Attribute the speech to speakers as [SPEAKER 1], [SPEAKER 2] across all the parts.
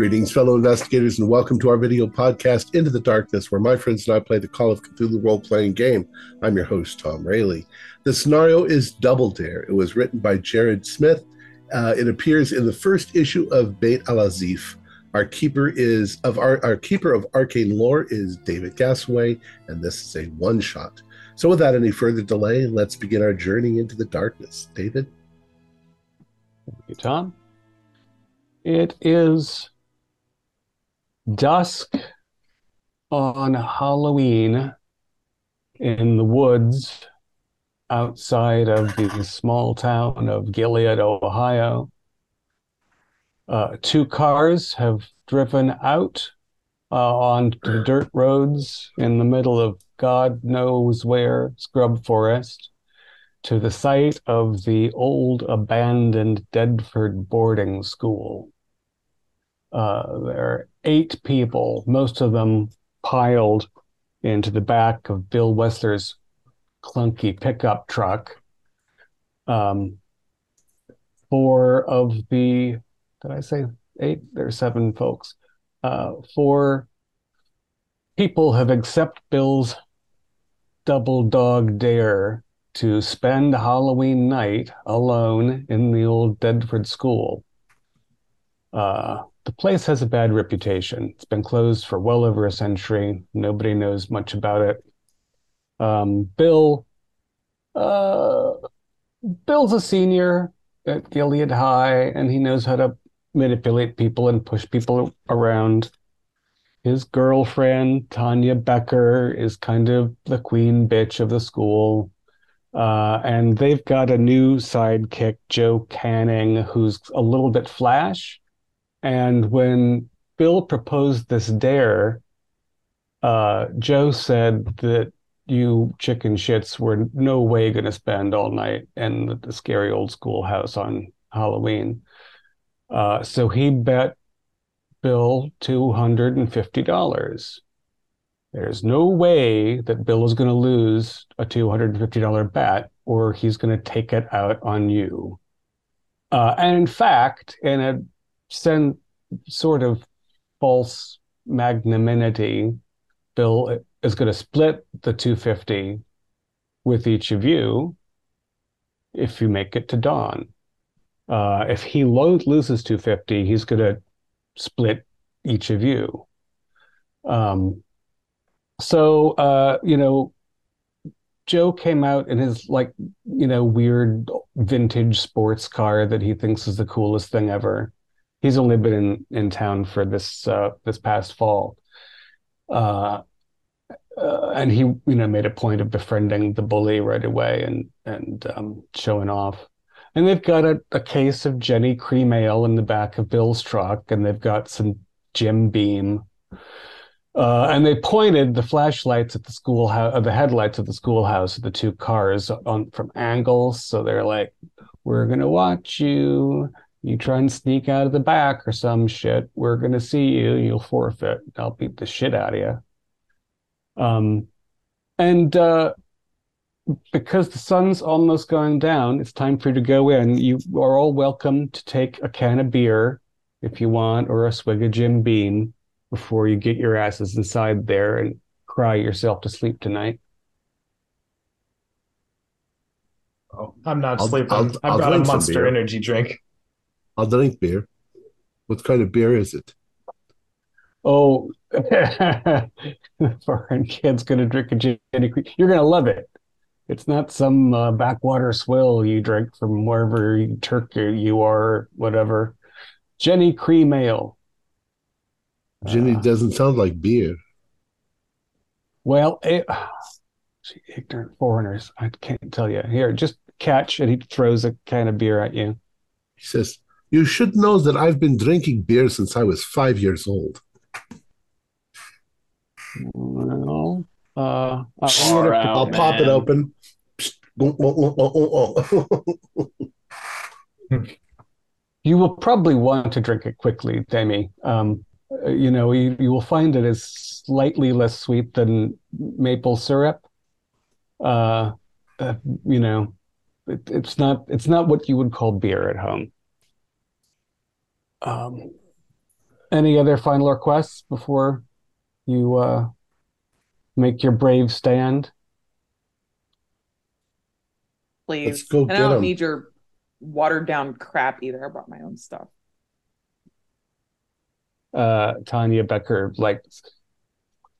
[SPEAKER 1] Greetings, fellow investigators, and welcome to our video podcast, Into the Darkness, where my friends and I play the Call of Cthulhu role playing game. I'm your host, Tom Rayleigh. The scenario is Double Dare. It was written by Jared Smith. Uh, it appears in the first issue of Bayt al Azif. Our keeper is of our, our keeper of arcane lore is David Gasaway, and this is a one shot. So, without any further delay, let's begin our journey into the darkness. David,
[SPEAKER 2] thank you, Tom. It is dusk on Halloween in the woods outside of the small town of Gilead, Ohio. Uh, two cars have driven out uh, on the dirt roads in the middle of God knows where, scrub forest, to the site of the old abandoned Deadford boarding school. Uh, there are eight people, most of them piled into the back of Bill Wessler's clunky pickup truck. Um, four of the, did I say eight? There's seven folks. Uh, four people have accepted Bill's double dog dare to spend Halloween night alone in the old Deadford school. Uh, the place has a bad reputation. It's been closed for well over a century. Nobody knows much about it. Um, Bill, uh, Bill's a senior at Gilead High, and he knows how to manipulate people and push people around. His girlfriend, Tanya Becker, is kind of the queen bitch of the school. Uh, and they've got a new sidekick, Joe Canning, who's a little bit flash, and when Bill proposed this dare, uh, Joe said that you chicken shits were no way going to spend all night in the, the, scary old schoolhouse on Halloween. Uh, so he bet Bill $250. There's no way that Bill is going to lose a $250 bet or he's going to take it out on you. Uh, and in fact, in a send sort of false magnanimity. Bill is going to split the 250 with each of you if you make it to dawn. Uh, if he lo- loses 250, he's going to split each of you. Um, so, uh, you know, Joe came out in his like, you know, weird vintage sports car that he thinks is the coolest thing ever he's only been in in town for this uh, this past fall. Uh, uh, and he, you know, made a point of befriending the bully right away and and um, showing off. And they've got a, a case of Genny Cream Ale in the back of Bill's truck, and they've got some Jim Beam. Uh, and they pointed the flashlights at the schoolhouse, uh, the headlights of the schoolhouse the two cars on from angles. So they're like, "We're gonna watch you you try and sneak out of the back or some shit, we're going to see you. You'll forfeit. I'll beat the shit out of you. Um, and uh, because the sun's almost going down, it's time for you to go in. You are all welcome to take a can of beer if you want, or a swig of Jim Beam before you get your asses inside there and cry yourself to sleep tonight.
[SPEAKER 3] Oh, I'm not I'll, sleeping. I'll, I've I'll got a Monster Energy drink.
[SPEAKER 1] I'll drink beer. What kind of beer is it?
[SPEAKER 2] Oh, foreign kid's gonna drink a Genny Cream. You're gonna love it. It's not some uh, backwater swill you drink from wherever you, Turkey you are, whatever. Genny Cream Ale.
[SPEAKER 1] Genny uh, doesn't sound like beer.
[SPEAKER 2] Well, it, ignorant foreigners. I can't tell you. Here, just catch, and he throws a can of beer at you.
[SPEAKER 1] He says, you should know that I've been drinking beer since I was five years old.
[SPEAKER 2] Well, uh,
[SPEAKER 1] I'll, I'll pop it open.
[SPEAKER 2] you will probably want to drink it quickly, Demi. Um, you know, you, you will find it is slightly less sweet than maple syrup. Uh, uh you know, it, it's not it's not what you would call beer at home. Um, Any other final requests before you uh, make your brave stand?
[SPEAKER 4] Please. Let's go and I don't need your watered down crap either. I brought my own stuff.
[SPEAKER 2] Uh, Tanya Becker like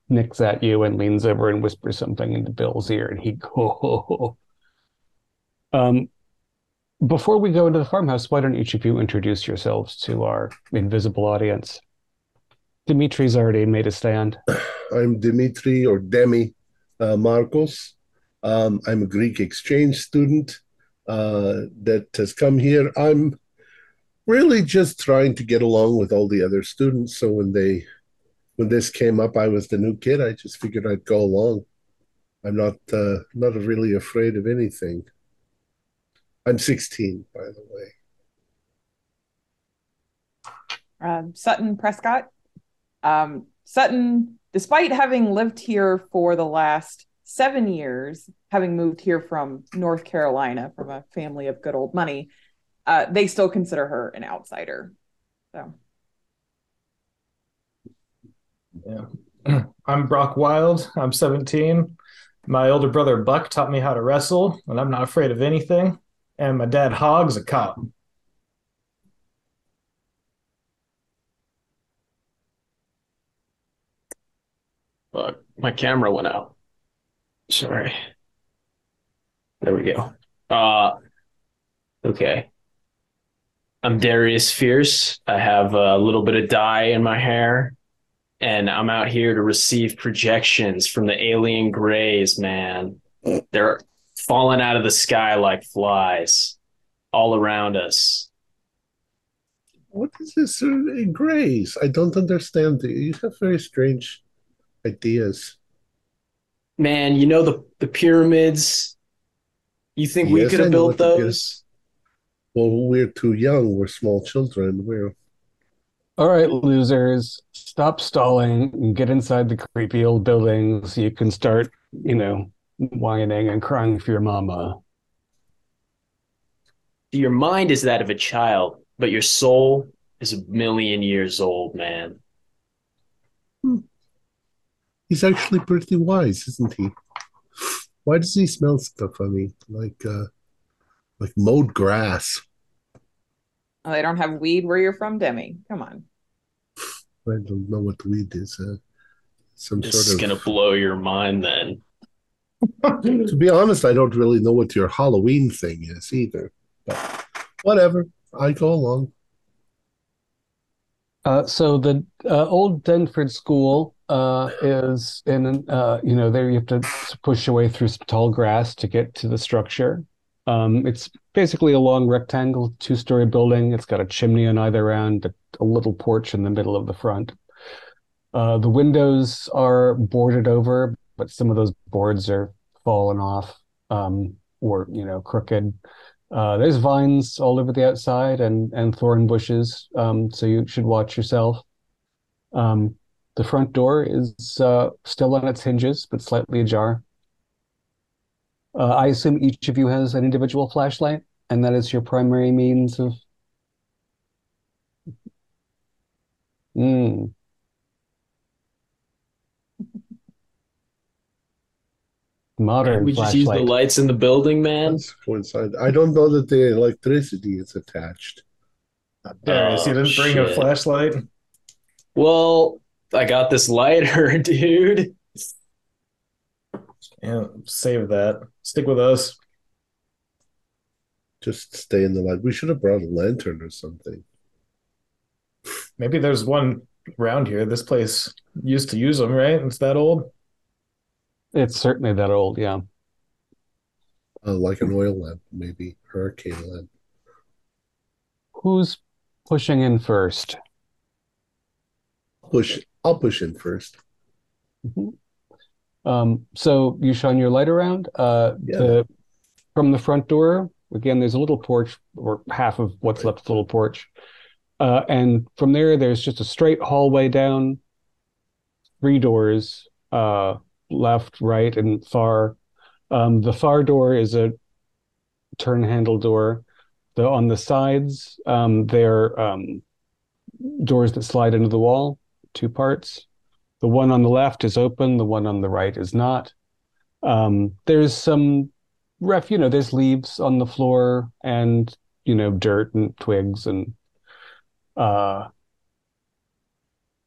[SPEAKER 2] nicks at you and leans over and whispers something into Bill's ear, and he go. um, before we go into the farmhouse, why don't each of you introduce yourselves to our invisible audience? Dimitri's already made a stand.
[SPEAKER 1] I'm Dimitri or Demi uh, Marcos. Um, I'm a Greek exchange student uh, that has come here. I'm really just trying to get along with all the other students. So when they when this came up, I was the new kid. I just figured I'd go along. I'm not uh, not really afraid of anything. I'm 16, by the way.
[SPEAKER 4] Um, Sutton Prescott. Um, Sutton, despite having lived here for the last seven years, having moved here from North Carolina from a family of good old money, uh, they still consider her an outsider. So,
[SPEAKER 3] yeah. I'm Brock Wild. I'm 17. My older brother Buck taught me how to wrestle, and I'm not afraid of anything and my dad Hog's a cop.
[SPEAKER 5] Fuck, my camera went out. Sorry. There we go. Uh okay. I'm Darius Fierce. I have a little bit of dye in my hair, and I'm out here to receive projections from the alien grays, man. They're falling out of the sky like flies all around us.
[SPEAKER 1] What is this uh, grace? I don't understand. You have very strange ideas.
[SPEAKER 5] Man, you know the the pyramids. You think yes, we could have built those?
[SPEAKER 1] Well, we're too young. We're small children. We're
[SPEAKER 2] all right, losers. Stop stalling and get inside the creepy old building so you can start, you know, whining and crying for your mama.
[SPEAKER 5] Your mind is that of a child, but your soul is a million years old, man.
[SPEAKER 1] Hmm. He's actually pretty wise, isn't he? Why does he smell stuff funny, like uh, like mowed grass?
[SPEAKER 4] Oh, they don't have weed where you're from, Demi. Come on.
[SPEAKER 1] I don't know what weed is. Uh,
[SPEAKER 5] some this sort of. gonna blow your mind, then
[SPEAKER 1] to be honest, I don't really know what your Halloween thing is either. But whatever, I go along.
[SPEAKER 2] Uh, so the uh, old Denford School uh, is in, uh, you know, there you have to push your way through some tall grass to get to the structure. Um, it's basically a long rectangle, two-story building. It's got a chimney on either end, a, a little porch in the middle of the front. Uh, the windows are boarded over but some of those boards are fallen off um, or you know crooked. Uh, there's vines all over the outside and and thorn bushes, um, so you should watch yourself. Um, the front door is uh, still on its hinges, but slightly ajar. Uh, I assume each of you has an individual flashlight, and that is your primary means of. Mm. Modern
[SPEAKER 5] we just use the lights in the building, man.
[SPEAKER 1] coincide. I don't know that the electricity is attached.
[SPEAKER 3] Darius, oh, you didn't bring shit. a flashlight.
[SPEAKER 5] Well, I got this lighter, dude.
[SPEAKER 3] Yeah, save that. Stick with us.
[SPEAKER 1] Just stay in the light. We should have brought a lantern or something.
[SPEAKER 3] Maybe there's one around here. This place used to use them, right? It's that old.
[SPEAKER 2] It's certainly that old, yeah.
[SPEAKER 1] Uh, like an oil lamp, maybe hurricane lamp.
[SPEAKER 2] Who's pushing in first?
[SPEAKER 1] Push. I'll push in 1st
[SPEAKER 2] mm-hmm. um, so you shine your light around. Uh, yeah. the, from the front door, again, there's a little porch, or half of what's right. left of the little porch. Uh, and from there, there's just a straight hallway down, three doors. Uh, left, right, and far. Um, the far door is a turn handle door. The on the sides, um, they're um, doors that slide into the wall, two parts. The one on the left is open, the one on the right is not. Um, there's some ref, you know, there's leaves on the floor and, you know, dirt and twigs and uh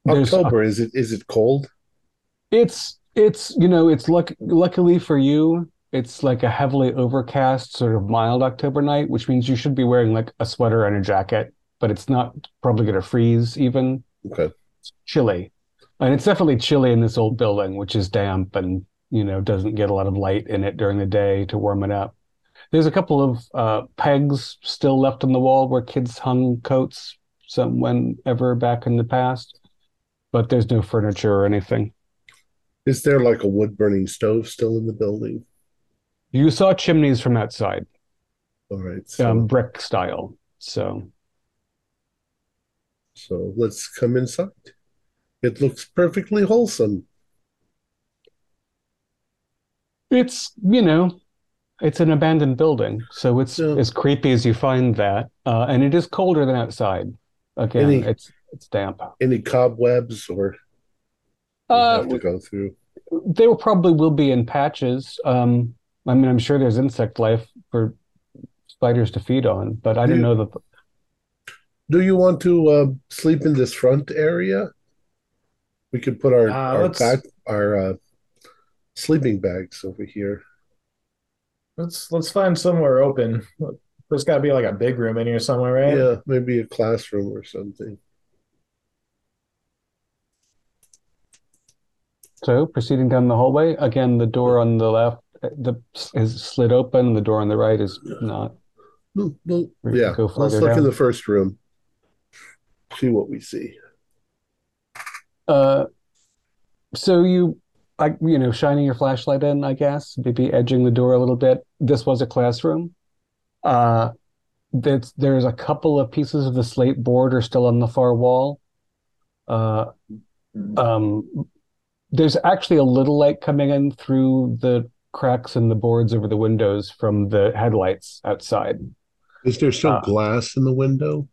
[SPEAKER 1] October is it is it cold?
[SPEAKER 2] it's it's you know it's luck luckily for you it's like a heavily overcast sort of mild October night, which means you should be wearing like a sweater and a jacket, but it's not probably going to freeze even.
[SPEAKER 1] Okay.
[SPEAKER 2] It's chilly. And it's definitely chilly in this old building, which is damp and, you know, doesn't get a lot of light in it during the day to warm it up. There's a couple of uh, pegs still left on the wall where kids hung coats some whenever back in the past, but there's no furniture or anything.
[SPEAKER 1] Is there like a wood burning stove still in the building?
[SPEAKER 2] You saw chimneys from that side.
[SPEAKER 1] All right. So,
[SPEAKER 2] um, brick style. So
[SPEAKER 1] so let's come inside. It looks perfectly wholesome.
[SPEAKER 2] it's, you know, it's an abandoned building, so it's
[SPEAKER 1] Yeah.
[SPEAKER 2] as creepy as you find that, uh, and it is colder than outside. Again,
[SPEAKER 1] Any-
[SPEAKER 2] it's it's damp.
[SPEAKER 1] Any cobwebs or
[SPEAKER 2] Uh,
[SPEAKER 1] have to go through?
[SPEAKER 2] They will probably will be in patches. Um, I mean, I'm sure there's insect life for spiders to feed on, but I didn't
[SPEAKER 1] Yeah.
[SPEAKER 2] know that.
[SPEAKER 1] Do you want to uh, sleep in this front area? We could put our
[SPEAKER 3] Uh,
[SPEAKER 1] our back our uh, sleeping bags over here.
[SPEAKER 3] Let's let's find somewhere open. There's got to be like a big room in here somewhere, right?
[SPEAKER 1] Yeah, maybe a classroom or something.
[SPEAKER 2] So, proceeding down the hallway, again, the door on the left uh, the is slid open, the door on the right is not.
[SPEAKER 1] No, no,
[SPEAKER 2] We
[SPEAKER 1] yeah, let's look in the first room. See what we see.
[SPEAKER 2] Uh, so you, I, you know, shining your flashlight in, I guess, maybe edging the door a little bit. This was a classroom. Uh, that's, there's a couple of pieces of the slate board are still on the far wall. Uh, um, there's actually a little light coming in through the cracks in the boards over the windows from the headlights outside.
[SPEAKER 1] Is there still
[SPEAKER 2] Uh,
[SPEAKER 1] glass in the window?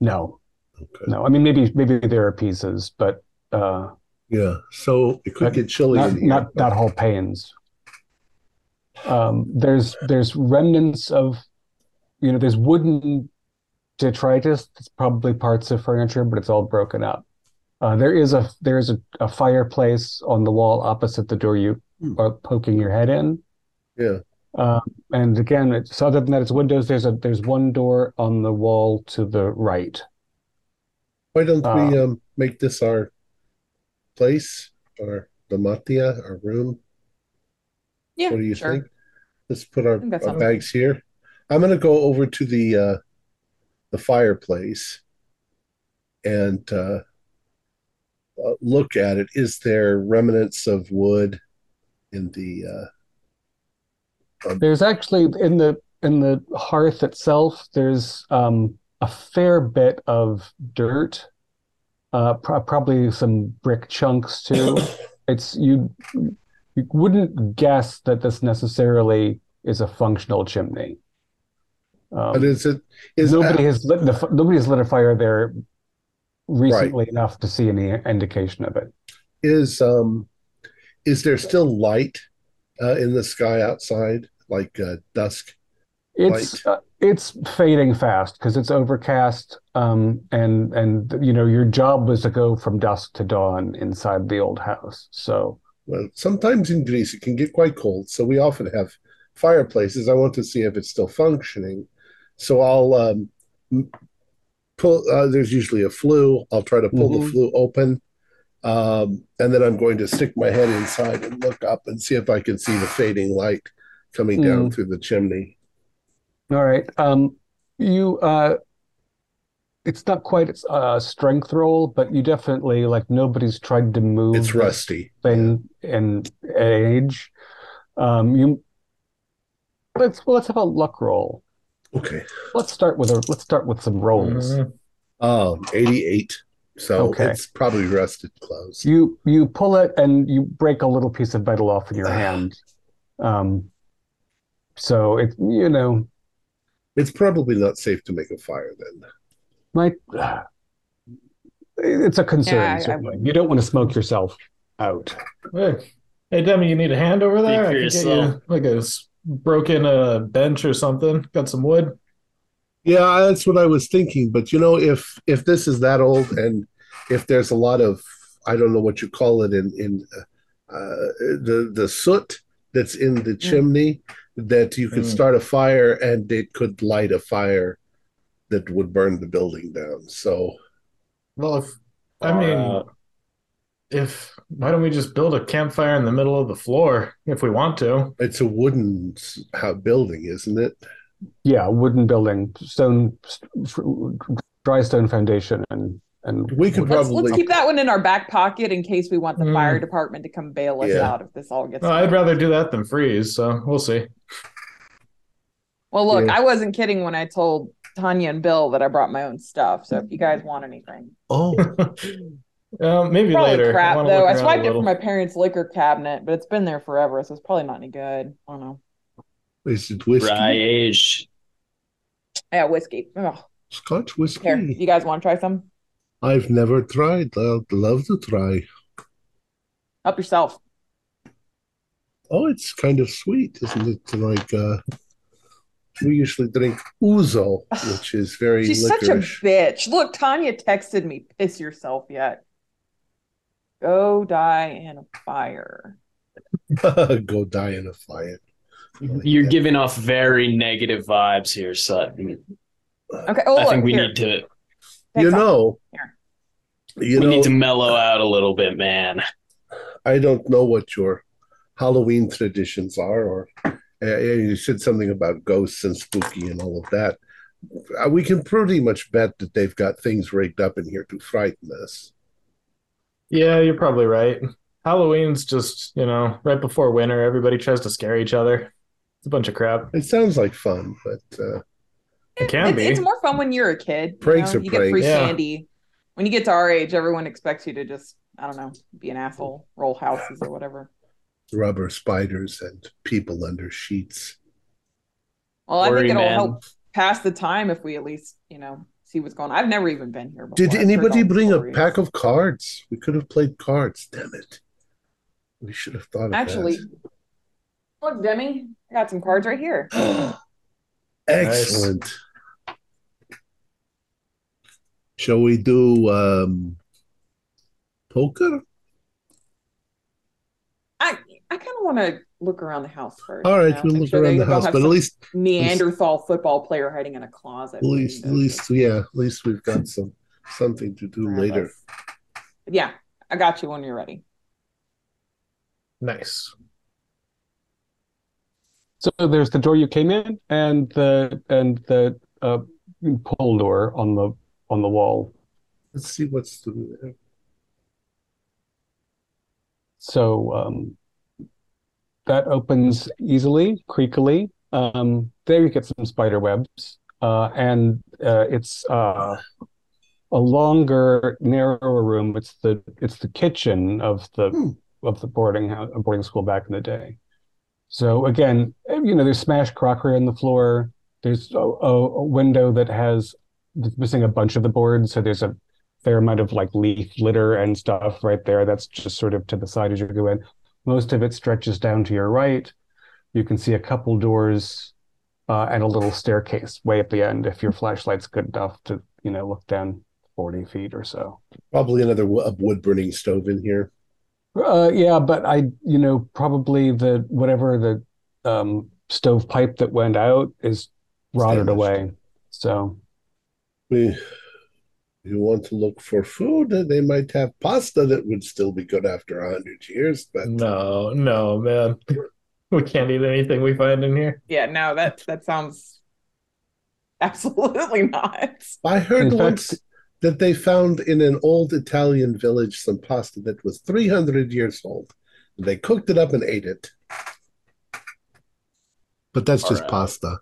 [SPEAKER 2] No,
[SPEAKER 1] Okay.
[SPEAKER 2] no. I mean, maybe maybe there are pieces, but uh,
[SPEAKER 1] Yeah, so it could get chilly
[SPEAKER 2] not
[SPEAKER 1] in here.
[SPEAKER 2] not not whole panes. Um, there's there's remnants of, you know, there's wooden detritus. It's probably parts of furniture, but it's all broken up. Uh, there is a there is a, a fireplace on the wall opposite the door you
[SPEAKER 1] Hmm.
[SPEAKER 2] are poking your head in.
[SPEAKER 1] Yeah.
[SPEAKER 2] Um, and again, it's other than that, it's windows. There's a there's one door on the wall to the right.
[SPEAKER 1] Why don't we
[SPEAKER 2] Uh,
[SPEAKER 1] um make this our place, our domatia, our room?
[SPEAKER 4] Yeah,
[SPEAKER 1] What do you
[SPEAKER 4] sure.
[SPEAKER 1] think? Let's put our, our
[SPEAKER 4] sounds
[SPEAKER 1] bags here. I'm gonna go over to the uh the fireplace and uh, look at it. Is there remnants of wood in the uh
[SPEAKER 2] There's actually in the in the hearth itself, there's um, a fair bit of dirt, uh, pro probably some brick chunks too. It's you you wouldn't guess that this necessarily is a functional chimney.
[SPEAKER 1] but
[SPEAKER 2] Um,
[SPEAKER 1] is it is
[SPEAKER 2] nobody has lit the nobody has lit a fire there recently enough to see any indication of it.
[SPEAKER 1] is um is there still light uh in the sky outside? Like uh dusk
[SPEAKER 2] It's uh, it's fading fast because it's overcast, um, and and you know your job was to go from dusk to dawn inside the old house. So.
[SPEAKER 1] Well sometimes in greece it can get quite cold so we often have fireplaces. I want to see if it's still functioning. So i'll um pull uh, there's usually a flue i'll try to pull the
[SPEAKER 2] Mhm.
[SPEAKER 1] flue open um and then i'm going to stick my head inside and look up and see if i can see the fading light coming down through the chimney
[SPEAKER 2] all right, um, you uh, it's not quite it's a strength roll, but you definitely like nobody's tried to move
[SPEAKER 1] it's rusty
[SPEAKER 2] thing in age. Um, you let's well, let's have a luck roll.
[SPEAKER 1] Okay
[SPEAKER 2] Let's start with a let's start with some rolls.
[SPEAKER 3] Mhm.
[SPEAKER 1] um 88 so
[SPEAKER 2] Okay.
[SPEAKER 1] it's probably rusted close
[SPEAKER 2] You you pull it and you break a little piece of metal off in your hand. Um, so it you know
[SPEAKER 1] it's probably not safe to make a fire then
[SPEAKER 2] might It's a concern.
[SPEAKER 4] Yeah, I- I
[SPEAKER 2] certainly. you don't want to smoke yourself out.
[SPEAKER 3] Hey, hey, Demi, you need a hand over there? I can get you like a s- broken a bench or something. Got some wood.
[SPEAKER 1] Yeah, that's what I was thinking. But you know, if if this is that old, and if there's a lot of I don't know what you call it in in uh, the the soot that's in the chimney, that you could
[SPEAKER 3] Mm.
[SPEAKER 1] start a fire and it could light a fire that would burn the building down. So
[SPEAKER 3] Well, if I mean,
[SPEAKER 5] Uh,
[SPEAKER 3] if why don't we just build a campfire in the middle of the floor if we want to?
[SPEAKER 1] it's a wooden building, isn't it?
[SPEAKER 2] Yeah, wooden building, stone, dry stone foundation, and and
[SPEAKER 1] We could.
[SPEAKER 4] Let's,
[SPEAKER 1] Probably.
[SPEAKER 4] let's keep that one in our back pocket in case we want the
[SPEAKER 3] Mm.
[SPEAKER 4] fire department to come bail us
[SPEAKER 1] Yeah.
[SPEAKER 4] out if this all gets.
[SPEAKER 3] No, I'd rather do that than freeze. So we'll see.
[SPEAKER 4] Well, look,
[SPEAKER 1] Yeah.
[SPEAKER 4] I wasn't kidding when I told Tanya and Bill that I brought my own stuff. So if you guys want anything,
[SPEAKER 1] Oh,
[SPEAKER 3] Uh, maybe
[SPEAKER 4] probably
[SPEAKER 3] later.
[SPEAKER 4] crap
[SPEAKER 3] wanna
[SPEAKER 4] though. I swiped it from my parents' liquor cabinet, but it's been there forever, so it's probably not any good. I don't know.
[SPEAKER 1] is it whiskey?
[SPEAKER 5] Dry aged.
[SPEAKER 4] Yeah, whiskey. Ugh.
[SPEAKER 1] Scotch whiskey.
[SPEAKER 4] Here, you guys want to try some?
[SPEAKER 1] I've never tried. I'd love to try.
[SPEAKER 4] Help yourself.
[SPEAKER 1] Oh, it's kind of sweet, isn't it? Like uh, we usually drink ouzo, which is very
[SPEAKER 4] She's
[SPEAKER 1] licorice.
[SPEAKER 4] such a bitch. Look, Tanya texted me, piss yourself yet. Go die in a fire.
[SPEAKER 1] Go die in a fire.
[SPEAKER 5] You're giving off very negative vibes here, Sutton.
[SPEAKER 4] Okay. Oh,
[SPEAKER 5] I
[SPEAKER 4] look,
[SPEAKER 5] think we
[SPEAKER 4] here,
[SPEAKER 5] need to
[SPEAKER 4] take
[SPEAKER 1] You know,
[SPEAKER 4] Here.
[SPEAKER 1] you
[SPEAKER 5] we
[SPEAKER 1] know,
[SPEAKER 5] need to mellow out a little bit, man.
[SPEAKER 1] I don't know what your Halloween traditions are, or uh, you said something about ghosts and spooky and all of that. Uh, We can pretty much bet that they've got things rigged up in here to frighten us.
[SPEAKER 3] Yeah, you're probably right. Halloween's just, you know, right before winter, everybody tries to scare each other. It's a bunch of crap.
[SPEAKER 1] It sounds like fun, but uh,
[SPEAKER 3] It can
[SPEAKER 4] it's,
[SPEAKER 3] be.
[SPEAKER 4] it's more fun when you're a kid. you
[SPEAKER 1] Pranks
[SPEAKER 4] know?
[SPEAKER 1] are
[SPEAKER 4] You get free
[SPEAKER 1] pranks.
[SPEAKER 3] Yeah.
[SPEAKER 4] candy. When you get to our age, everyone expects you to just, I don't know, be an asshole, roll houses or whatever.
[SPEAKER 1] rubber spiders and people under sheets.
[SPEAKER 4] Well, I
[SPEAKER 5] Worry,
[SPEAKER 4] think it'll
[SPEAKER 5] man.
[SPEAKER 4] help pass the time if we at least, you know, see what's going on. I've never even been here before.
[SPEAKER 1] Did
[SPEAKER 4] I've
[SPEAKER 1] anybody bring a
[SPEAKER 4] stories.
[SPEAKER 1] pack of cards? We could have played cards. Damn it. We should have thought of
[SPEAKER 4] Actually, look, Demi, I got some cards right here.
[SPEAKER 1] that. Excellent. Shall we do um, poker?
[SPEAKER 4] I I kind of want to look around the house first.
[SPEAKER 1] All right, you
[SPEAKER 4] know,
[SPEAKER 1] we'll
[SPEAKER 4] make
[SPEAKER 1] look
[SPEAKER 4] sure
[SPEAKER 1] around the house, but at least,
[SPEAKER 4] Neanderthal football player hiding in a closet.
[SPEAKER 1] at least, at least, yeah, at least we've got some something to do
[SPEAKER 4] grab
[SPEAKER 1] later.
[SPEAKER 4] us. Yeah, I got you when you're ready.
[SPEAKER 3] Nice.
[SPEAKER 2] So there's the door you came in, and the and the uh, pull door on the on the wall.
[SPEAKER 1] Let's see what's through there.
[SPEAKER 2] So um, that opens easily, creakily. Um, there you get some spider webs, uh, and uh, it's uh, a longer, narrower room. It's the it's the kitchen of the
[SPEAKER 1] Hmm.
[SPEAKER 2] of the boarding house, boarding school back in the day. So again, you know, there's smashed crockery on the floor. There's a, a, a window that has that's missing a bunch of the boards, so there's a fair amount of like leaf litter and stuff right there. That's just sort of to the side as you go in. Most of it stretches down to your right. You can see a couple doors uh, and a little staircase way at the end if your flashlight's good enough to, you know, look down 40 feet or so.
[SPEAKER 1] Probably another wo- wood burning stove in here.
[SPEAKER 2] Uh, yeah, but I, you know, probably the whatever the um, stove pipe that went out is rotted away. So
[SPEAKER 1] We, you want to look for food, uh, they might have pasta that would still be good after a hundred years. But
[SPEAKER 3] No, no, man. We can't eat anything we find in here.
[SPEAKER 4] Yeah, no, that that sounds absolutely not.
[SPEAKER 1] I heard
[SPEAKER 2] In fact-
[SPEAKER 1] once that they found in an old Italian village some pasta that was 300 years old. They cooked it up and ate it. But that's just
[SPEAKER 5] Alright.
[SPEAKER 1] pasta.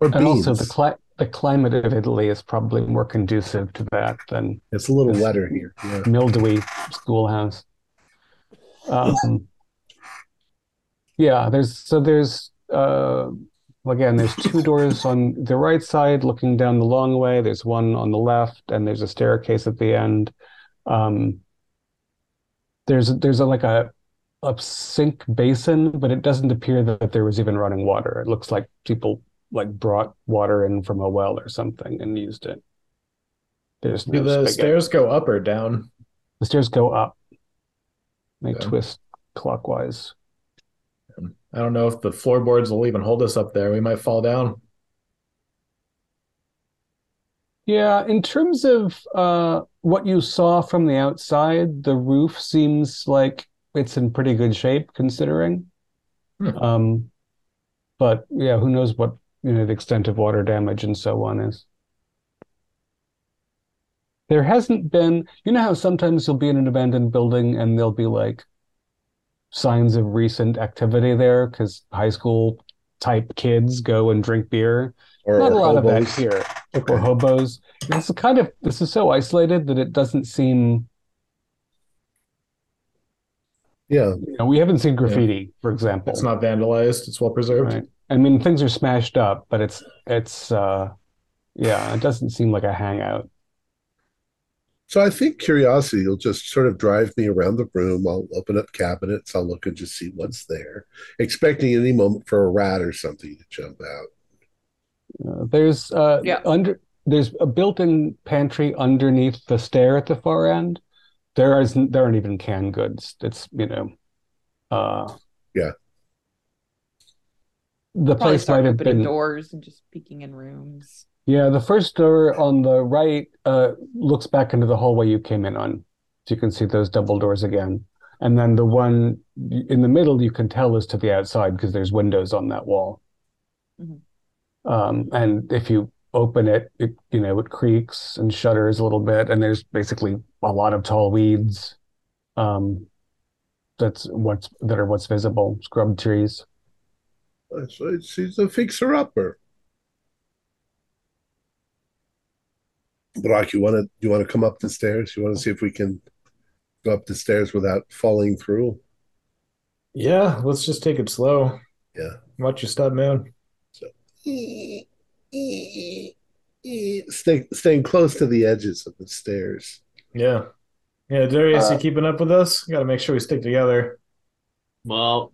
[SPEAKER 1] Or
[SPEAKER 2] and
[SPEAKER 1] beans.
[SPEAKER 2] also the cli the climate of Italy is probably more conducive to that than
[SPEAKER 1] it's a little wetter here. Yeah.
[SPEAKER 2] mildewy schoolhouse. Um, yeah, there's so there's uh, again, there's two doors on the right side looking down the long way. There's one on the left, and there's a staircase at the end. Um, there's there's a, like a a sink basin, but it doesn't appear that there was even running water. It looks like people like brought water in from a well or something and used it. There's
[SPEAKER 3] Do the
[SPEAKER 2] spigot.
[SPEAKER 3] stairs go up or down?
[SPEAKER 2] The stairs go up. They
[SPEAKER 3] Yeah.
[SPEAKER 2] twist clockwise.
[SPEAKER 3] I don't know if the floorboards will even hold us up there. We might fall down.
[SPEAKER 2] Yeah, in terms of uh, what you saw from the outside, the roof seems like it's in pretty good shape considering.
[SPEAKER 3] Hmm.
[SPEAKER 2] Um, but yeah, who knows what, you know, the extent of water damage and so on is. There hasn't been, you know how sometimes you'll be in an abandoned building and there'll be like signs of recent activity there because high school type kids go and drink beer.
[SPEAKER 1] Or,
[SPEAKER 2] Not a lot of that
[SPEAKER 1] hobos.
[SPEAKER 2] here
[SPEAKER 1] Okay.
[SPEAKER 2] or hobos. This is kind of this is so isolated that it doesn't seem,
[SPEAKER 1] Yeah,
[SPEAKER 2] you know, we haven't seen graffiti, for example.
[SPEAKER 3] It's not vandalized. It's well preserved.
[SPEAKER 2] Right. I mean, things are smashed up, but it's it's uh yeah, it doesn't seem like a hangout.
[SPEAKER 1] So I think curiosity will just sort of drive me around the room. I'll open up cabinets. I'll look and just see what's there, expecting any moment for a rat or something to jump out.
[SPEAKER 2] Uh, there's uh
[SPEAKER 4] Yeah.
[SPEAKER 2] under there's a built-in pantry underneath the stair at the far end. There isn't there aren't even canned goods. It's, you know, uh
[SPEAKER 1] Yeah.
[SPEAKER 2] The
[SPEAKER 4] Probably
[SPEAKER 2] place might have been
[SPEAKER 4] doors and just peeking in rooms.
[SPEAKER 2] Yeah, the first door on the right uh, looks back into the hallway you came in on. So you can see those double doors again. And then the one in the middle you can tell is to the outside because there's windows on that wall.
[SPEAKER 4] Mhm.
[SPEAKER 2] Um, and if you open it, it, you know, it creaks and shudders a little bit, and there's basically a lot of tall weeds. Um, that's what's that are what's visible, scrub trees.
[SPEAKER 1] So it's, she's a fixer-upper. Brock, you want to you want to come up the stairs? You want to see if we can go up the stairs without falling through?
[SPEAKER 3] Yeah, let's just take it slow.
[SPEAKER 1] Yeah.
[SPEAKER 3] Watch your step, man.
[SPEAKER 1] Stay, staying close to the edges of the stairs.
[SPEAKER 3] Yeah. Yeah, Darius,
[SPEAKER 2] Uh,
[SPEAKER 3] you keeping up with us? Got to make sure we stick together.
[SPEAKER 5] Well,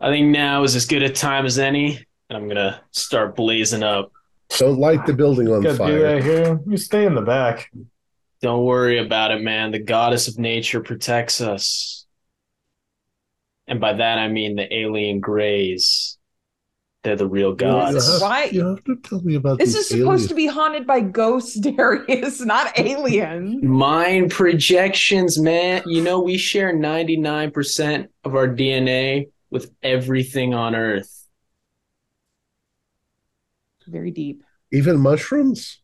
[SPEAKER 5] I think now is as good a time as any, and I'm gonna start blazing up.
[SPEAKER 1] Don't light the building on
[SPEAKER 3] Got do
[SPEAKER 1] fire.
[SPEAKER 3] that here. You stay in the back.
[SPEAKER 5] Don't worry about it, man. The goddess of nature protects us. And by that I mean the alien grays. They're the real
[SPEAKER 1] You
[SPEAKER 5] gods.
[SPEAKER 1] have,
[SPEAKER 4] Why-
[SPEAKER 1] you have to tell me about
[SPEAKER 4] This
[SPEAKER 1] these
[SPEAKER 4] is supposed
[SPEAKER 1] aliens.
[SPEAKER 4] to be haunted by ghosts, Darius, not aliens.
[SPEAKER 5] Mind projections, man. You know, we share 99% of our DNA with everything on Earth.
[SPEAKER 4] Very deep.
[SPEAKER 1] Even mushrooms?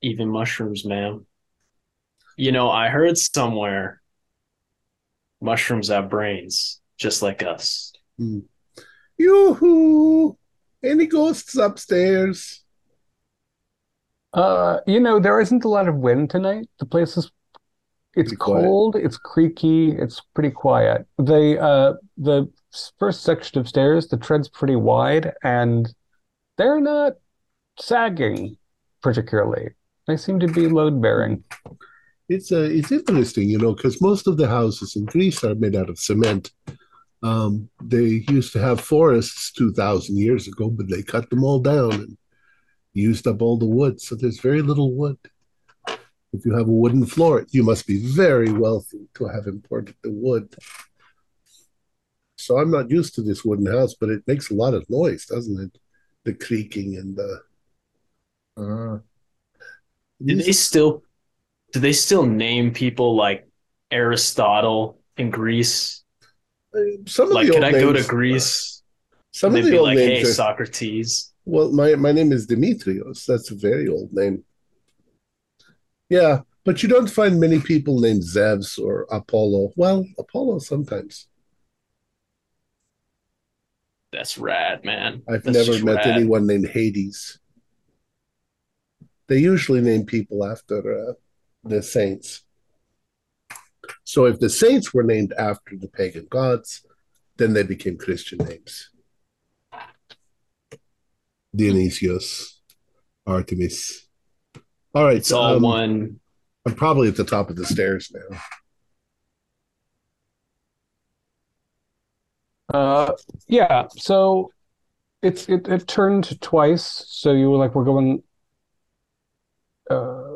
[SPEAKER 5] Even mushrooms, ma'am. You know, I heard somewhere mushrooms have brains, just like us.
[SPEAKER 1] Yoo-hoo! Any ghosts upstairs?
[SPEAKER 2] Uh, you know, there isn't a lot of wind tonight. The place is it's
[SPEAKER 1] quiet.
[SPEAKER 2] cold, it's creaky, it's pretty quiet. The uh the first section of stairs, the tread's pretty wide and they're not sagging particularly. They seem to be load bearing.
[SPEAKER 1] It's uh, it's interesting, you know, because most of the houses in Greece are made out of cement. Um, they used to have forests two thousand years ago, but they cut them all down and used up all the wood. So there's very little wood. If you have a wooden floor, you must be very wealthy to have imported the wood. So I'm not used to this wooden house, but it makes a lot of noise, doesn't it? The creaking and the.
[SPEAKER 3] Uh,
[SPEAKER 5] Do they still do they still name people like Aristotle in Greece?
[SPEAKER 1] Some of
[SPEAKER 5] Like,
[SPEAKER 1] the
[SPEAKER 5] could
[SPEAKER 1] old
[SPEAKER 5] I go to
[SPEAKER 1] names-
[SPEAKER 5] Greece?
[SPEAKER 1] Some
[SPEAKER 5] And
[SPEAKER 1] of the
[SPEAKER 5] be
[SPEAKER 1] old
[SPEAKER 5] like, "Hey,
[SPEAKER 1] names are,
[SPEAKER 5] Socrates."
[SPEAKER 1] Well, my my name is Demetrios. That's a very old name. Yeah, but you don't find many people named Zeus or Apollo. Well, Apollo sometimes.
[SPEAKER 5] That's rad, man.
[SPEAKER 1] I've
[SPEAKER 5] That's
[SPEAKER 1] never met
[SPEAKER 5] rad.
[SPEAKER 1] anyone named Hades. They usually name people after uh, the saints. So if the saints were named after the pagan gods, then they became Christian names. Dionysius, Artemis. All right,
[SPEAKER 5] It's all
[SPEAKER 1] um,
[SPEAKER 5] one.
[SPEAKER 1] I'm probably at the top of the stairs now.
[SPEAKER 2] Uh, yeah. So it's it it turned twice. So you were like we're going uh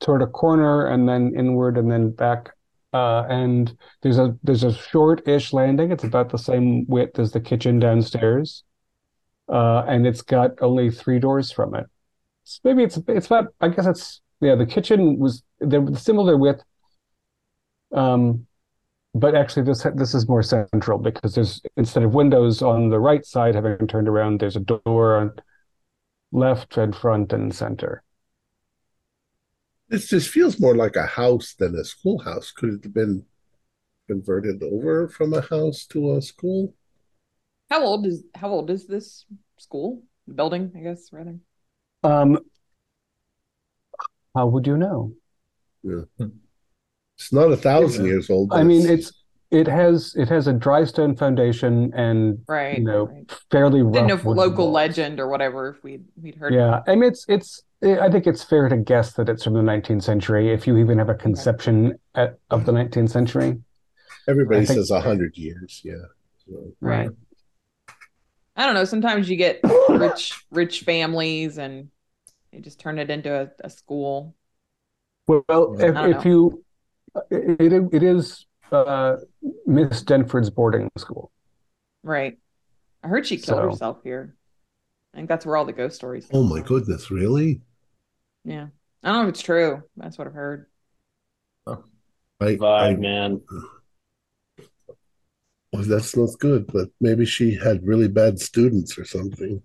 [SPEAKER 2] toward a corner and then inward and then back. Uh, and there's a there's a short-ish landing. It's about the same width as the kitchen downstairs. Uh, and it's got only three doors from it. So maybe it's it's about I guess it's yeah, the kitchen was they're similar width. Um, but actually this this is more central because there's instead of windows on the right side having turned around, there's a door on left and front and center.
[SPEAKER 1] This just feels more like a house than a schoolhouse. Could it have been converted over from a house to a school?
[SPEAKER 4] How old is how old is this school? Building, I guess, rather.
[SPEAKER 2] Um, how would you know? Yeah.
[SPEAKER 1] It's not a thousand
[SPEAKER 3] Yeah.
[SPEAKER 1] years old.
[SPEAKER 2] I mean, it's it has it has a dry stone foundation and
[SPEAKER 4] Right.
[SPEAKER 2] you know
[SPEAKER 4] right.
[SPEAKER 2] fairly
[SPEAKER 4] Didn't know
[SPEAKER 2] rough
[SPEAKER 4] if local
[SPEAKER 2] walls.
[SPEAKER 4] legend or whatever if we'd we'd heard.
[SPEAKER 2] Yeah, I mean it's it's I think it's fair to guess that it's from the 19th century if you even have a conception at, of the 19th century.
[SPEAKER 1] everybody
[SPEAKER 2] think-
[SPEAKER 1] says a hundred years. Yeah. So,
[SPEAKER 4] Right. I don't know. Sometimes you get rich rich families and you just turn it into a, a school.
[SPEAKER 2] Well,
[SPEAKER 3] Yeah.
[SPEAKER 2] if, if you it it is uh, Miss Denford's boarding school.
[SPEAKER 4] Right. I heard she killed
[SPEAKER 2] So-
[SPEAKER 4] herself here. I think that's where all the ghost stories
[SPEAKER 1] oh my
[SPEAKER 4] from.
[SPEAKER 1] goodness, really?
[SPEAKER 4] Yeah. I don't know if it's true. That's what I've heard.
[SPEAKER 1] I,
[SPEAKER 5] Vibe,
[SPEAKER 1] I
[SPEAKER 5] man.
[SPEAKER 1] Well, that's not good, but maybe she had really bad students or something.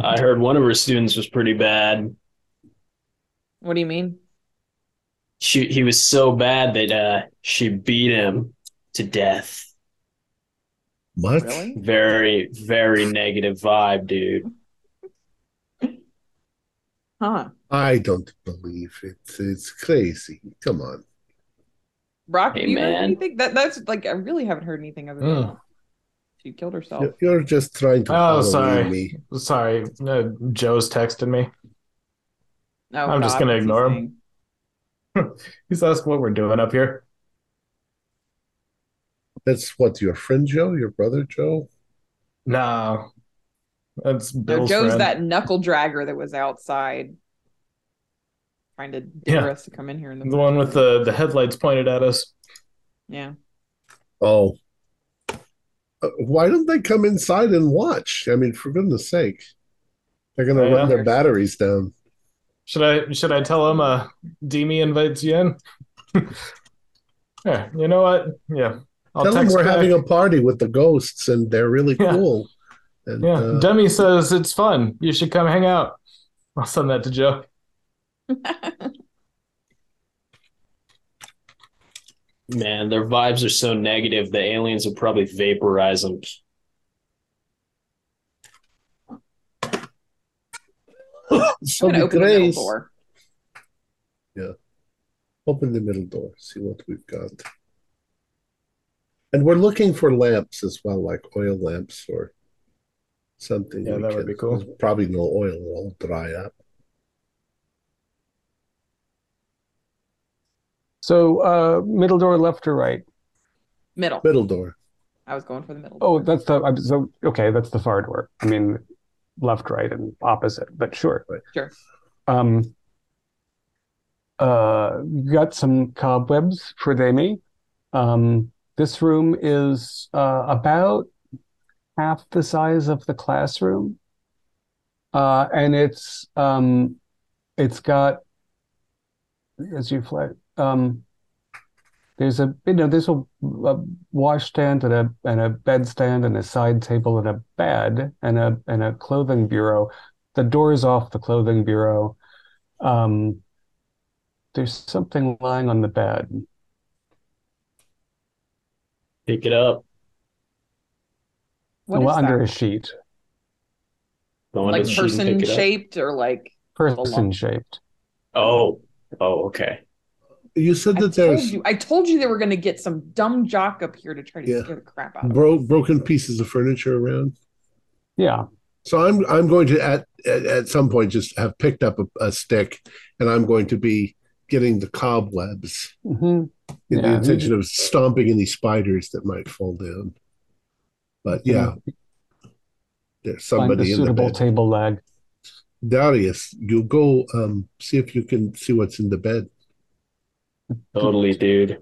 [SPEAKER 5] I heard one of her students was pretty bad.
[SPEAKER 4] What do you mean?
[SPEAKER 5] She he was so bad that uh she beat him to death.
[SPEAKER 1] What?
[SPEAKER 4] Really?
[SPEAKER 5] Very, very negative vibe, dude.
[SPEAKER 4] Huh.
[SPEAKER 1] I don't believe it. It's crazy. Come on.
[SPEAKER 4] Brock,
[SPEAKER 5] Hey,
[SPEAKER 4] have you heard
[SPEAKER 5] man.
[SPEAKER 4] anything? That that's like I really haven't heard anything of it.
[SPEAKER 3] Mm.
[SPEAKER 4] She killed herself.
[SPEAKER 1] You're- You're just trying to
[SPEAKER 3] Oh, sorry.
[SPEAKER 1] me.
[SPEAKER 3] Sorry, uh, Joe's texted me.
[SPEAKER 4] Oh,
[SPEAKER 3] I'm just gonna
[SPEAKER 4] what's he
[SPEAKER 3] ignore him. He's asked what we're doing up here.
[SPEAKER 1] That's what your friend Joe, your brother Joe.
[SPEAKER 3] No, that's
[SPEAKER 4] No,
[SPEAKER 3] Bill's
[SPEAKER 4] Joe's
[SPEAKER 3] friend.
[SPEAKER 4] that knuckle dragger that was outside trying to dare
[SPEAKER 3] Yeah.
[SPEAKER 4] us to come in here in the,
[SPEAKER 3] the one with the the headlights pointed at us.
[SPEAKER 4] yeah.
[SPEAKER 1] Oh, Uh, why don't they come inside and watch? I mean, for goodness sake, they're gonna
[SPEAKER 3] Oh,
[SPEAKER 1] run
[SPEAKER 3] yeah.
[SPEAKER 1] their batteries down.
[SPEAKER 3] Should I should I tell him uh Demi invites you in? yeah, you know what? Yeah. I'll
[SPEAKER 1] Tell them we're
[SPEAKER 3] back.
[SPEAKER 1] having a party with the ghosts, and they're really
[SPEAKER 3] Yeah.
[SPEAKER 1] cool. And
[SPEAKER 3] Yeah,
[SPEAKER 1] uh,
[SPEAKER 3] Demi says it's fun. You should come hang out. I'll send that to Joe.
[SPEAKER 5] Man, their vibes are so negative the aliens would probably vaporize them.
[SPEAKER 1] so
[SPEAKER 4] I'm gonna
[SPEAKER 1] be
[SPEAKER 4] open the middle
[SPEAKER 1] grace.
[SPEAKER 4] door.
[SPEAKER 1] Open the middle door. See what we've got. And we're looking for lamps as well, like oil lamps or something.
[SPEAKER 3] Yeah,
[SPEAKER 1] we
[SPEAKER 3] that would be cool.
[SPEAKER 1] there's Probably no oil; it'll dry up.
[SPEAKER 2] So uh, middle door, left or right?
[SPEAKER 4] Middle.
[SPEAKER 1] Middle door.
[SPEAKER 4] I was going for the middle.
[SPEAKER 2] Oh,
[SPEAKER 4] door.
[SPEAKER 2] that's the I'm- so okay. That's the far door. I mean, left, right, and opposite. But sure.
[SPEAKER 1] Right.
[SPEAKER 4] Sure.
[SPEAKER 2] Um. Uh, got some cobwebs for Demi. Um, this room is uh about half the size of the classroom. Uh, and it's um, it's got as you fly um. There's a you know there's a, a washstand and a and a bedstand and a side table and a bed and a and a clothing bureau. The door is off the clothing bureau. Um, there's something lying on the bed.
[SPEAKER 5] Pick it up.
[SPEAKER 4] What is
[SPEAKER 2] well, under
[SPEAKER 4] that?
[SPEAKER 2] a sheet,
[SPEAKER 5] Go
[SPEAKER 4] Like
[SPEAKER 5] into the sheet and
[SPEAKER 4] person
[SPEAKER 5] pick it up.
[SPEAKER 4] shaped or like
[SPEAKER 2] person shaped.
[SPEAKER 5] Oh, oh, okay.
[SPEAKER 1] You said
[SPEAKER 4] I
[SPEAKER 1] that
[SPEAKER 4] told
[SPEAKER 1] there's
[SPEAKER 4] you I told you they were gonna get some dumb jock up here to try to
[SPEAKER 1] Yeah.
[SPEAKER 4] scare the crap out of us.
[SPEAKER 1] bro- broken pieces of furniture around.
[SPEAKER 2] Yeah.
[SPEAKER 1] So I'm I'm going to at at, at some point just have picked up a, a stick, and I'm going to be getting the cobwebs
[SPEAKER 2] hmm
[SPEAKER 1] in the
[SPEAKER 2] Yeah.
[SPEAKER 1] intention of stomping any spiders that might fall down. But yeah, there's
[SPEAKER 2] Find
[SPEAKER 1] somebody
[SPEAKER 2] a
[SPEAKER 1] in the bed.
[SPEAKER 2] table leg.
[SPEAKER 1] Darius, you go um, see if you can see what's in the bed.
[SPEAKER 5] Totally, dude.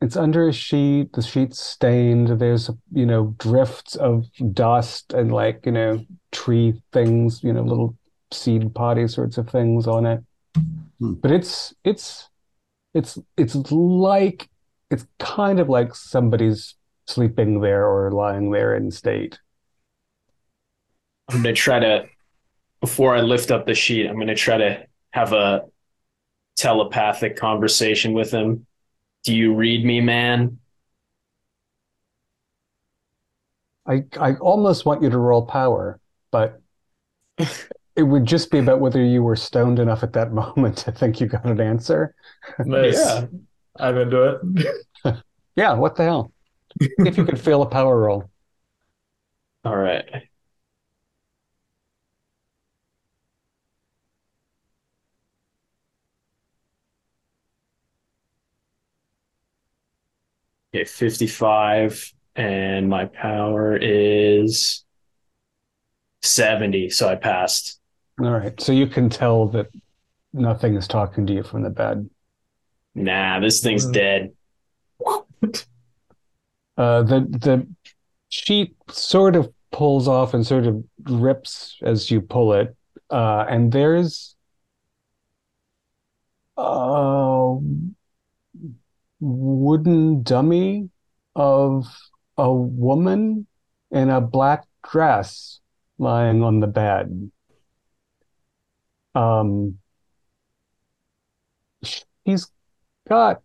[SPEAKER 2] It's under a sheet. The sheet's stained. There's, you know, drifts of dust and like, you know, tree things, you know, little seed potty sorts of things on it.
[SPEAKER 1] Hmm.
[SPEAKER 2] But it's it's it's it's like it's kind of like somebody's sleeping there or lying there in state.
[SPEAKER 5] I'm gonna try to before I lift up the sheet, I'm gonna try to have a telepathic conversation with him. Do you read me, man?
[SPEAKER 2] I I almost want you to roll power, but it would just be about whether you were stoned enough at that moment to think you got an answer.
[SPEAKER 3] Nice.
[SPEAKER 5] Yeah.
[SPEAKER 3] I'm into it.
[SPEAKER 2] Yeah, what the hell? If you could feel a power roll.
[SPEAKER 5] All right. Okay, 55, and my power is 70, so I passed.
[SPEAKER 2] All right. So you can tell that nothing is talking to you from the bed.
[SPEAKER 5] Nah, this thing's
[SPEAKER 3] Mm.
[SPEAKER 5] dead.
[SPEAKER 2] Uh, the the sheet sort of pulls off and sort of rips as you pull it. Uh, and there's a wooden dummy of a woman in a black dress lying on the bed. Um, she's got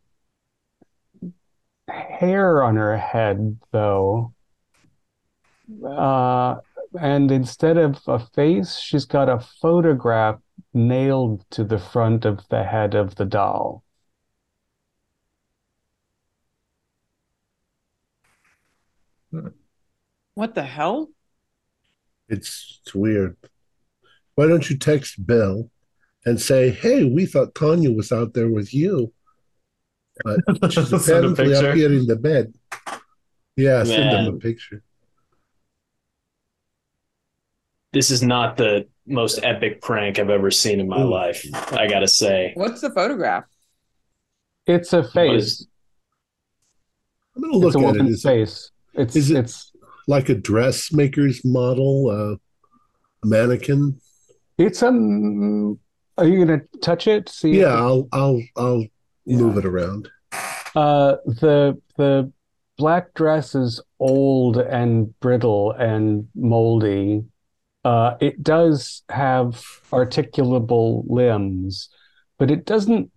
[SPEAKER 2] hair on her head, though. Uh, and instead of a face, she's got a photograph nailed to the front of the head of the doll.
[SPEAKER 4] What the hell?
[SPEAKER 1] It's, it's weird. Why don't you text Bill and say, "Hey, we thought Tanya was out there with you, but she's apparently up here in the bed." Yeah, send them a picture.
[SPEAKER 5] This is not the most epic prank I've ever seen in my
[SPEAKER 1] Ooh.
[SPEAKER 5] life, I gotta say.
[SPEAKER 4] What's the photograph?
[SPEAKER 2] It's a face.
[SPEAKER 5] is-
[SPEAKER 1] I'm gonna look
[SPEAKER 2] It's a
[SPEAKER 1] at it.
[SPEAKER 2] woman's
[SPEAKER 1] Is it
[SPEAKER 2] face. It's
[SPEAKER 1] is it-
[SPEAKER 2] it's
[SPEAKER 1] like a dressmaker's model, uh, a mannequin?
[SPEAKER 2] it's um. Are you gonna touch it? See?
[SPEAKER 1] Yeah, I'll I'll I'll move it around.
[SPEAKER 2] Uh, the the black dress is old and brittle and moldy. Uh, it does have articulable limbs, but it doesn't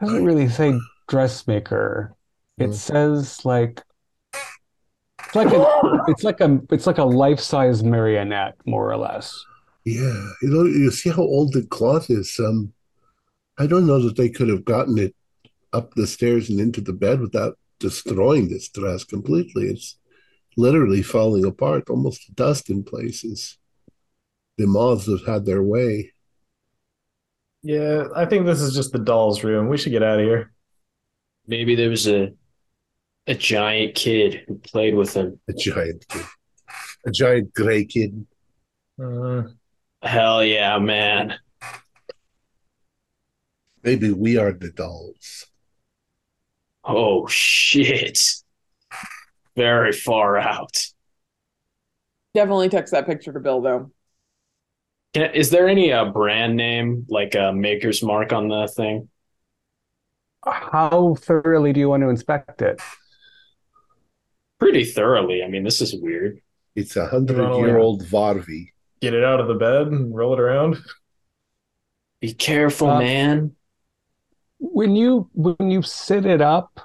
[SPEAKER 2] doesn't really say dressmaker. It
[SPEAKER 1] Hmm.
[SPEAKER 2] says like it's like a it's like a it's like a life-size marionette, more or less.
[SPEAKER 1] Yeah, you know, you see how old the cloth is. Um, I don't know that they could have gotten it up the stairs and into the bed without destroying this dress completely. It's literally falling apart, almost to dust in places. The moths have had their way.
[SPEAKER 3] Yeah, I think this is just the doll's room. We should get out of here.
[SPEAKER 5] Maybe there was a a giant kid who played with him.
[SPEAKER 1] A giant kid, a giant gray kid.
[SPEAKER 3] Uh,
[SPEAKER 5] Hell yeah, man.
[SPEAKER 1] Maybe we are the dolls.
[SPEAKER 5] Oh shit. Very far out.
[SPEAKER 4] Definitely text that picture to Bill though.
[SPEAKER 5] Can, is there any uh, brand name, like a maker's mark on the thing?
[SPEAKER 2] How thoroughly do you want to inspect it?
[SPEAKER 5] Pretty thoroughly. I mean, this is weird.
[SPEAKER 1] It's a hundred-year-old Barbie.
[SPEAKER 3] get it out of the bed and roll it around.
[SPEAKER 5] Be careful,
[SPEAKER 2] Uh,
[SPEAKER 5] man.
[SPEAKER 2] when you when you sit it up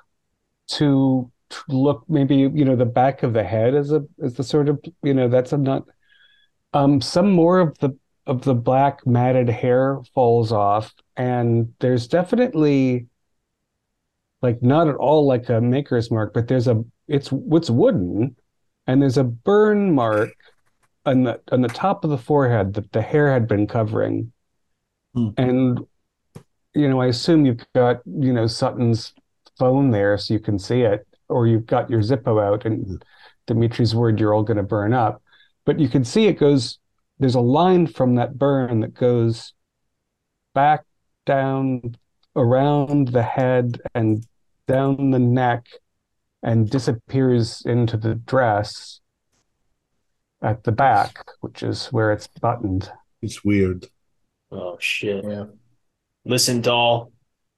[SPEAKER 2] to to look maybe you know the back of the head as a as the sort of you know that's a not um some more of the of the black matted hair falls off and there's definitely like not at all like a maker's mark but there's a it's it's wooden and there's a burn mark on the on the top of the forehead that the hair had been covering.
[SPEAKER 1] Hmm.
[SPEAKER 2] And you know, I assume you've got, you know, Sutton's phone there so you can see it, or you've got your Zippo out and Dimitri's worried you're all going to burn up. But you can see it goes, there's a line from that burn that goes back down around the head and down the neck and disappears into the dress at the back, which is where it's buttoned.
[SPEAKER 1] It's weird.
[SPEAKER 5] Oh shit.
[SPEAKER 3] Yeah.
[SPEAKER 5] Listen, doll,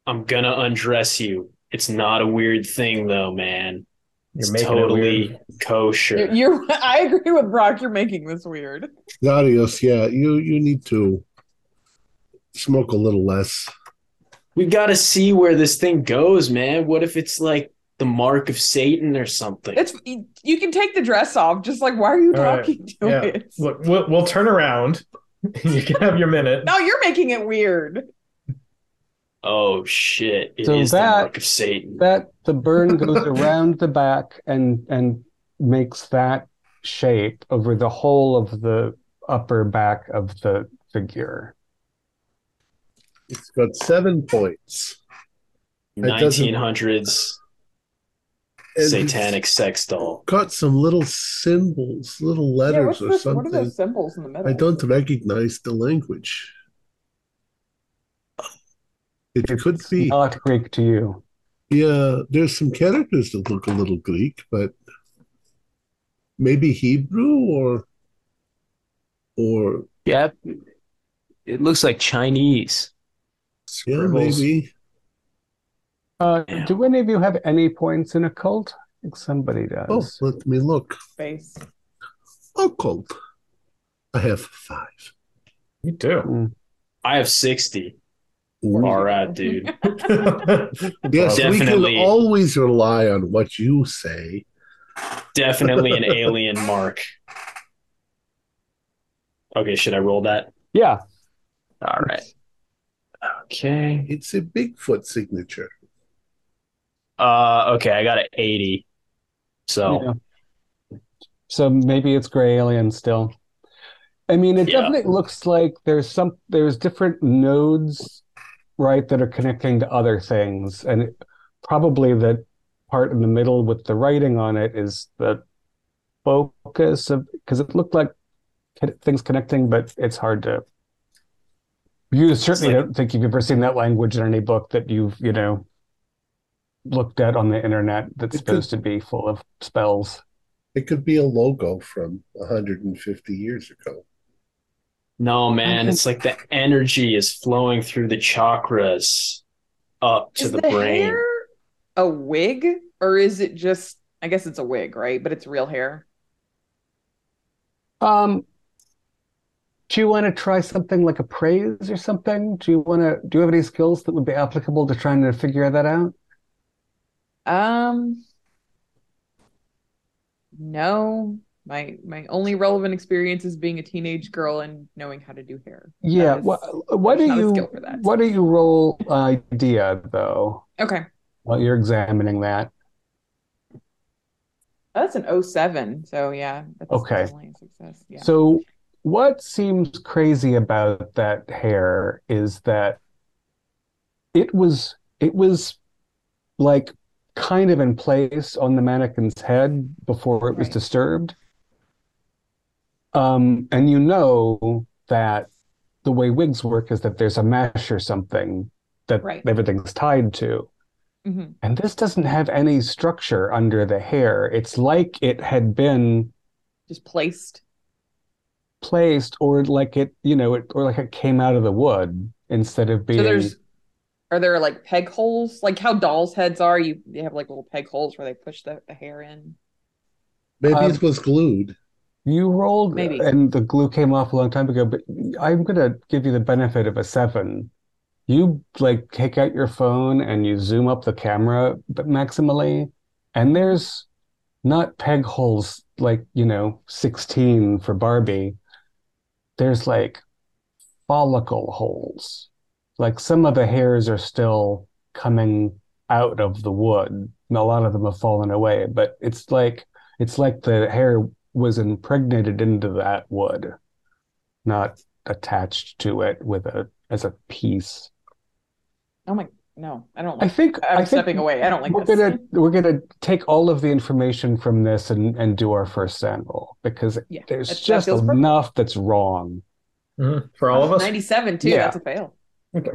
[SPEAKER 5] I'm gonna undress you. It's not a weird thing though, man.
[SPEAKER 3] You're
[SPEAKER 5] It's
[SPEAKER 3] making it
[SPEAKER 5] totally
[SPEAKER 3] weird.
[SPEAKER 5] kosher.
[SPEAKER 4] You're, you're I agree with Brock. You're making this weird.
[SPEAKER 1] Darius, yeah, you you need to smoke a little less.
[SPEAKER 5] We gotta see where this thing goes, man. What if it's like the mark of Satan or something?
[SPEAKER 4] It's you can take the dress off. Just like why are you
[SPEAKER 3] All right.
[SPEAKER 4] talking to
[SPEAKER 3] Yeah.
[SPEAKER 4] it?
[SPEAKER 3] Look, we'll, we'll turn around. you can have your minute.
[SPEAKER 4] No, you're making it weird.
[SPEAKER 5] oh shit. It is
[SPEAKER 2] So
[SPEAKER 5] the
[SPEAKER 2] that-
[SPEAKER 5] mark of Satan.
[SPEAKER 2] That the burn goes around the back and and makes that shape over the whole of the upper back of the figure.
[SPEAKER 1] It's got seven points. It doesn't-
[SPEAKER 5] 1900s
[SPEAKER 1] And it's
[SPEAKER 5] satanic sex doll.
[SPEAKER 1] Got some little symbols, little letters
[SPEAKER 4] what's
[SPEAKER 1] or
[SPEAKER 4] this, what are
[SPEAKER 1] something.
[SPEAKER 4] those symbols in the middle?
[SPEAKER 1] I don't recognize the language. It could
[SPEAKER 2] It's
[SPEAKER 1] be.
[SPEAKER 2] not Greek to you.
[SPEAKER 1] Yeah, there's some characters that look a little Greek, but maybe Hebrew or or
[SPEAKER 5] Yeah. It looks like Chinese.
[SPEAKER 1] yeah,
[SPEAKER 3] Scribbles.
[SPEAKER 1] maybe.
[SPEAKER 2] Uh,
[SPEAKER 5] Yeah.
[SPEAKER 2] do any of you have any points in occult? I think somebody
[SPEAKER 1] Oh,
[SPEAKER 2] does.
[SPEAKER 1] let me look.
[SPEAKER 4] Space.
[SPEAKER 1] Occult. I have five.
[SPEAKER 3] You do.
[SPEAKER 2] Mm.
[SPEAKER 5] I have 60.
[SPEAKER 1] Ooh.
[SPEAKER 5] All right, dude.
[SPEAKER 1] Yes, we can always rely on what you say.
[SPEAKER 5] Definitely an alien mark. Okay, should I roll that?
[SPEAKER 2] Yeah,
[SPEAKER 5] All right. Okay.
[SPEAKER 1] It's a Bigfoot signature.
[SPEAKER 5] Uh okay, I got an 80. So
[SPEAKER 2] yeah. So maybe it's gray alien still. I mean, it
[SPEAKER 5] Yeah.
[SPEAKER 2] definitely looks like there's some there's different nodes, right, that are connecting to other things, and it, probably the part in the middle with the writing on it is the focus of because it looked like things connecting, but it's hard to. You certainly
[SPEAKER 5] like-
[SPEAKER 2] don't think you've ever seen that language in any book that you've, you know, looked at on the internet that's
[SPEAKER 1] It could-
[SPEAKER 2] supposed to be full of spells.
[SPEAKER 1] It could be a logo from 150 years ago.
[SPEAKER 5] no man, it's like the energy is flowing through the chakras up to
[SPEAKER 4] is
[SPEAKER 5] the
[SPEAKER 4] the
[SPEAKER 5] brain.
[SPEAKER 4] hair a wig or is it just? I guess it's a wig, right? But it's real hair.
[SPEAKER 2] Um, do you want to try something like a praise or something? Do you want to, do you have any skills that would be applicable to trying to figure that out?
[SPEAKER 4] Um, no. My my only relevant experience is being a teenage girl and knowing how to do hair.
[SPEAKER 2] Yeah,
[SPEAKER 4] is-
[SPEAKER 2] what, what do
[SPEAKER 4] there's not a
[SPEAKER 2] you,
[SPEAKER 4] skill for that.
[SPEAKER 2] what do you roll idea though,
[SPEAKER 4] Okay.
[SPEAKER 2] while you're examining that?
[SPEAKER 4] That's an 07, so yeah, that's
[SPEAKER 2] Okay.
[SPEAKER 4] definitely a success. Yeah.
[SPEAKER 2] So what seems crazy about that hair is that it was it was like kind of in place on the mannequin's head before it was
[SPEAKER 4] Right.
[SPEAKER 2] disturbed. Um, and you know that the way wigs work is that there's a mesh or something that
[SPEAKER 4] Right.
[SPEAKER 2] everything's tied to.
[SPEAKER 4] Mhm.
[SPEAKER 2] And this doesn't have any structure under the hair. It's like it had been
[SPEAKER 4] Just placed.
[SPEAKER 2] placed or like it, you know, it or like it came out of the wood instead of being
[SPEAKER 4] So there's are there like peg holes? Like how dolls' heads are, you they have like little peg holes where they push the, the hair in.
[SPEAKER 1] Maybe
[SPEAKER 2] Um,
[SPEAKER 1] it was glued.
[SPEAKER 2] you rolled
[SPEAKER 4] Maybe.
[SPEAKER 2] and the glue came off a long time ago, but I'm gonna give you the benefit of a seven. You like take out your phone and you zoom up the camera but maximally, and there's not peg holes like, you know, 16 for Barbie. There's like follicle holes. Like some of the hairs are still coming out of the wood. and A lot of them have fallen away, but it's like it's like the hair was impregnated into that wood, not attached to it with a as a piece.
[SPEAKER 4] Oh my no, I don't like, I
[SPEAKER 2] think
[SPEAKER 4] I'm
[SPEAKER 2] I think
[SPEAKER 4] stepping away. I don't like
[SPEAKER 2] we're
[SPEAKER 4] this.
[SPEAKER 2] gonna we're gonna take all of the information from this and and do our first SAN roll because
[SPEAKER 4] Yeah,
[SPEAKER 2] there's
[SPEAKER 4] that- that
[SPEAKER 2] just
[SPEAKER 4] feels perfect.
[SPEAKER 2] enough that's wrong.
[SPEAKER 3] Mhm. For all of us?
[SPEAKER 4] 97 too,
[SPEAKER 2] Yeah.
[SPEAKER 4] that's a fail.
[SPEAKER 3] Okay.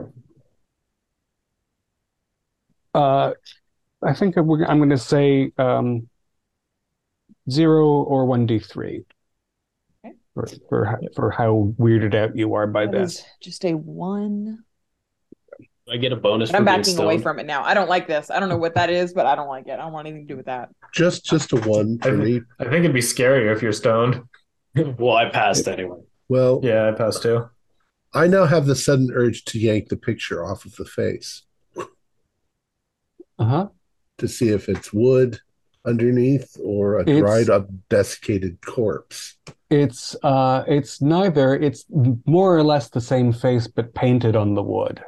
[SPEAKER 2] Uh, I think I'm going to say um, zero or one d three
[SPEAKER 4] Okay.
[SPEAKER 2] for for for how weirded out you are by
[SPEAKER 4] That
[SPEAKER 2] this.
[SPEAKER 4] just a one.
[SPEAKER 5] I get a bonus
[SPEAKER 4] But I'm
[SPEAKER 5] for being
[SPEAKER 4] backing away from it now. I don't like this. I don't know what that is, but I don't like it. I don't want anything to do with that.
[SPEAKER 1] Just just a one for me.
[SPEAKER 3] I think it'd be scarier if you're stoned.
[SPEAKER 5] well, I passed anyway.
[SPEAKER 1] Well,
[SPEAKER 3] Yeah, I passed too.
[SPEAKER 1] I now have the sudden urge to yank the picture off of the face
[SPEAKER 2] Uh huh.
[SPEAKER 1] to see if it's wood underneath or a
[SPEAKER 2] It's-
[SPEAKER 1] dried up desiccated corpse.
[SPEAKER 2] It's uh, it's neither. It's more or less the same face, but painted on the wood.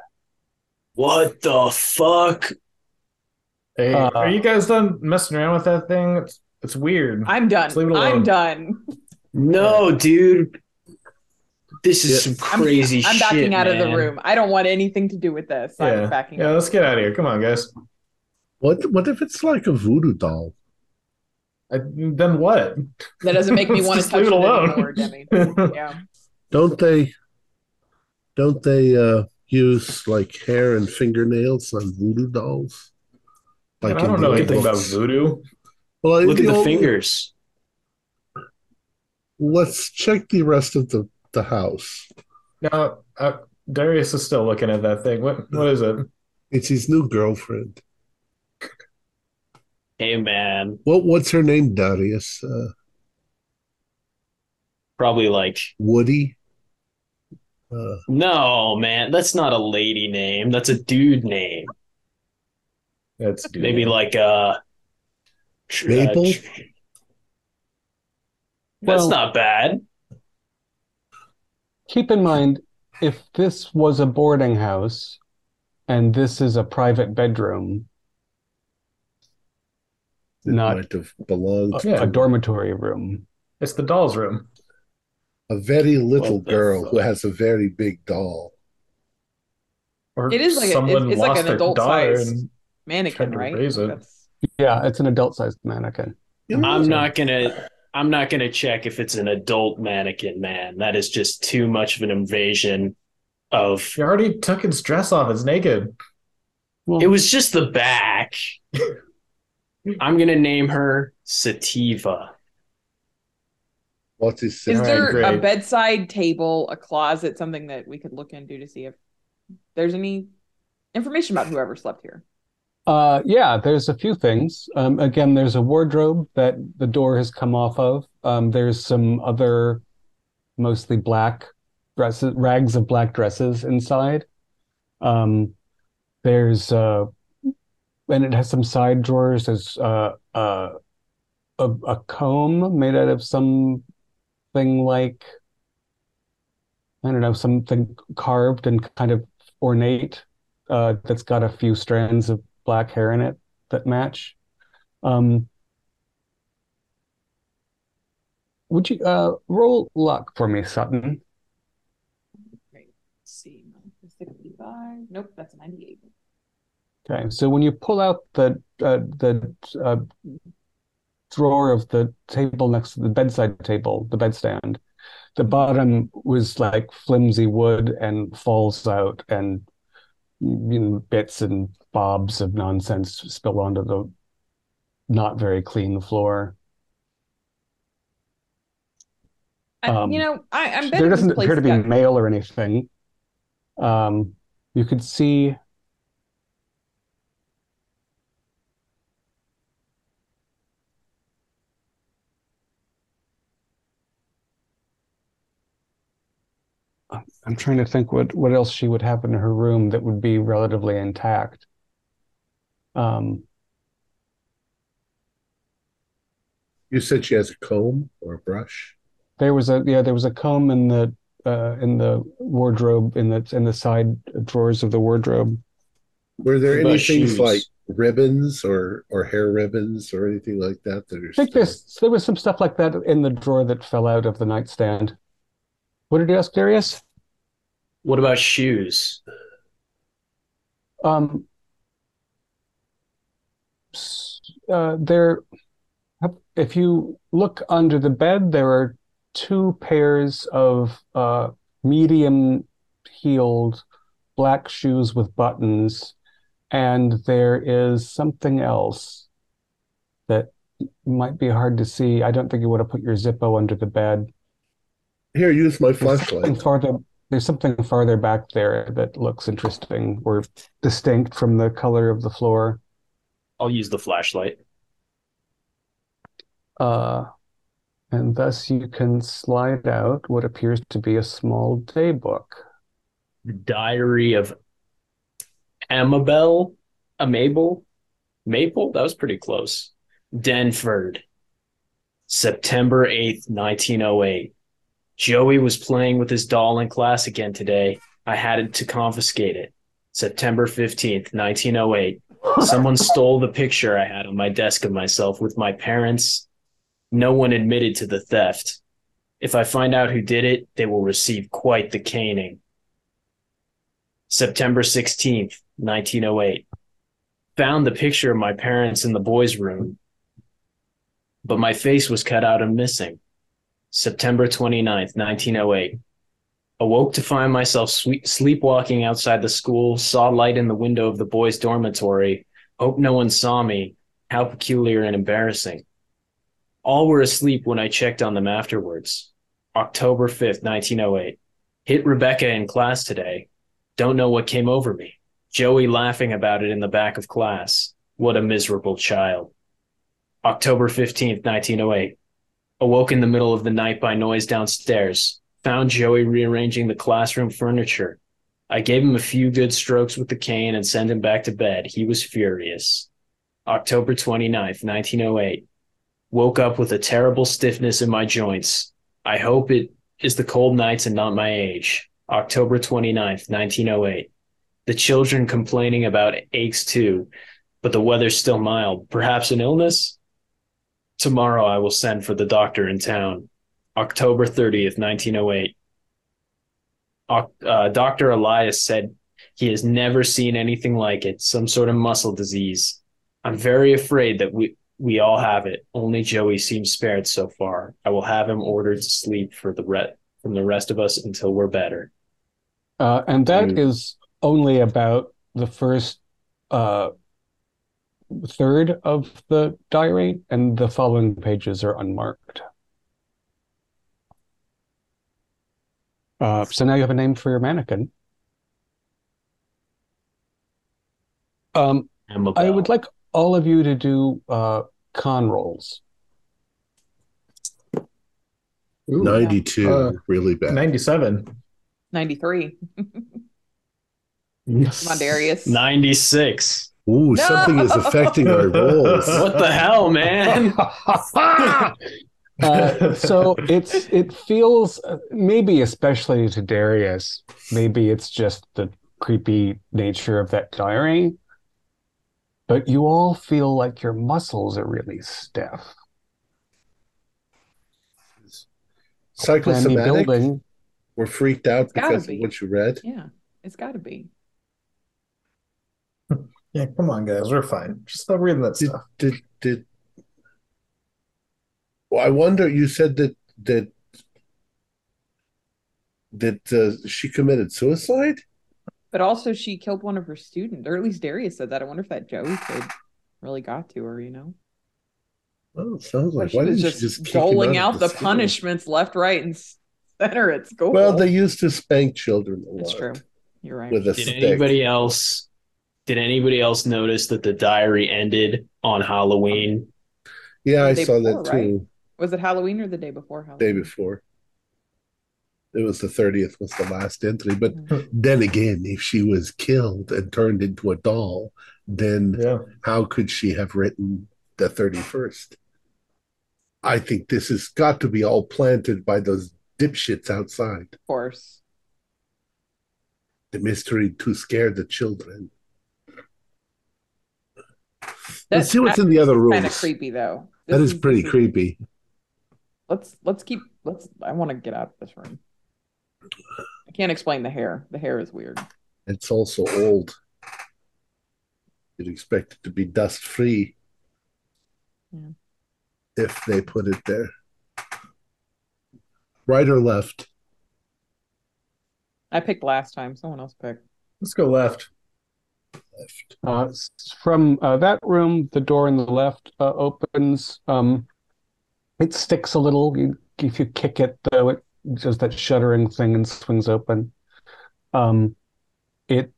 [SPEAKER 5] What the fuck?
[SPEAKER 3] Hey,
[SPEAKER 2] Uh,
[SPEAKER 3] are you guys done messing around with that thing? It's it's weird.
[SPEAKER 4] I'm done.
[SPEAKER 3] Just leave it
[SPEAKER 4] I'm done.
[SPEAKER 5] No, dude. This is
[SPEAKER 1] Yeah.
[SPEAKER 5] some
[SPEAKER 4] I'm,
[SPEAKER 5] crazy
[SPEAKER 4] I'm
[SPEAKER 5] shit.
[SPEAKER 4] backing out of the room. I don't want anything to do with this.
[SPEAKER 3] yeah,
[SPEAKER 4] I'm backing
[SPEAKER 3] yeah.
[SPEAKER 4] out.
[SPEAKER 3] Let's get out of here. Come on, guys.
[SPEAKER 1] What what if it's like a voodoo doll?
[SPEAKER 3] I, then what?
[SPEAKER 4] That doesn't make me want to
[SPEAKER 3] Just
[SPEAKER 4] touch
[SPEAKER 3] leave
[SPEAKER 4] it
[SPEAKER 3] it alone.
[SPEAKER 4] anymore, Demi. Yeah.
[SPEAKER 1] Don't they don't they uh use like hair and fingernails on voodoo dolls?
[SPEAKER 3] Like
[SPEAKER 1] I
[SPEAKER 3] don't know
[SPEAKER 1] the
[SPEAKER 3] anything about voodoo.
[SPEAKER 1] Well,
[SPEAKER 5] Look at the
[SPEAKER 1] old-
[SPEAKER 5] fingers.
[SPEAKER 1] Let's check the rest of the, the house.
[SPEAKER 3] Now, uh, Darius is still looking at that thing. What what is it?
[SPEAKER 1] It's his new girlfriend.
[SPEAKER 5] Hey, man.
[SPEAKER 1] What what's her name, Darius? Uh,
[SPEAKER 5] Probably like,
[SPEAKER 1] Woody. Uh,
[SPEAKER 5] no, man. That's not a lady name. That's a dude name.
[SPEAKER 3] It's
[SPEAKER 5] Maybe like uh, tr- uh,
[SPEAKER 1] Maple?
[SPEAKER 5] That's
[SPEAKER 2] Well-
[SPEAKER 5] not bad.
[SPEAKER 2] Keep in mind, if this was a boarding house and this is a private bedroom,
[SPEAKER 1] it
[SPEAKER 2] Not-
[SPEAKER 1] might have belonged
[SPEAKER 2] a,
[SPEAKER 1] to
[SPEAKER 2] a dormitory room.
[SPEAKER 3] it's the doll's room.
[SPEAKER 1] a very little
[SPEAKER 5] What the
[SPEAKER 1] girl who has a very big doll.
[SPEAKER 3] Or
[SPEAKER 4] It is like a-
[SPEAKER 3] someone
[SPEAKER 4] it's like an adult
[SPEAKER 3] sized
[SPEAKER 4] Mannequin, right?
[SPEAKER 3] it.
[SPEAKER 2] Yeah, it's an adult-sized mannequin.
[SPEAKER 5] I'm not gonna. I'm not gonna check if it's an adult mannequin, man. That is just too much of an invasion of.
[SPEAKER 3] you already took his dress off. It's naked.
[SPEAKER 2] Well,
[SPEAKER 5] It was just the back. I'm gonna name her Sativa.
[SPEAKER 1] What's his
[SPEAKER 4] Is
[SPEAKER 1] sign?
[SPEAKER 3] All right,
[SPEAKER 4] there a bedside table, a closet, something that we could look into to see if there's any information about whoever slept here?
[SPEAKER 2] Uh, yeah, there's a few things. Um, again, there's a wardrobe that the door has come off of. Um, there's some other mostly black dresses, rags of black dresses inside. Um, there's uh, and it has some side drawers. There's uh, uh, a a comb made out of something like I don't know, something carved and kind of ornate uh, that's got a few strands of black hair in it that match. Um, would you uh, roll luck for me, Sutton?
[SPEAKER 4] Let's see. 65. Nope, that's a 98.
[SPEAKER 2] Okay, so when you pull out the uh, the uh, drawer of the table next to the bedside table, the bedstand, the bottom was like flimsy wood and falls out, and you know, bits and bobs of nonsense spill onto the not very clean floor. Um,
[SPEAKER 4] you know, I, I'm
[SPEAKER 2] There doesn't appear to be mail or anything. Um, you could see I'm trying to think what what else she would have in her room that would be relatively intact. Um,
[SPEAKER 1] You said she has a comb or a brush.
[SPEAKER 2] there was a yeah, there was a comb in the uh, in the wardrobe in the in the side drawers of the wardrobe.
[SPEAKER 1] Were there
[SPEAKER 5] What
[SPEAKER 1] any things like ribbons or or hair ribbons or anything like that that are
[SPEAKER 2] I think
[SPEAKER 1] still-
[SPEAKER 2] there's there was some stuff like that in the drawer that fell out of the nightstand. What did you ask, Darius?
[SPEAKER 5] What about shoes?
[SPEAKER 2] Um, uh, there, if you look under the bed, there are two pairs of uh, medium-heeled black shoes with buttons, and there is something else that might be hard to see. I don't think you want to put your Zippo under the bed.
[SPEAKER 1] here use my flashlight
[SPEAKER 2] farther, there's something farther back there that looks interesting or distinct from the color of the floor.
[SPEAKER 5] I'll use the flashlight.
[SPEAKER 2] Uh, and thus you can slide out what appears to be a small day book.
[SPEAKER 5] Diary of Amabel, Amable, Maple. That was pretty close. Denford, September eighth, nineteen oh eight. Joey was playing with his doll in class again today. I had it to confiscate it. September fifteenth, nineteen oh eight. Someone stole the picture I had on my desk of myself with my parents. No one admitted to the theft. If I find out who did it, they will receive quite the caning. September 16th, 1908. Found the picture of my parents in the boys' room, but my face was cut out and missing. September 29th, 1908. Awoke to find myself sleepwalking outside the school, saw light in the window of the boys' dormitory. Hope no one saw me. How peculiar and embarrassing. All were asleep when I checked on them afterwards. October 5th, 1908. Hit Rebecca in class today. Don't know what came over me. Joey laughing about it in the back of class. What a miserable child. October 15th, 1908. Awoke in the middle of the night by noise downstairs. Found Joey rearranging the classroom furniture. I gave him a few good strokes with the cane and sent him back to bed. He was furious. October 29th, 1908. Woke up with a terrible stiffness in my joints. I hope it is the cold nights and not my age. October 29th, 1908. The children complaining about aches too, but the weather's still mild. Perhaps an illness? Tomorrow I will send for the doctor in town. October 30th, 1908. Uh, Dr. Elias said he has never seen anything like it, some sort of muscle disease. I'm very afraid that we, we all have it. Only Joey seems spared so far. I will have him ordered to sleep for the re- from the rest of us until we're better.
[SPEAKER 2] Uh, and that
[SPEAKER 1] Mm.
[SPEAKER 2] is only about the first uh, third of the diary, and the following pages are unmarked. Uh, so now you have a name for your mannequin. Um, I would like all of you to do uh, con rolls.
[SPEAKER 3] Ooh,
[SPEAKER 1] 92
[SPEAKER 3] Uh,
[SPEAKER 1] really bad
[SPEAKER 3] 97.
[SPEAKER 4] 93.
[SPEAKER 3] Yes.
[SPEAKER 4] Come on, Darius.
[SPEAKER 5] 96.
[SPEAKER 1] Ooh,
[SPEAKER 4] No!
[SPEAKER 1] something is affecting our rolls
[SPEAKER 5] What the hell, man?
[SPEAKER 2] Uh, so it's it feels uh, maybe especially to Darius, maybe it's just the creepy nature of that diary, but you all feel like your muscles are really stiff. Brand new
[SPEAKER 1] psychosomatic
[SPEAKER 2] building.
[SPEAKER 1] we're freaked out
[SPEAKER 4] gotta
[SPEAKER 1] because of what you read
[SPEAKER 4] Yeah, it's got to be.
[SPEAKER 3] Yeah, come on, guys. We're fine. Just stop reading that
[SPEAKER 1] did
[SPEAKER 3] stuff.
[SPEAKER 1] did did well i wonder you said that that that uh, she committed suicide
[SPEAKER 4] But also, she killed one of her students, or at least Darius said that. I wonder if that Joey kid really got to her, you know?
[SPEAKER 1] Well, it sounds like
[SPEAKER 4] she
[SPEAKER 1] why didn't
[SPEAKER 4] just,
[SPEAKER 1] she just
[SPEAKER 4] doling
[SPEAKER 1] out
[SPEAKER 4] out
[SPEAKER 1] of
[SPEAKER 4] the punishments left, right, and center at school.
[SPEAKER 1] well they used to spank children a
[SPEAKER 4] It's
[SPEAKER 1] lot
[SPEAKER 4] true. You're right.
[SPEAKER 1] with a
[SPEAKER 5] Did
[SPEAKER 1] stick
[SPEAKER 5] anybody else did anybody else notice that the diary ended on Halloween?
[SPEAKER 1] yeah i
[SPEAKER 4] day
[SPEAKER 1] saw that
[SPEAKER 4] before, right?
[SPEAKER 1] too
[SPEAKER 4] Was it Halloween or the day before Halloween?
[SPEAKER 1] day before it was the 30th was the last entry but
[SPEAKER 4] Mhm.
[SPEAKER 1] then again if she was killed and turned into a doll then
[SPEAKER 3] Yeah.
[SPEAKER 1] how could she have written the 31st? I think this has got to be all planted by those dipshits outside.
[SPEAKER 4] Of course.
[SPEAKER 1] The mystery to scare the children. Let's see what's in the other
[SPEAKER 4] Kind of creepy though.
[SPEAKER 1] That
[SPEAKER 4] This
[SPEAKER 1] is pretty
[SPEAKER 4] this
[SPEAKER 1] creepy.
[SPEAKER 4] Let's let's keep let's. I want to get out of this room. I can't explain the hair. The hair is weird.
[SPEAKER 1] It's also old. You'd expect it to be dust free
[SPEAKER 4] Yeah.
[SPEAKER 1] if they put it there. Right or left?
[SPEAKER 4] I picked last time. Someone else picked.
[SPEAKER 3] Let's go left.
[SPEAKER 1] Left.
[SPEAKER 2] Uh, from uh, that room, the door on the left uh, opens. Um, it sticks a little. You, if you kick it, though, it does that shuddering thing and swings open. Um, it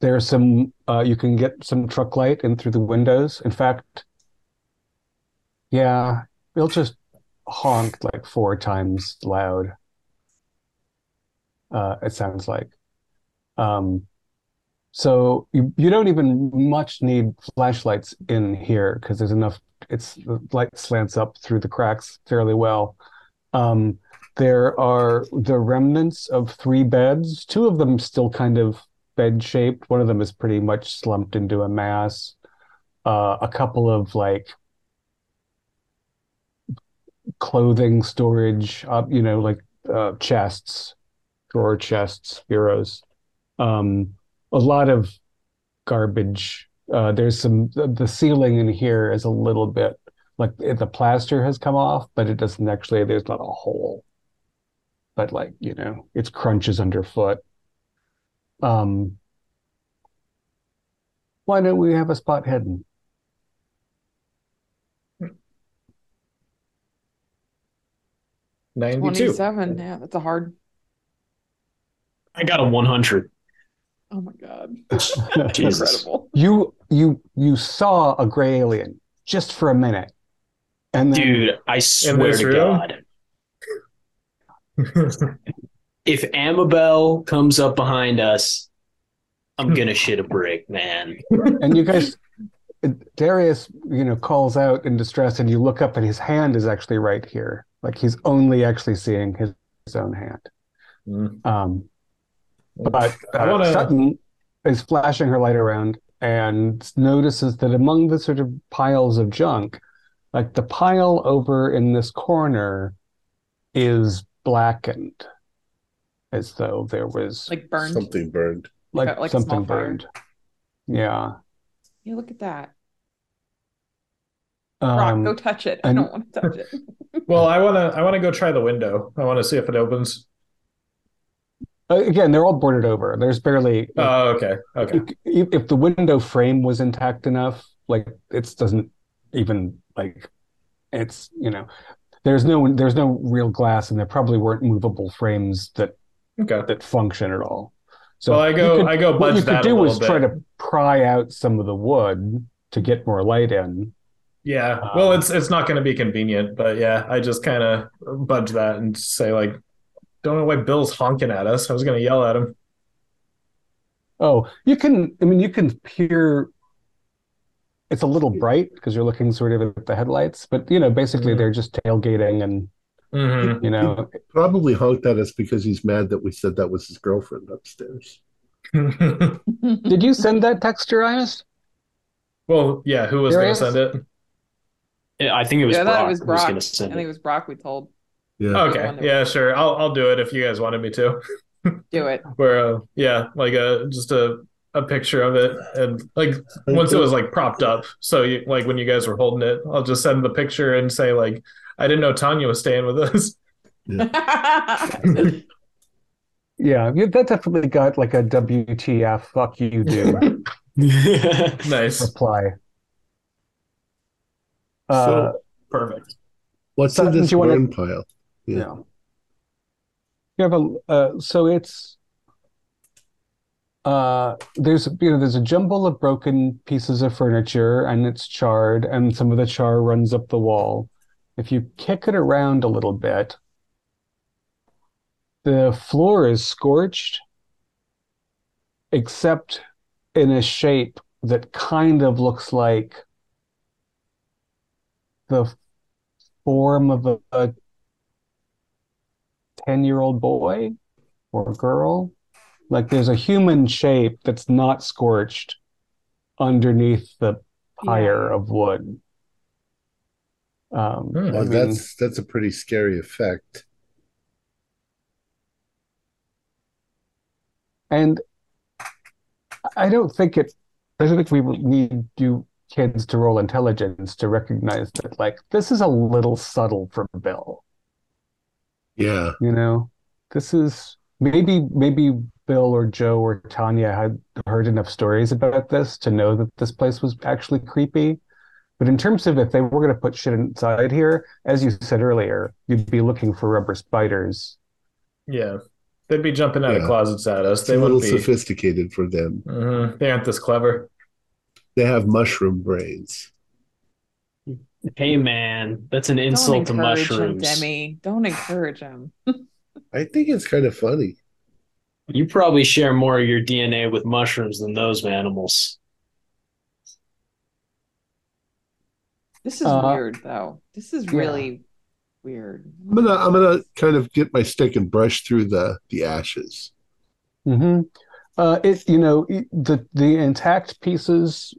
[SPEAKER 2] there's some. Uh, you can get some truck light in through the windows. In fact, yeah, it'll just honk like four times loud. Uh, it sounds like. Um, so you, you don't even much need flashlights in here because there's enough. It's the light slants up through the cracks fairly well. Um, there are the remnants of three beds. Two of them still kind of bed shaped. One of them is pretty much slumped into a mass. Uh, a couple of like clothing storage, uh, you know, like uh, chests, drawer chests, bureaus. Um, a lot of garbage. Uh, there's some the, the ceiling in here is a little bit like the plaster has come off, but it doesn't actually. There's not a hole, but like you know, it's crunches underfoot. Um, why don't we have a spot hidden?
[SPEAKER 3] Ninety-two.
[SPEAKER 4] Twenty-seven. Yeah, that's a hard.
[SPEAKER 5] I got a 100.
[SPEAKER 4] Oh my god.
[SPEAKER 5] Jesus.
[SPEAKER 4] Incredible.
[SPEAKER 2] You you you saw a gray alien just for a minute, and then
[SPEAKER 5] Dude, I swear
[SPEAKER 3] this
[SPEAKER 5] to
[SPEAKER 3] room?
[SPEAKER 5] God. If Amabel comes up behind us, I'm gonna shit a brick, man.
[SPEAKER 2] and you guys Darius, you know, calls out in distress, and you look up, and his hand is actually right here. Like he's only actually seeing his, his own hand.
[SPEAKER 3] Mm.
[SPEAKER 2] Um, but uh,
[SPEAKER 3] wanna-
[SPEAKER 2] Sutton is flashing her light around and notices that among the sort of piles of junk, like the pile over in this corner is blackened, as though there was
[SPEAKER 4] Like burned.
[SPEAKER 1] Something burned.
[SPEAKER 2] like,
[SPEAKER 4] like a small
[SPEAKER 2] something
[SPEAKER 4] fire.
[SPEAKER 2] burned. Yeah.
[SPEAKER 4] you look at that. Rock,
[SPEAKER 2] Um,
[SPEAKER 4] go touch it. I
[SPEAKER 2] and-
[SPEAKER 4] don't want to touch it.
[SPEAKER 3] Well, I wanna I wanna go try the window. I wanna see if it opens.
[SPEAKER 2] Uh, again, they're all boarded over. There's barely
[SPEAKER 3] Oh, okay. Okay.
[SPEAKER 2] if, if the window frame was intact enough, like it doesn't even like it's you know there's no there's no real glass and there probably weren't movable frames that
[SPEAKER 3] Okay.
[SPEAKER 2] that function at all. So
[SPEAKER 3] Well, I go
[SPEAKER 2] could-
[SPEAKER 3] I go
[SPEAKER 2] what
[SPEAKER 3] budge
[SPEAKER 2] you could do
[SPEAKER 3] little
[SPEAKER 2] is try to pry out some of the wood to get more light in.
[SPEAKER 3] Yeah. Well,
[SPEAKER 2] Um,
[SPEAKER 3] it's it's not going to be convenient, but yeah, I just kind of budge that and say like, don't know why Bill's honking at us. I was going to yell at him.
[SPEAKER 2] Oh, you can I mean you can peer it's a little bright because you're looking sort of at the headlights, but you know basically
[SPEAKER 3] Mhm.
[SPEAKER 2] they're just tailgating and
[SPEAKER 3] hmm
[SPEAKER 2] you know
[SPEAKER 1] Probably honked at us because he's mad that we said that was his girlfriend upstairs.
[SPEAKER 2] Did you send that text, to Darius?
[SPEAKER 3] well, yeah. Who was going to send it?
[SPEAKER 5] I think it was
[SPEAKER 4] yeah, I
[SPEAKER 5] Brock.
[SPEAKER 4] thought it was
[SPEAKER 5] who
[SPEAKER 4] Brock.
[SPEAKER 5] gonna
[SPEAKER 4] I think
[SPEAKER 5] it.
[SPEAKER 4] it was Brock we told.
[SPEAKER 1] Yeah.
[SPEAKER 3] Okay.
[SPEAKER 4] one that-
[SPEAKER 3] Yeah. Sure. I'll I'll do it if you guys wanted me to.
[SPEAKER 4] Do it.
[SPEAKER 3] Where uh, yeah, like a just a a picture of it and like once it was like propped up. So you, like when you guys were holding it, I'll just send the picture and say like, I didn't know Tanya was staying with us.
[SPEAKER 2] Yeah, you- that definitely got like a WTF, fuck you, dude
[SPEAKER 3] nice.
[SPEAKER 2] reply. Uh,
[SPEAKER 1] So-
[SPEAKER 3] Perfect.
[SPEAKER 1] What's
[SPEAKER 2] Sutton,
[SPEAKER 1] in this
[SPEAKER 2] do you wanna-
[SPEAKER 1] burn pile? Yeah.
[SPEAKER 2] yeah. You have a uh, so it's uh there's you know there's a jumble of broken pieces of furniture and it's charred and some of the char runs up the wall. If you kick it around a little bit, the floor is scorched except in a shape that kind of looks like the form of a, a 10 year old boy or girl. Like there's a human shape that's not scorched underneath the pyre of wood. Um,
[SPEAKER 3] Hmm.
[SPEAKER 2] I
[SPEAKER 1] Well,
[SPEAKER 2] mean,
[SPEAKER 1] that's that's a pretty scary effect.
[SPEAKER 2] and I don't think it. I don't think we need you kids to roll intelligence to recognize that, like, this is a little subtle for Bill.
[SPEAKER 1] Yeah.
[SPEAKER 2] You know, this is maybe maybe Bill or Joe or Tanya had heard enough stories about this to know that this place was actually creepy. But in terms of if they were going to put shit inside here, as you said earlier, you'd be looking for rubber spiders.
[SPEAKER 3] Yeah. They'd be jumping out
[SPEAKER 1] Yeah.
[SPEAKER 3] of closets at us.
[SPEAKER 1] It's
[SPEAKER 3] They
[SPEAKER 1] a little
[SPEAKER 3] be.
[SPEAKER 1] sophisticated for them.
[SPEAKER 3] Mhm. They aren't this clever.
[SPEAKER 1] They have mushroom brains.
[SPEAKER 5] Hey man, that's an
[SPEAKER 4] Don't
[SPEAKER 5] insult to
[SPEAKER 4] encourage him,
[SPEAKER 5] mushrooms.
[SPEAKER 4] Demi. Don't encourage him.
[SPEAKER 1] I think it's kind of funny.
[SPEAKER 5] You probably share more of your DNA with mushrooms than those animals.
[SPEAKER 4] This is
[SPEAKER 2] Uh,
[SPEAKER 4] weird, though. This is
[SPEAKER 2] yeah.
[SPEAKER 4] really weird.
[SPEAKER 1] I'm gonna I'm gonna kind of get my stick and brush through the the ashes.
[SPEAKER 2] hmm Uh, it you know it- the the intact pieces,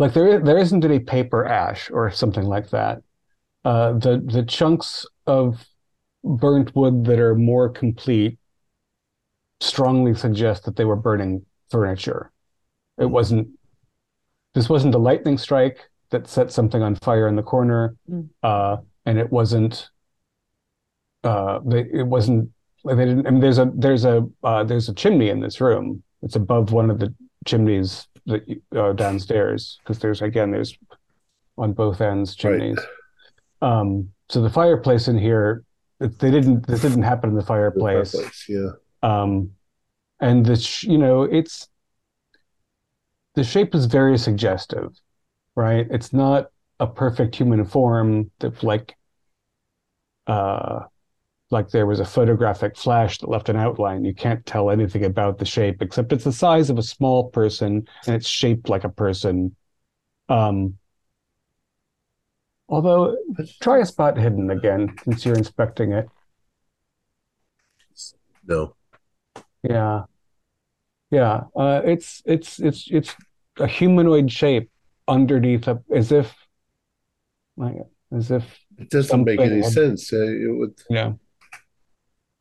[SPEAKER 2] like there there isn't any paper ash or something like that. Uh, the the chunks of burnt wood that are more complete strongly suggest that they were burning furniture. It wasn't. This wasn't a lightning strike that set something on fire in the corner,
[SPEAKER 4] Mm.
[SPEAKER 2] uh, and it wasn't. Uh, they, it wasn't like they didn't. I mean, there's a there's a uh, there's a chimney in this room. It's above one of the chimneys that uh, downstairs because there's again there's on both ends chimneys. Um, so the fireplace in here, it, they didn't. This didn't happen in the
[SPEAKER 1] The
[SPEAKER 2] fireplace.
[SPEAKER 1] fireplace, Yeah.
[SPEAKER 2] Um, and the sh- you know it's the shape is very suggestive, right? It's not a perfect human form that like uh like there was a photographic flash that left an outline. You can't tell anything about the shape except it's the size of a small person and it's shaped like a person. Um, although try a spot hidden again since you're inspecting it.
[SPEAKER 1] No.
[SPEAKER 2] Yeah. Yeah. Uh, it's it's it's it's a humanoid shape underneath a as if like as if
[SPEAKER 1] It doesn't make any
[SPEAKER 2] had-
[SPEAKER 1] sense. Uh, it would
[SPEAKER 2] yeah.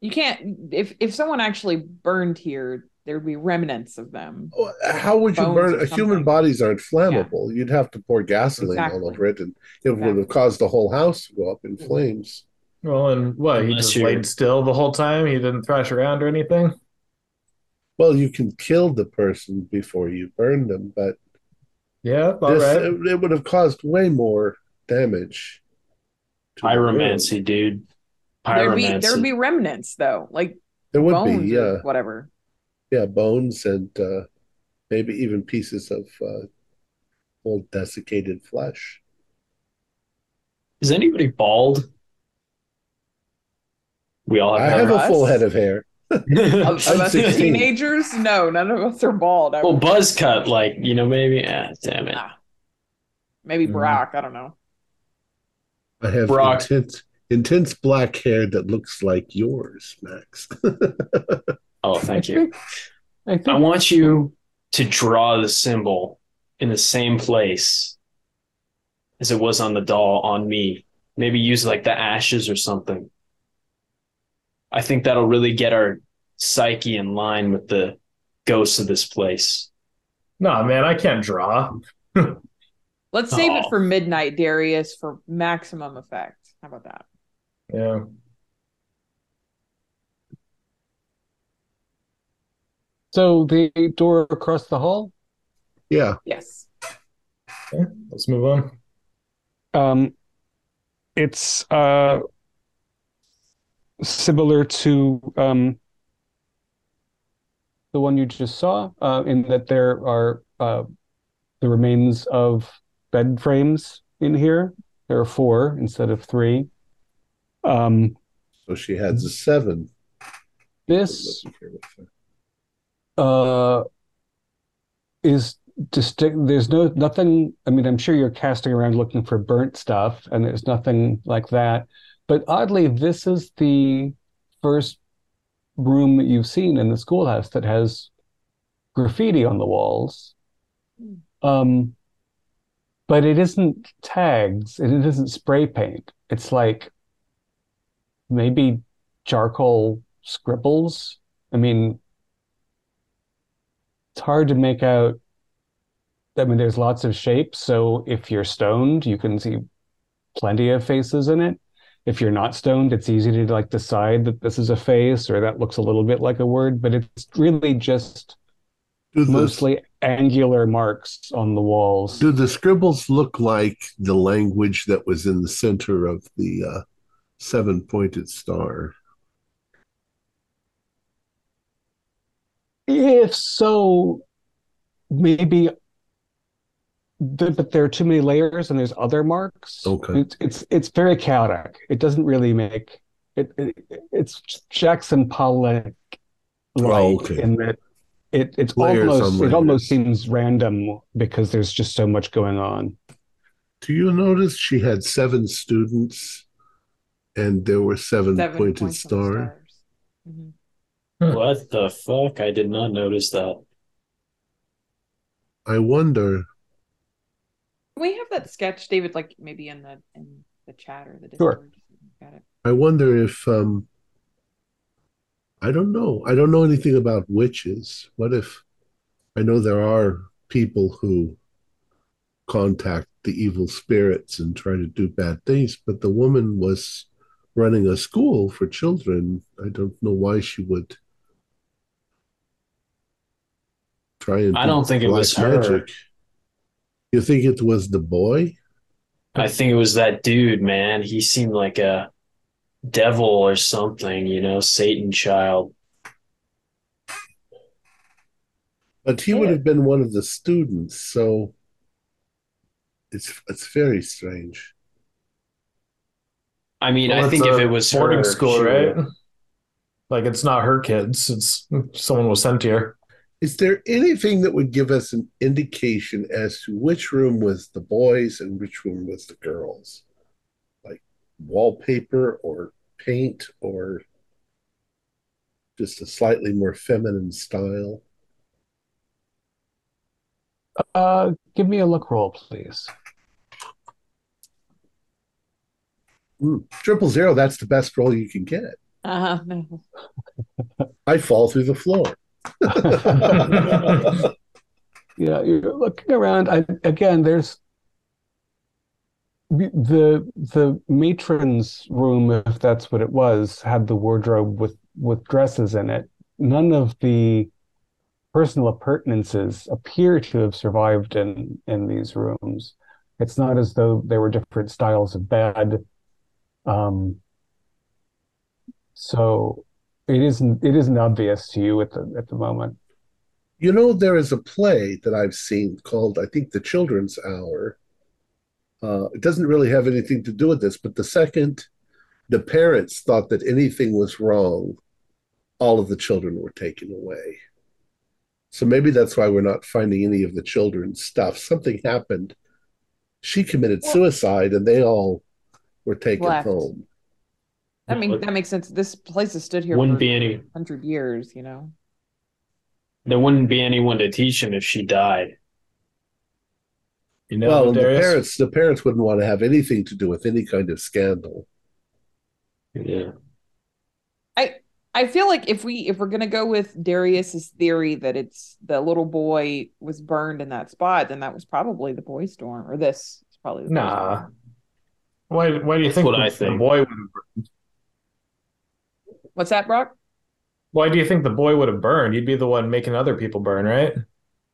[SPEAKER 4] You can't. If if someone actually burned here, there would be remnants of them.
[SPEAKER 1] How would you burn?
[SPEAKER 4] or
[SPEAKER 1] Human
[SPEAKER 4] something.
[SPEAKER 1] bodies aren't flammable. You'd have to pour gasoline all over it, and it would have caused the whole house to go up in mm-hmm. flames.
[SPEAKER 3] Well, and what? He just
[SPEAKER 5] you're-
[SPEAKER 3] laid still the whole time. He didn't thrash around or anything.
[SPEAKER 1] Well, you can kill the person before you burn them, but
[SPEAKER 3] Yeah, all
[SPEAKER 1] this
[SPEAKER 3] right.
[SPEAKER 1] it, it would have caused way more damage. to.
[SPEAKER 5] Pyromancy, dude.
[SPEAKER 4] There'd be there'd be remnants though, like
[SPEAKER 1] There would
[SPEAKER 4] bones
[SPEAKER 1] be,
[SPEAKER 4] or
[SPEAKER 1] yeah,
[SPEAKER 4] whatever.
[SPEAKER 1] yeah, bones and uh, maybe even pieces of uh, old desiccated flesh.
[SPEAKER 5] Is anybody bald? We all have.
[SPEAKER 1] I
[SPEAKER 5] have
[SPEAKER 1] have a full head of hair.
[SPEAKER 4] Of, of us
[SPEAKER 1] 16.
[SPEAKER 4] teenagers, no, none of us are bald. I
[SPEAKER 5] well,
[SPEAKER 4] would-
[SPEAKER 5] buzz cut, like, you know, maybe. Ah, damn it.
[SPEAKER 4] Nah. Maybe
[SPEAKER 3] Mhm.
[SPEAKER 4] Brock. I don't know.
[SPEAKER 1] I have
[SPEAKER 5] Brock.
[SPEAKER 1] intense, intense black hair that looks like yours, Max.
[SPEAKER 5] Oh, thank you.
[SPEAKER 2] think I
[SPEAKER 5] I want you to draw the symbol in the same place as it was on the doll on me. Maybe use like the ashes or something. I think that'll really get our psyche in line with the ghosts of this place.
[SPEAKER 3] No, man, I can't draw.
[SPEAKER 4] Let's save it for midnight, Darius, for maximum effect. How about that?
[SPEAKER 3] Yeah.
[SPEAKER 2] so. The door across the hall.
[SPEAKER 1] yeah,
[SPEAKER 4] Yes.
[SPEAKER 3] Okay, let's move on.
[SPEAKER 2] Um, it's uh similar to um the one you just saw, uh, in that there are uh the remains of bed frames in here. There are four instead of three. Um,
[SPEAKER 1] so she has a seven.
[SPEAKER 2] this uh is distinct there's no nothing i mean i'm sure you're casting around looking for burnt stuff and there's nothing like that but oddly this is the first room that you've seen in the schoolhouse that has graffiti on the walls um but it isn't tags and it isn't spray paint. It's like maybe charcoal scribbles. I mean, it's hard to make out. I mean, there's lots of shapes, so if you're stoned, you can see plenty of faces in it. If you're not stoned, it's easy to like decide that this is a face or that looks a little bit like a word, but it's really just
[SPEAKER 1] Do the,
[SPEAKER 2] mostly angular marks on the walls.
[SPEAKER 1] do the scribbles look like the language that was in the center of the uh, seven pointed star?
[SPEAKER 2] If so, maybe, but there are too many layers and there's other marks.
[SPEAKER 1] Okay.
[SPEAKER 2] It's it's, it's very chaotic. It doesn't really make it. it it's Jackson Pollock like
[SPEAKER 1] Oh, okay.
[SPEAKER 2] in that it it's
[SPEAKER 1] Layers
[SPEAKER 2] almost it almost seems random because there's just so much going on.
[SPEAKER 1] Do you notice she had seven students and there were seven,
[SPEAKER 4] Seven
[SPEAKER 1] pointed
[SPEAKER 4] points on
[SPEAKER 1] stars?
[SPEAKER 4] stars. Mhm.
[SPEAKER 5] What the fuck? I did not notice that.
[SPEAKER 1] I wonder.
[SPEAKER 4] Can we have that sketch, David, like maybe in the in the chat or the Discord? Got it.
[SPEAKER 1] I wonder if um I don't know. I don't know anything about witches. What if I know there are people who contact the evil spirits and try to do bad things, but the woman was running a school for children. I don't know why she would try and
[SPEAKER 5] I
[SPEAKER 1] do
[SPEAKER 5] don't think it was her.
[SPEAKER 1] You think it was the boy?
[SPEAKER 5] I think it was that dude, man. He seemed like a devil or something, you know, Satan child.
[SPEAKER 1] But he would have been one of the students, so it's it's very strange.
[SPEAKER 5] I mean,
[SPEAKER 3] Well,
[SPEAKER 5] I think if it was
[SPEAKER 3] boarding
[SPEAKER 5] her,
[SPEAKER 3] school,
[SPEAKER 5] she
[SPEAKER 3] right?
[SPEAKER 5] would-
[SPEAKER 3] Like it's not her kids; it's someone was sent here.
[SPEAKER 1] Is there anything that would give us an indication as to which room was the boys and which room was the girls? Like wallpaper or paint or just a slightly more feminine style?
[SPEAKER 2] Uh, give me a look roll, please.
[SPEAKER 1] Hmm, Triple zero, that's the best roll you can get.
[SPEAKER 4] Uh-huh.
[SPEAKER 1] I fall through the floor.
[SPEAKER 2] Yeah, you're looking around. I, again, there's the the matron's room, if that's what it was, had the wardrobe with with dresses in it. None of the personal appurtenances appear to have survived in in these rooms. It's not as though there were different styles of bed. Um, so it isn't it isn't obvious to you at the at the moment.
[SPEAKER 1] You know, there is a play that I've seen called, I think, The Children's Hour. Uh, it doesn't really have anything to do with this, but the second the parents thought that anything was wrong, all of the children were taken away. So maybe that's why we're not finding any of the children's stuff. Something happened. She committed suicide and they all were taken
[SPEAKER 4] Left.
[SPEAKER 1] home.
[SPEAKER 4] I mean, that makes sense. This place has stood here
[SPEAKER 5] Wouldn't
[SPEAKER 4] for
[SPEAKER 5] be any.
[SPEAKER 4] hundred years, you know.
[SPEAKER 5] There wouldn't be anyone to teach him if she died.
[SPEAKER 3] You know,
[SPEAKER 1] well, the parents the parents wouldn't want to have anything to do with any kind of scandal.
[SPEAKER 5] Yeah.
[SPEAKER 4] I feel like if we if we're gonna go with Darius's theory that it's the little boy was burned in that spot, then that was probably the boy storm, or this is probably the boy
[SPEAKER 3] Nah.
[SPEAKER 4] storm.
[SPEAKER 3] Why? Why do you think
[SPEAKER 5] what
[SPEAKER 3] the,
[SPEAKER 5] I
[SPEAKER 3] the boy would have? burned?
[SPEAKER 4] What's that, Brock?
[SPEAKER 3] Why do you think the boy would have burned? He'd be the one making other people burn, right?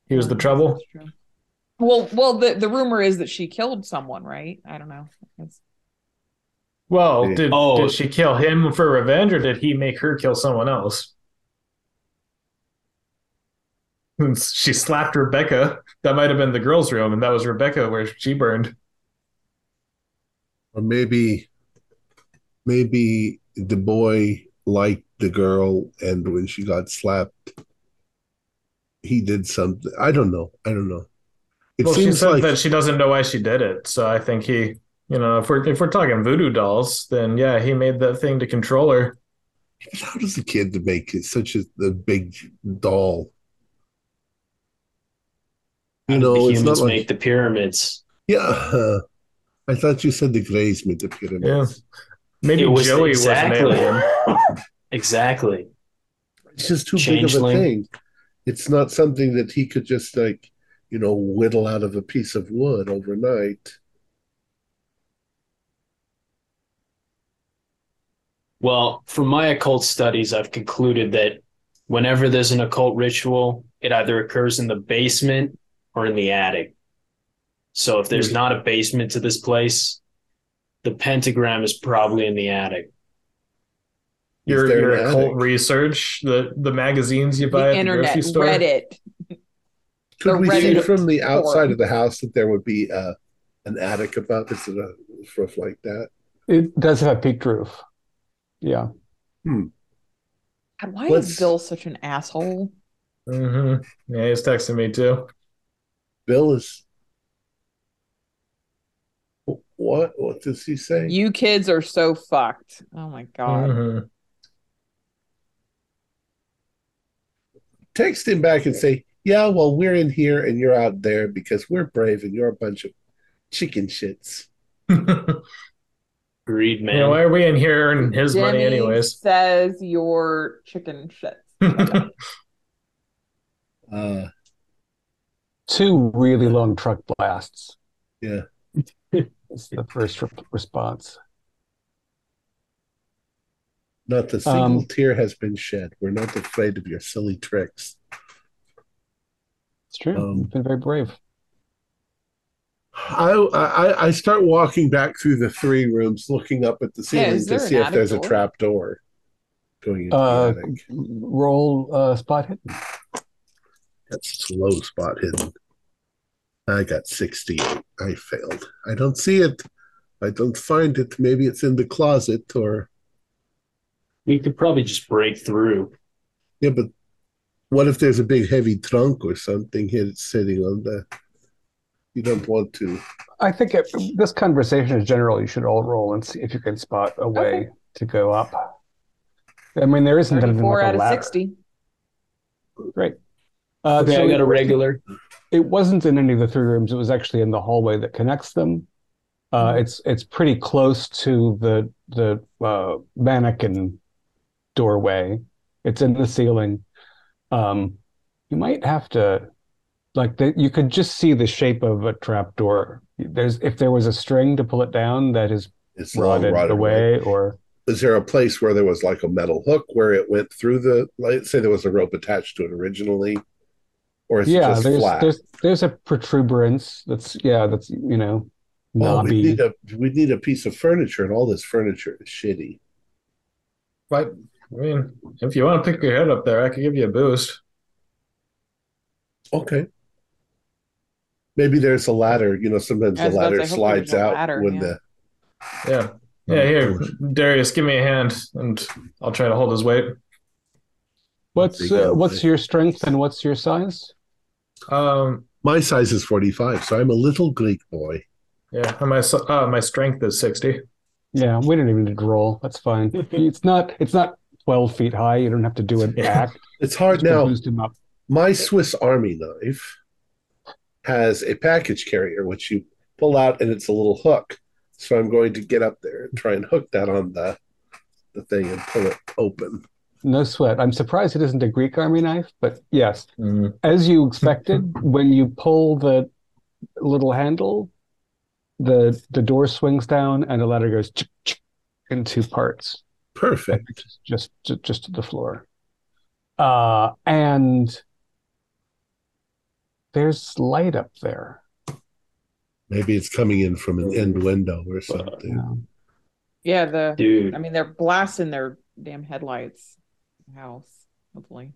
[SPEAKER 3] He was the
[SPEAKER 4] oh,
[SPEAKER 3] trouble.
[SPEAKER 4] Well, well, the the rumor is that she killed someone, right? I don't know. It's-
[SPEAKER 3] Well, did
[SPEAKER 5] Oh.
[SPEAKER 3] did she kill him for revenge, or did he make her kill someone else? She slapped Rebecca. That might have been the girls' room, and that was Rebecca where she burned.
[SPEAKER 1] Or maybe maybe the boy liked the girl and when she got slapped he did something. I don't know. I don't know. It
[SPEAKER 3] well, she
[SPEAKER 1] seems
[SPEAKER 3] said
[SPEAKER 1] like
[SPEAKER 3] that she doesn't know why she did it. So I think he, you know, if we're if we're talking voodoo dolls, then yeah, he made that thing to control her.
[SPEAKER 1] how does a kid make such a the big doll? You know,
[SPEAKER 5] the
[SPEAKER 1] it's not
[SPEAKER 5] humans
[SPEAKER 1] like
[SPEAKER 5] make the pyramids.
[SPEAKER 1] Yeah. I thought you said the Greys made the pyramids.
[SPEAKER 3] Maybe
[SPEAKER 5] It was
[SPEAKER 3] Joey
[SPEAKER 5] exactly.
[SPEAKER 3] was an alien.
[SPEAKER 5] exactly.
[SPEAKER 1] It's just too big of a thing. It's not something that he could just like, you know, whittle out of a piece of wood overnight.
[SPEAKER 5] Well, from my occult studies, I've concluded that whenever there's an occult ritual, it either occurs in the basement or in the attic. So if there's not a basement to this place, the pentagram is probably in the attic.
[SPEAKER 3] Your
[SPEAKER 1] Is
[SPEAKER 3] your
[SPEAKER 1] an
[SPEAKER 3] occult
[SPEAKER 1] attic?
[SPEAKER 3] research, the the magazines you buy
[SPEAKER 4] The
[SPEAKER 3] at the
[SPEAKER 4] internet,
[SPEAKER 3] grocery store.
[SPEAKER 4] Reddit.
[SPEAKER 1] Could
[SPEAKER 4] The
[SPEAKER 1] we see from the outside
[SPEAKER 4] forum.
[SPEAKER 1] of the house that there would be uh, an attic above? Is it a roof like that?
[SPEAKER 2] It does have a peaked roof. Yeah.
[SPEAKER 4] God, why
[SPEAKER 1] Let's-
[SPEAKER 4] is Bill such an asshole?
[SPEAKER 3] hmm Yeah, he's texting me too.
[SPEAKER 1] Bill is. What? What does he say?
[SPEAKER 4] You kids are so fucked. Oh my god.
[SPEAKER 3] Mhm.
[SPEAKER 1] Text him back and say, "Yeah, well, we're in here and you're out there because we're brave and you're a bunch of chicken shits."
[SPEAKER 5] Agreed, man.
[SPEAKER 3] Yeah, why are we in here and his money anyways?
[SPEAKER 4] says your chicken shits.
[SPEAKER 1] Uh,
[SPEAKER 2] Two really long truck blasts.
[SPEAKER 1] yeah.
[SPEAKER 2] That's the first re- response.
[SPEAKER 1] Not a single
[SPEAKER 2] Um,
[SPEAKER 1] tear has been shed. We're not afraid of your silly tricks.
[SPEAKER 2] It's true.
[SPEAKER 1] Um,
[SPEAKER 2] You've been very brave.
[SPEAKER 1] I, I I start walking back through the three rooms, looking up at the ceiling
[SPEAKER 4] is
[SPEAKER 1] to see if
[SPEAKER 4] attic
[SPEAKER 1] there's a
[SPEAKER 4] door?
[SPEAKER 1] trap door going into
[SPEAKER 2] Uh,
[SPEAKER 1] the attic.
[SPEAKER 2] roll uh, spot hidden.
[SPEAKER 1] That's low spot hidden. I got 68. I failed. I don't see it. I don't find it. Maybe it's in the closet or
[SPEAKER 5] we could probably just break through.
[SPEAKER 1] yeah, but what if there's a big heavy trunk or something here that's sitting on the you don't want to.
[SPEAKER 2] I think it, this conversation is general. You should all roll and see if you can spot a way
[SPEAKER 4] Okay.
[SPEAKER 2] to go up. I mean, there isn't anything
[SPEAKER 4] 34
[SPEAKER 2] like a
[SPEAKER 4] out of
[SPEAKER 2] ladder.
[SPEAKER 4] 60.
[SPEAKER 2] Great. Uh,
[SPEAKER 5] Okay,
[SPEAKER 2] so
[SPEAKER 5] I got a
[SPEAKER 2] it-
[SPEAKER 5] regular.
[SPEAKER 2] It wasn't in any of the three rooms. It was actually in the hallway that connects them. Uh,
[SPEAKER 4] Mm-hmm.
[SPEAKER 2] it's it's pretty close to the the uh, mannequin doorway. It's in the ceiling. Um, you might have to like the, you could just see the shape of a trap door. There's if there was a string to pull it down that is
[SPEAKER 1] It's
[SPEAKER 2] rotted
[SPEAKER 1] rotted
[SPEAKER 2] away, or
[SPEAKER 1] Is there a place where there was like a metal hook where it went through the like say there was a rope attached to it originally? Or is it
[SPEAKER 2] yeah,
[SPEAKER 1] just
[SPEAKER 2] there's
[SPEAKER 1] flat?
[SPEAKER 2] there's there's a protuberance that's yeah that's you know
[SPEAKER 1] Oh, we need a we need a piece of furniture, and all this furniture is shitty.
[SPEAKER 3] But I mean, if you want to pick your head up there, I could give you a boost.
[SPEAKER 1] Okay. Maybe there's a ladder. You know, sometimes the
[SPEAKER 4] was about to
[SPEAKER 1] ladder
[SPEAKER 4] say,
[SPEAKER 1] slides out
[SPEAKER 4] ladder,
[SPEAKER 1] when
[SPEAKER 4] yeah.
[SPEAKER 1] the
[SPEAKER 3] Yeah. Yeah, here, Darius, give me a hand and I'll try to hold his weight.
[SPEAKER 2] What's uh, what's your strength and what's your size?
[SPEAKER 3] Um,
[SPEAKER 1] my size is 45, so I'm a little Greek boy.
[SPEAKER 3] yeah, and my s- uh, my strength is 60.
[SPEAKER 2] Yeah, we don't even need to roll. That's fine. It's not it's not 12 feet high. You don't have to do an
[SPEAKER 3] Yeah.
[SPEAKER 2] act.
[SPEAKER 1] It's hard
[SPEAKER 2] Just
[SPEAKER 1] now.
[SPEAKER 2] him up.
[SPEAKER 1] My Swiss Army knife has a package carrier, which you pull out, and it's a little hook. So I'm going to get up there and try and hook that on the the thing and pull it open.
[SPEAKER 2] No sweat. I'm surprised it isn't a Greek army knife, but yes,
[SPEAKER 3] Mm.
[SPEAKER 2] as you expected, when you pull the little handle, the the door swings down and the ladder goes chick, chick, in two parts.
[SPEAKER 1] Perfect.
[SPEAKER 2] just just just to the floor. Uh, and there's light up there.
[SPEAKER 1] Maybe it's coming in from an end window or something.
[SPEAKER 2] Yeah.
[SPEAKER 4] Yeah, the
[SPEAKER 5] Dude,
[SPEAKER 4] I mean they're blasting their damn headlights. House, hopefully.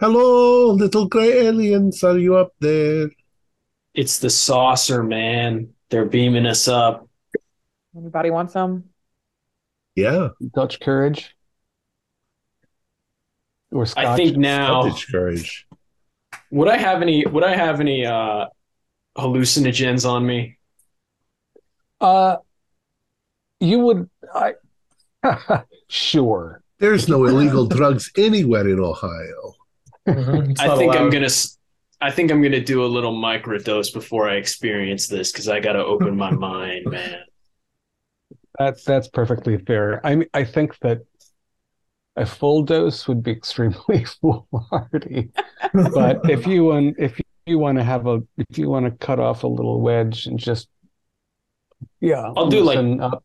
[SPEAKER 1] Hello, little gray aliens. Are you up there?
[SPEAKER 5] it's the saucer, man. They're beaming us up.
[SPEAKER 4] Anybody want some?
[SPEAKER 1] Yeah,
[SPEAKER 2] Dutch courage or
[SPEAKER 5] I think now
[SPEAKER 1] Scottish courage.
[SPEAKER 5] would I have any would I have any uh hallucinogens on me?
[SPEAKER 2] Uh, you would I sure.
[SPEAKER 1] There's no illegal drugs anywhere in Ohio.
[SPEAKER 3] Mhm.
[SPEAKER 5] I
[SPEAKER 3] not
[SPEAKER 5] think I'm gonna s- I think I'm gonna do a little microdose before I experience this because I gotta open my mind, man.
[SPEAKER 2] That's that's perfectly fair. I mean, I think that a full dose would be extremely foolhardy. But if you want, if you want to have a, if you want to cut off a little wedge and just, yeah,
[SPEAKER 5] I'll do, like-
[SPEAKER 2] up.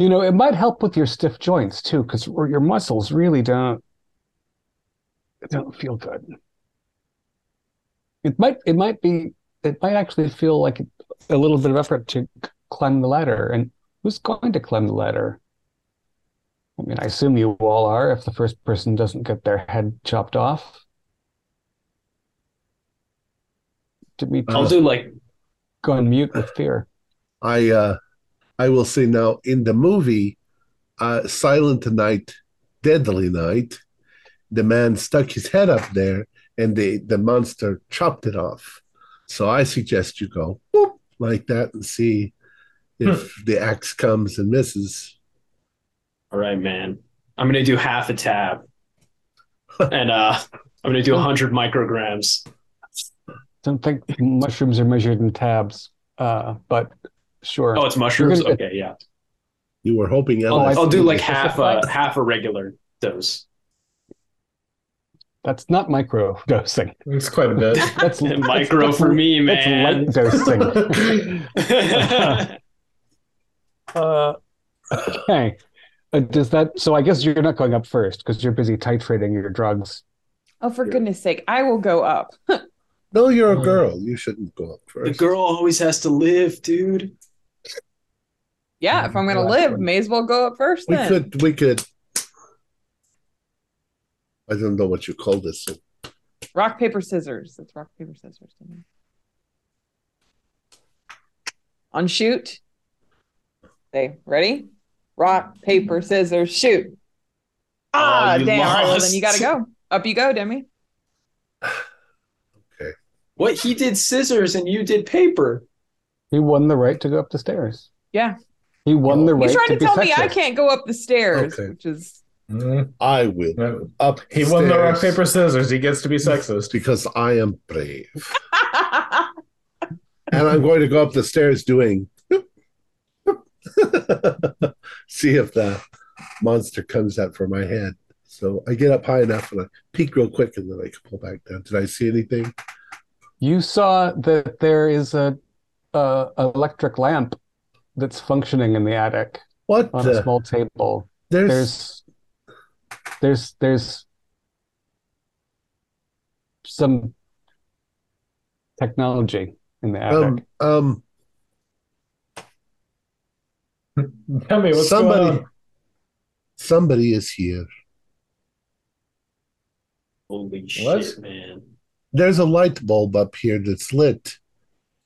[SPEAKER 2] You know, it might help with your stiff joints too, because your muscles really don't don't feel good. It might, it might be, it might actually feel like a little bit of effort to climb the ladder. And who's going to climb the ladder? I mean, I assume you all are if the first person doesn't get their head chopped off. Dimitri,
[SPEAKER 5] I'll do like
[SPEAKER 2] go on mute with fear.
[SPEAKER 1] I uh I will say now in the movie uh Silent Night, Deadly Night, the man stuck his head up there and the the monster chopped it off. So I suggest you go whoop, like that and see if the axe comes and misses.
[SPEAKER 5] all right, man. I'm gonna do half a tab. and uh I'm gonna do hundred micrograms.
[SPEAKER 2] Don't think mushrooms are measured in tabs, uh, but sure.
[SPEAKER 5] Oh, it's mushrooms?
[SPEAKER 2] gonna-
[SPEAKER 5] Okay, yeah.
[SPEAKER 1] You were hoping
[SPEAKER 2] Oh, I
[SPEAKER 1] LSD.
[SPEAKER 5] I'll do like half a half a regular dose.
[SPEAKER 2] That's not micro dosing.
[SPEAKER 3] It's quite a bit.
[SPEAKER 2] That's
[SPEAKER 5] Micro for me,
[SPEAKER 2] That's
[SPEAKER 5] man.
[SPEAKER 2] light dosing. Uh, okay. Uh, does that? So I guess you're not going up first because you're busy titrating your drugs.
[SPEAKER 4] Oh, for
[SPEAKER 1] Yeah.
[SPEAKER 4] goodness sake, I will go up.
[SPEAKER 1] No, you're a
[SPEAKER 3] Hmm.
[SPEAKER 1] girl. You shouldn't go up first.
[SPEAKER 5] the girl always has to live, dude.
[SPEAKER 4] Yeah, if I'm gonna live,
[SPEAKER 2] sure.
[SPEAKER 4] may as well go up first
[SPEAKER 1] We
[SPEAKER 4] then.
[SPEAKER 1] could we could I don't know what you call this.
[SPEAKER 4] Rock, paper, scissors. It's rock, paper, scissors. to me. On shoot. Okay, ready? Rock, paper, scissors, shoot. Ah,
[SPEAKER 5] you
[SPEAKER 4] damn. All right, well, then you gotta go. Up you go, Demi. Okay.
[SPEAKER 5] What he did scissors and you did paper.
[SPEAKER 2] He won the right to go up the stairs.
[SPEAKER 4] Yeah.
[SPEAKER 2] He won the right
[SPEAKER 4] He's trying
[SPEAKER 2] to
[SPEAKER 4] to tell me I can't go up the stairs,
[SPEAKER 1] Okay.
[SPEAKER 4] which is
[SPEAKER 3] Mm.
[SPEAKER 1] I will up.
[SPEAKER 3] He won the rock, paper, scissors. He gets to be sexist.
[SPEAKER 1] because I am brave. and I'm going to go up the stairs doing. See if the monster comes out for my head. So I get up high enough and I peek real quick and then I can pull back down. Did I see anything?
[SPEAKER 2] You saw that there is a, a electric lamp that's functioning in the attic
[SPEAKER 1] What?
[SPEAKER 2] on a small table.
[SPEAKER 1] there's,
[SPEAKER 2] There's there's there's some technology in the attic.
[SPEAKER 1] um um
[SPEAKER 3] Tell me what's
[SPEAKER 1] somebody
[SPEAKER 3] going on.
[SPEAKER 1] somebody is here.
[SPEAKER 5] Holy
[SPEAKER 3] What?
[SPEAKER 5] shit, man.
[SPEAKER 1] There's a light bulb up here that's lit.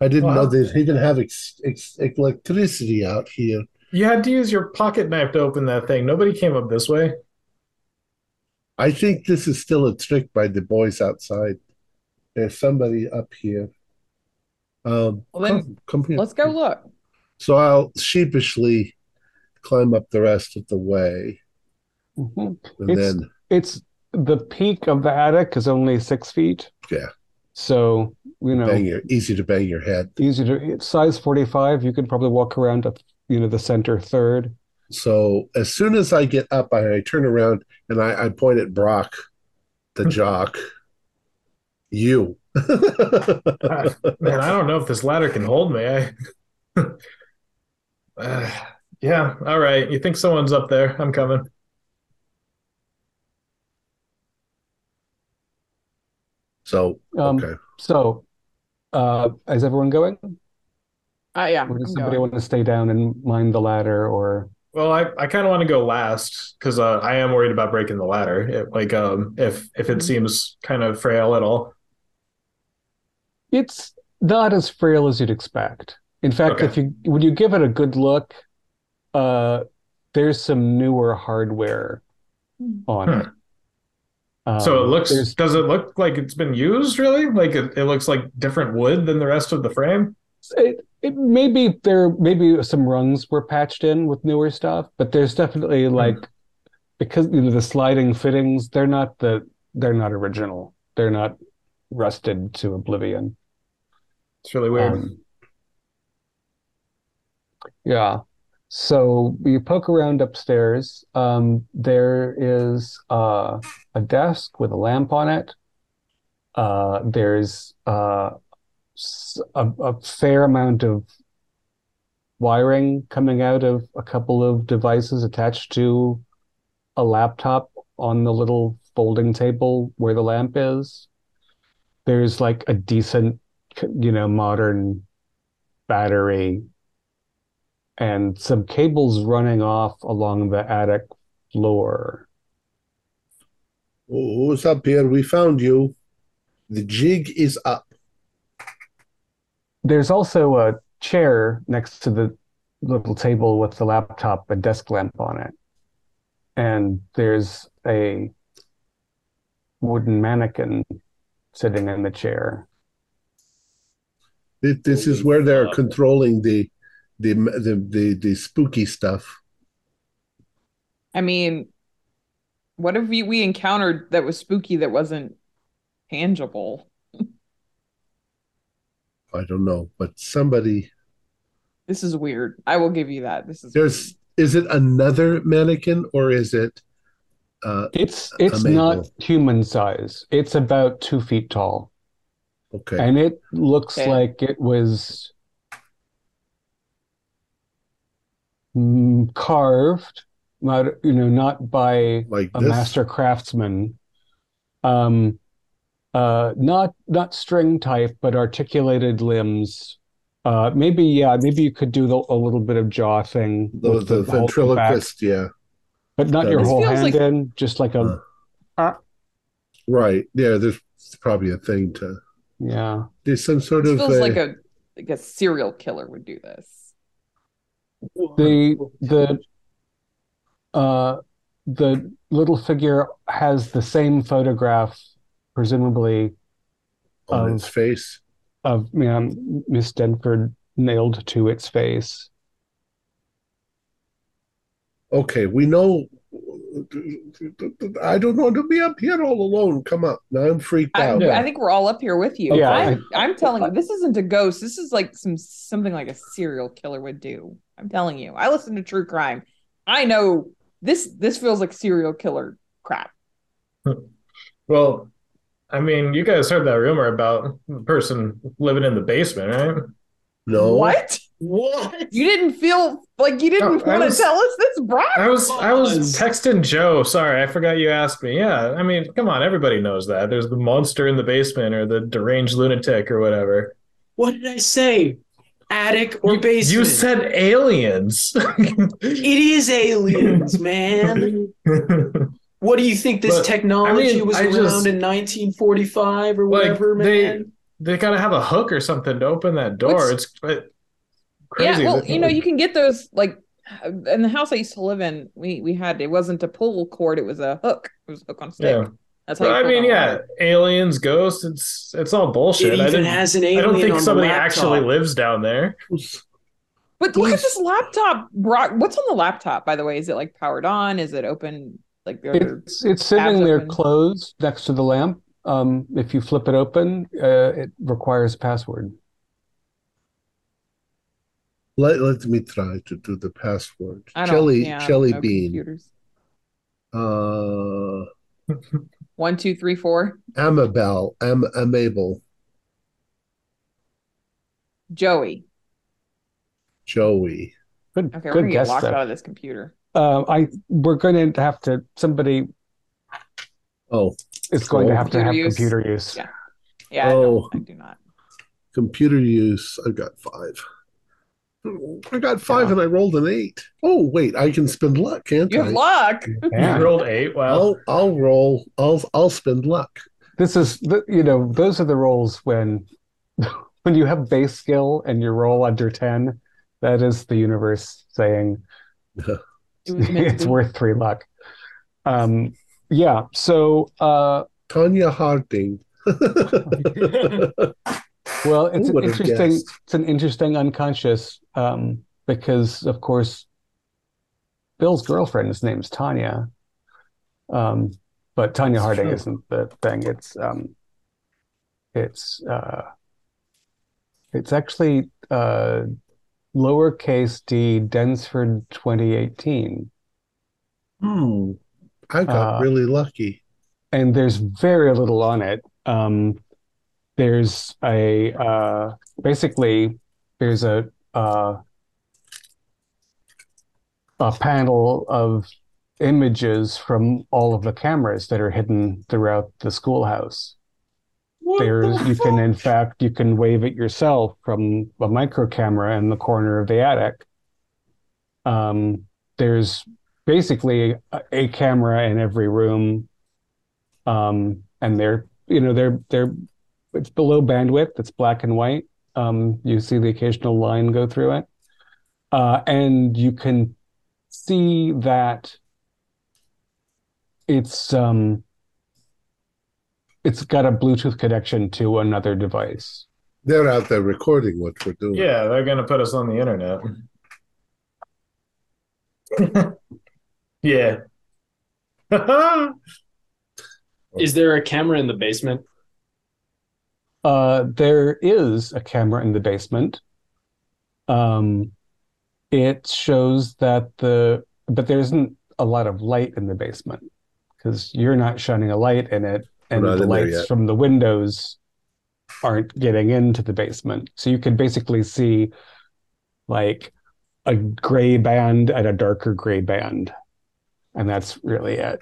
[SPEAKER 1] I didn't know
[SPEAKER 3] Wow.
[SPEAKER 1] they even have ex- ex- electricity out here.
[SPEAKER 3] You had to use your pocket knife to open that thing. Nobody came up this way.
[SPEAKER 1] I think this is still a trick by the boys outside. There's somebody up here. Um,
[SPEAKER 4] Well, then,
[SPEAKER 1] come, come here.
[SPEAKER 4] let's go look.
[SPEAKER 1] So I'll sheepishly climb up the rest of the way,
[SPEAKER 2] Mhm.
[SPEAKER 1] and
[SPEAKER 2] It's-
[SPEAKER 1] then
[SPEAKER 2] It's the peak of the attic is only six feet.
[SPEAKER 1] Yeah.
[SPEAKER 2] So, you know,
[SPEAKER 1] bang your easy to bang your head.
[SPEAKER 2] easy to size 45. You can probably walk around to, you know, the center third.
[SPEAKER 1] So as soon as I get up, I, I turn around and I, I point at Brock, the jock. You.
[SPEAKER 3] Man, I don't know if this ladder can hold me. I Uh, yeah, all right. You think someone's up there? I'm coming.
[SPEAKER 1] So
[SPEAKER 2] Um,
[SPEAKER 1] okay.
[SPEAKER 2] So, uh, is everyone going?
[SPEAKER 4] Uh, yeah,
[SPEAKER 2] Or does
[SPEAKER 4] I'm
[SPEAKER 2] somebody
[SPEAKER 4] going.
[SPEAKER 2] want to stay down and mind the ladder or
[SPEAKER 3] Well, I, I kind of want to go last because uh, I am worried about breaking the ladder. It, like, um, if if it seems kind of frail at all.
[SPEAKER 2] it's not as frail as you'd expect. In fact,
[SPEAKER 3] Okay.
[SPEAKER 2] if you when you give it a good look, uh, there's some newer hardware on it.
[SPEAKER 3] So it
[SPEAKER 2] Um,
[SPEAKER 3] looks. Does it look like it's been used? Really? Like it, it looks like different wood than the rest of the frame.
[SPEAKER 2] It, it maybe there maybe some rungs were patched in with newer stuff, but there's definitely like because you know the sliding fittings, they're not the they're not original. They're not rusted to oblivion.
[SPEAKER 3] It's really weird.
[SPEAKER 2] Um, yeah. So you poke around upstairs. Um, there is uh, a desk with a lamp on it. Uh, there's uh, a, a fair amount of wiring coming out of a couple of devices attached to a laptop on the little folding table where the lamp is. There's like a decent, you know, modern battery and some cables running off along the attic floor.
[SPEAKER 1] Oh, Who's up here? We found you. The jig is up.
[SPEAKER 2] There's also a chair next to the little table with the laptop, a desk lamp on it. And there's a wooden mannequin sitting in the chair.
[SPEAKER 1] This is where they're controlling the the the the, the spooky stuff.
[SPEAKER 4] I mean, what have we, we encountered that was spooky that wasn't tangible?
[SPEAKER 1] I don't know, but somebody
[SPEAKER 4] This is weird. I will give you that. This is
[SPEAKER 1] there's is it another mannequin or is it uh
[SPEAKER 2] It's it's
[SPEAKER 1] Amazing.
[SPEAKER 2] not human size. It's about two feet tall.
[SPEAKER 1] okay.
[SPEAKER 2] And it looks
[SPEAKER 4] Okay.
[SPEAKER 2] like it was mm, carved, not you know, not by
[SPEAKER 1] like
[SPEAKER 2] a
[SPEAKER 1] this?
[SPEAKER 2] master craftsman. Um, uh, not not string type, but articulated limbs. Uh, maybe yeah, maybe you could do the, a little bit of jaw thing
[SPEAKER 1] the, the
[SPEAKER 2] the whole back,
[SPEAKER 1] ventriloquist, yeah.
[SPEAKER 2] but not your
[SPEAKER 1] This
[SPEAKER 2] whole hand
[SPEAKER 4] like-
[SPEAKER 2] in, just like a
[SPEAKER 1] Right. Yeah, there's probably a thing to
[SPEAKER 2] yeah.
[SPEAKER 1] there's some sort
[SPEAKER 4] this
[SPEAKER 1] of
[SPEAKER 4] feels
[SPEAKER 1] uh,
[SPEAKER 4] like a like a serial killer would do this.
[SPEAKER 2] The the uh the little figure has the same photograph presumably
[SPEAKER 1] on
[SPEAKER 2] of-
[SPEAKER 1] its face.
[SPEAKER 2] of you know, Miss Denford nailed to its face.
[SPEAKER 1] Okay, we know I don't want to be up here all alone. Come up. Now I'm freaked
[SPEAKER 4] I,
[SPEAKER 1] out.
[SPEAKER 3] Yeah.
[SPEAKER 4] I think we're all up here with you.
[SPEAKER 2] Yeah,
[SPEAKER 4] I'm, I'm telling you, this isn't a ghost. This is like some something like a serial killer would do. I'm telling you. I listen to true crime. I know this. This feels like serial killer crap.
[SPEAKER 3] Well, I mean, you guys heard that rumor about the person living in the basement, right?
[SPEAKER 1] No.
[SPEAKER 4] What?
[SPEAKER 5] What?
[SPEAKER 4] You didn't feel like you didn't
[SPEAKER 3] No,
[SPEAKER 4] want
[SPEAKER 3] was-
[SPEAKER 4] to tell us this, Brock?
[SPEAKER 3] I was I was texting Joe. Sorry, I forgot you asked me. Yeah, I mean, come on, everybody knows that. There's the monster in the basement or the deranged lunatic or whatever.
[SPEAKER 5] What did I say? Attic or
[SPEAKER 3] You-
[SPEAKER 5] basement?
[SPEAKER 3] You said aliens.
[SPEAKER 5] it is aliens, man. What do you think this
[SPEAKER 3] But,
[SPEAKER 5] technology
[SPEAKER 3] I mean,
[SPEAKER 5] was
[SPEAKER 3] I
[SPEAKER 5] around
[SPEAKER 3] just-
[SPEAKER 5] in 1945 or
[SPEAKER 3] Like,
[SPEAKER 5] whatever,
[SPEAKER 3] they-
[SPEAKER 5] man?
[SPEAKER 3] they gotta have a hook or something to open that door.
[SPEAKER 4] What's-
[SPEAKER 3] it's it- crazy.
[SPEAKER 4] Yeah, well, you know, you can get those like in the house I used to live in. We we had it wasn't a pull cord; it was a hook. It was a hook on a stick.
[SPEAKER 3] Yeah.
[SPEAKER 4] That's how. You
[SPEAKER 3] I mean, yeah,
[SPEAKER 4] water.
[SPEAKER 3] aliens, ghosts. It's it's all bullshit.
[SPEAKER 5] It
[SPEAKER 3] I
[SPEAKER 5] even
[SPEAKER 3] didn't.
[SPEAKER 5] has an alien.
[SPEAKER 3] I don't think
[SPEAKER 5] on
[SPEAKER 3] somebody actually lives down there.
[SPEAKER 4] But look at this laptop, Brock. What's on the laptop, by the way? Is it like powered on? Is it open? Like?
[SPEAKER 2] It's it's sitting there
[SPEAKER 4] open.
[SPEAKER 2] closed next to the lamp. Um, if you flip it open, uh, it requires a password.
[SPEAKER 1] Let, let me try to do the password.
[SPEAKER 4] I don't.
[SPEAKER 1] Jelly
[SPEAKER 4] yeah, I
[SPEAKER 1] jelly
[SPEAKER 4] know
[SPEAKER 1] bean.
[SPEAKER 4] Computers.
[SPEAKER 1] Uh
[SPEAKER 4] One, two, three, four.
[SPEAKER 1] Amabel. Am Amable.
[SPEAKER 4] Joey.
[SPEAKER 1] Joey.
[SPEAKER 2] Good,
[SPEAKER 4] Okay,
[SPEAKER 2] good
[SPEAKER 4] we're gonna get locked
[SPEAKER 2] though.
[SPEAKER 4] out of this computer.
[SPEAKER 2] Uh, I we're going to have to somebody
[SPEAKER 1] Oh,
[SPEAKER 2] it's going to
[SPEAKER 1] Cool.
[SPEAKER 2] have to have
[SPEAKER 4] Computer use.
[SPEAKER 2] computer use.
[SPEAKER 4] Yeah. Yeah,
[SPEAKER 1] Oh.
[SPEAKER 4] I, don't, I do not.
[SPEAKER 1] computer use. I've got five. I got five
[SPEAKER 2] Yeah.
[SPEAKER 1] and I rolled an eight. Oh wait, I can spend luck, can't
[SPEAKER 4] You
[SPEAKER 1] I?
[SPEAKER 4] have luck.
[SPEAKER 2] Yeah.
[SPEAKER 3] You rolled eight. Well,
[SPEAKER 1] I'll I'll roll. I'll I'll spend luck.
[SPEAKER 2] This is the, you know those are the rolls when when you have base skill and you roll under 10 that is the universe saying
[SPEAKER 4] It was meant to
[SPEAKER 2] it's worth three luck um yeah so uh
[SPEAKER 1] Tanya Harding.
[SPEAKER 2] well it's an interesting it's an interesting unconscious um because of course Bill's girlfriend's name's Tanya um but Tanya
[SPEAKER 3] That's
[SPEAKER 2] Harding
[SPEAKER 3] true.
[SPEAKER 2] isn't the thing it's um It's uh, it's actually uh, lowercase d Densford 2018.
[SPEAKER 1] Hmm. I got
[SPEAKER 2] Uh,
[SPEAKER 1] really lucky.
[SPEAKER 2] and there's very little on it. Um, there's a uh, basically there's a uh, a panel of images from all of the cameras that are hidden throughout the schoolhouse. There's you can in fact you can wave it yourself from a micro camera in the corner of the attic. Um, there's basically a, a camera in every room um, and they're you know they're they're it's below bandwidth it's black and white um, you see the occasional line go through it uh, and you can see that it's um it's got a bluetooth connection to another device
[SPEAKER 1] They're out there recording what we're doing.
[SPEAKER 3] Yeah, they're gonna put us on the internet. yeah.
[SPEAKER 5] Is there a camera in the basement?
[SPEAKER 2] Uh, there is a camera in the basement. Um, it shows that the, but there isn't a lot of light in the basement because you're not shining a light in it, and the lights from the windows aren't getting into the basement. So you can basically see like a gray band and a darker gray band, and that's really it.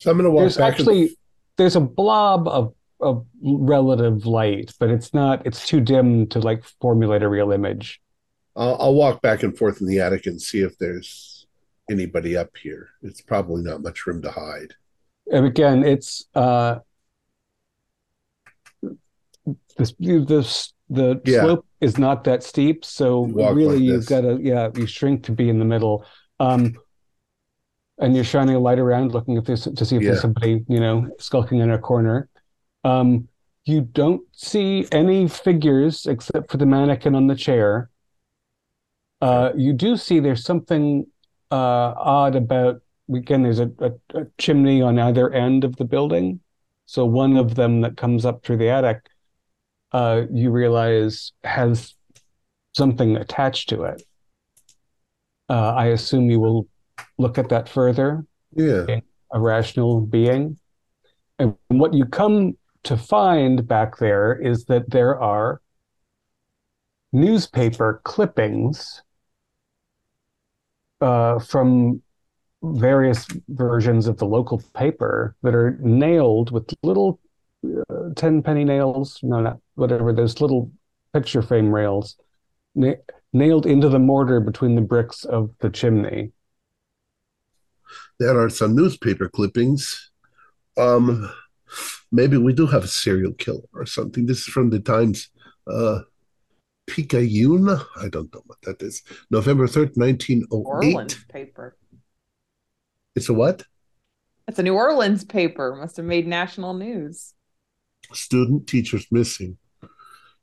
[SPEAKER 1] So I'm going to walk
[SPEAKER 2] There's
[SPEAKER 1] back.
[SPEAKER 2] actually there's a blob of of relative light, but it's not it's too dim to like formulate a real image.
[SPEAKER 1] I'll, I'll walk back and forth in the attic and see if there's anybody up here. It's probably not much room to hide.
[SPEAKER 2] And again, it's uh this this the
[SPEAKER 1] Yeah.
[SPEAKER 2] slope is not that steep, so
[SPEAKER 1] walk
[SPEAKER 2] really
[SPEAKER 1] like
[SPEAKER 2] you've got to yeah, you shrink to be in the middle. Um and you're shining a light around looking if there's to see if
[SPEAKER 1] Yeah.
[SPEAKER 2] there's somebody, you know, skulking in a corner. Um you don't see any figures except for the mannequin on the chair. Uh, you do see there's something uh, odd about again. There's a, a, a chimney on either end of the building, so one of them that comes up through the attic, uh, you realize has something attached to it. Uh, I assume you will look at that further
[SPEAKER 1] Yeah.
[SPEAKER 2] a rational being. And what you come to find back there is that there are newspaper clippings uh, from various versions of the local paper that are nailed with little uh, 10 penny nails, no, not whatever, those little picture frame rails na- nailed into the mortar between the bricks of the chimney.
[SPEAKER 1] There are some newspaper clippings. Um, maybe we do have a serial killer or something. This is from the Times. Uh, Picayune? I don't know what that is. November 3rd, 1908.
[SPEAKER 4] Orleans paper.
[SPEAKER 1] It's a what?
[SPEAKER 4] It's a New Orleans paper. Must have made national news.
[SPEAKER 1] Student teachers missing.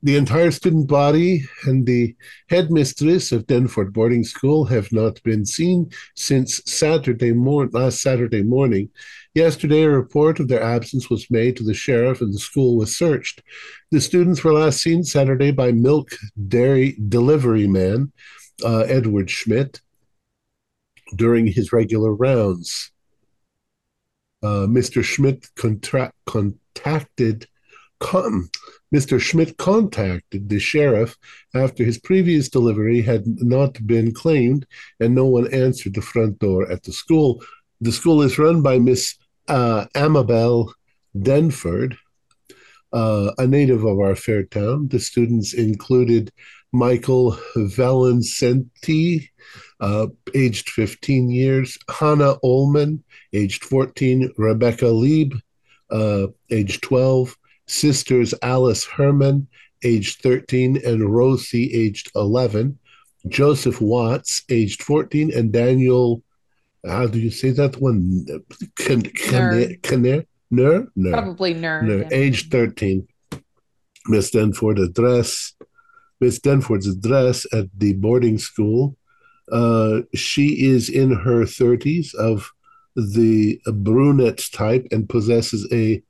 [SPEAKER 1] The entire student body and the headmistress of Denford Boarding School have not been seen since Saturday morning, last Saturday morning. Yesterday, a report of their absence was made to the sheriff, and the school was searched. The students were last seen Saturday by milk dairy delivery man uh, Edward Schmidt during his regular rounds. Uh, Mr. Schmidt contra- contacted. Con- Mr. Schmidt contacted the sheriff after his previous delivery had not been claimed and no one answered the front door at the school. The school is run by Miss uh, Amabel Denford, uh, a native of our fair town. The students included Michael Valencenti, uh, aged 15 years, Hannah Ullman, aged 14, Rebecca Lieb, uh, aged 12, sisters Alice Herman, aged 13, and Rosie, aged 11, Joseph Watts, aged 14, and Daniel, how do you say that one? Can, can, can, Ner? Ner.
[SPEAKER 4] Probably nerd.
[SPEAKER 1] No,
[SPEAKER 4] yeah.
[SPEAKER 1] age 13. Miss Denford address, Miss Denford's address at the boarding school. Uh, she is in her 30s of the brunette type and possesses a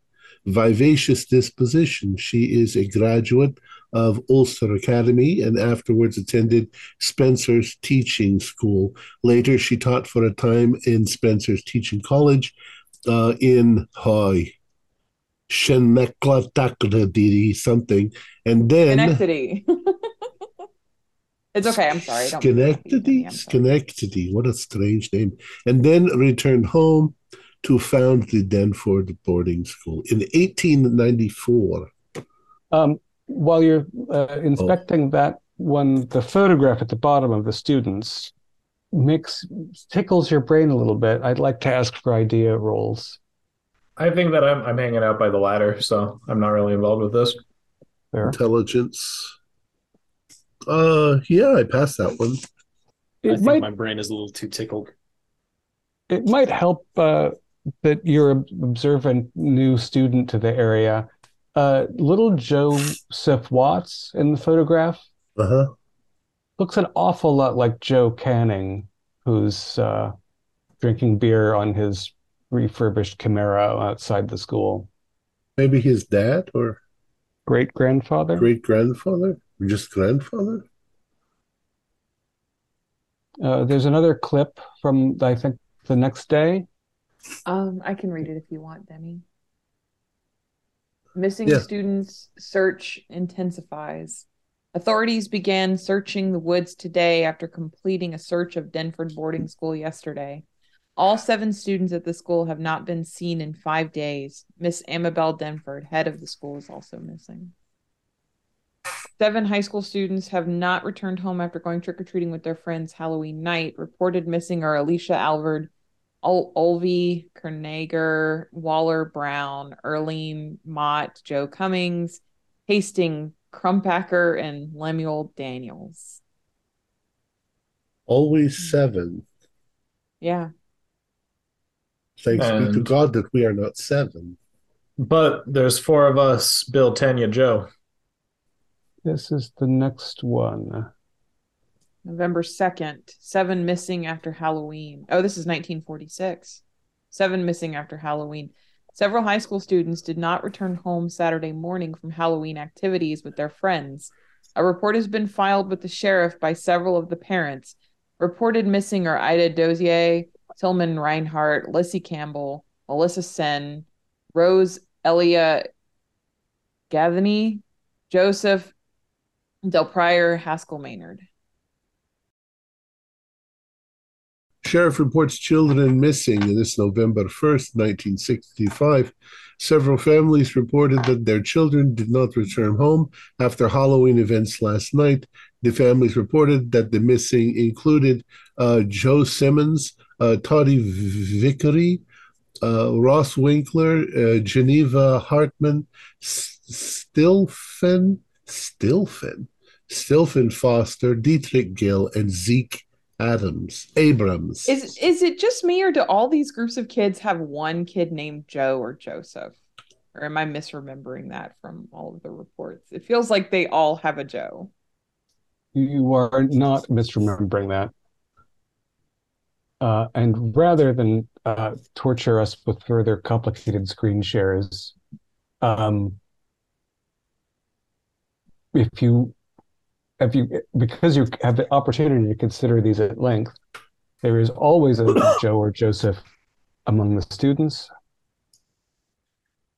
[SPEAKER 1] vivacious disposition. She is a graduate of Ulster Academy and afterwards attended Spencer's Teaching School. Later, she taught for a time in Spencer's Teaching College uh, in Hoy. Schenectady something, and then
[SPEAKER 4] Schenectady. it's okay. I'm sorry.
[SPEAKER 1] Schenectady, Schenectady. What a strange name! And then returned home to found the Denford boarding school in 1894.
[SPEAKER 2] Um, while you're uh, inspecting that one, the photograph at the bottom of the students makes tickles your brain a little bit. I'd like to ask for idea rolls.
[SPEAKER 3] I think that I'm I'm hanging out by the ladder, so I'm not really involved with this.
[SPEAKER 2] There.
[SPEAKER 1] Intelligence. Uh, yeah, I passed that one.
[SPEAKER 5] I
[SPEAKER 2] It
[SPEAKER 5] think
[SPEAKER 2] might
[SPEAKER 5] my brain is a little too tickled.
[SPEAKER 2] it might help uh, that you're an observant new student to the area. Uh, little Joseph Watts in the photograph
[SPEAKER 1] Uh huh.
[SPEAKER 2] looks an awful lot like Joe Canning, who's uh, drinking beer on his refurbished Camaro outside the school.
[SPEAKER 1] Maybe his dad or
[SPEAKER 2] Great grandfather.
[SPEAKER 1] great grandfather, just grandfather.
[SPEAKER 2] Uh, there's another clip from I think the next day.
[SPEAKER 4] Um, I can read it if you want, Demi. Missing students search intensifies. Authorities began searching the woods today after completing a search of Denford boarding school yesterday. All seven students at the school have not been seen in five days. Miss Amabel Denford, head of the school, is also missing. Seven high school students have not returned home after going trick or treating with their friends Halloween night. Reported missing are Alicia Alvord, Ol- Olvie, Kernager, Waller Brown, Erlene Mott, Joe Cummings, Hastings Crumpacker, and Lemuel Daniels.
[SPEAKER 1] Always seven.
[SPEAKER 4] Yeah.
[SPEAKER 1] Thanks be to God that we are not seven.
[SPEAKER 3] But there's four of us, Bill, Tanya, Joe.
[SPEAKER 2] This is the next one.
[SPEAKER 4] November 2nd, seven missing after Halloween. Oh, this is 1946. Seven missing after Halloween. Several high school students did not return home Saturday morning from Halloween activities with their friends. A report has been filed with the sheriff by several of the parents. Reported missing are Ida Dozier, Tillman Reinhardt, Lissy Campbell, Melissa Sen, Rose Elia Gathany, Joseph Del Pryor, Haskell Maynard.
[SPEAKER 1] Sheriff reports children missing in this November 1st, 1965. Several families reported that their children did not return home after Halloween events last night. The families reported that the missing included uh, Joe Simmons, uh, Toddy Vickery, uh, Ross Winkler, uh, Geneva Hartman, Stilfen, Stilfen, Stilfen Foster, Dietrich Gill, and Zeke Adams, Abrams.
[SPEAKER 4] Is is it just me or do all these groups of kids have one kid named Joe or Joseph? Or am I misremembering that from all of the reports? It feels like they all have a Joe.
[SPEAKER 2] You are not misremembering that. Uh, and rather than uh, torture us with further complicated screen shares, um, if you if you because you have the opportunity to consider these at length, there is always a Joe or Joseph among the students,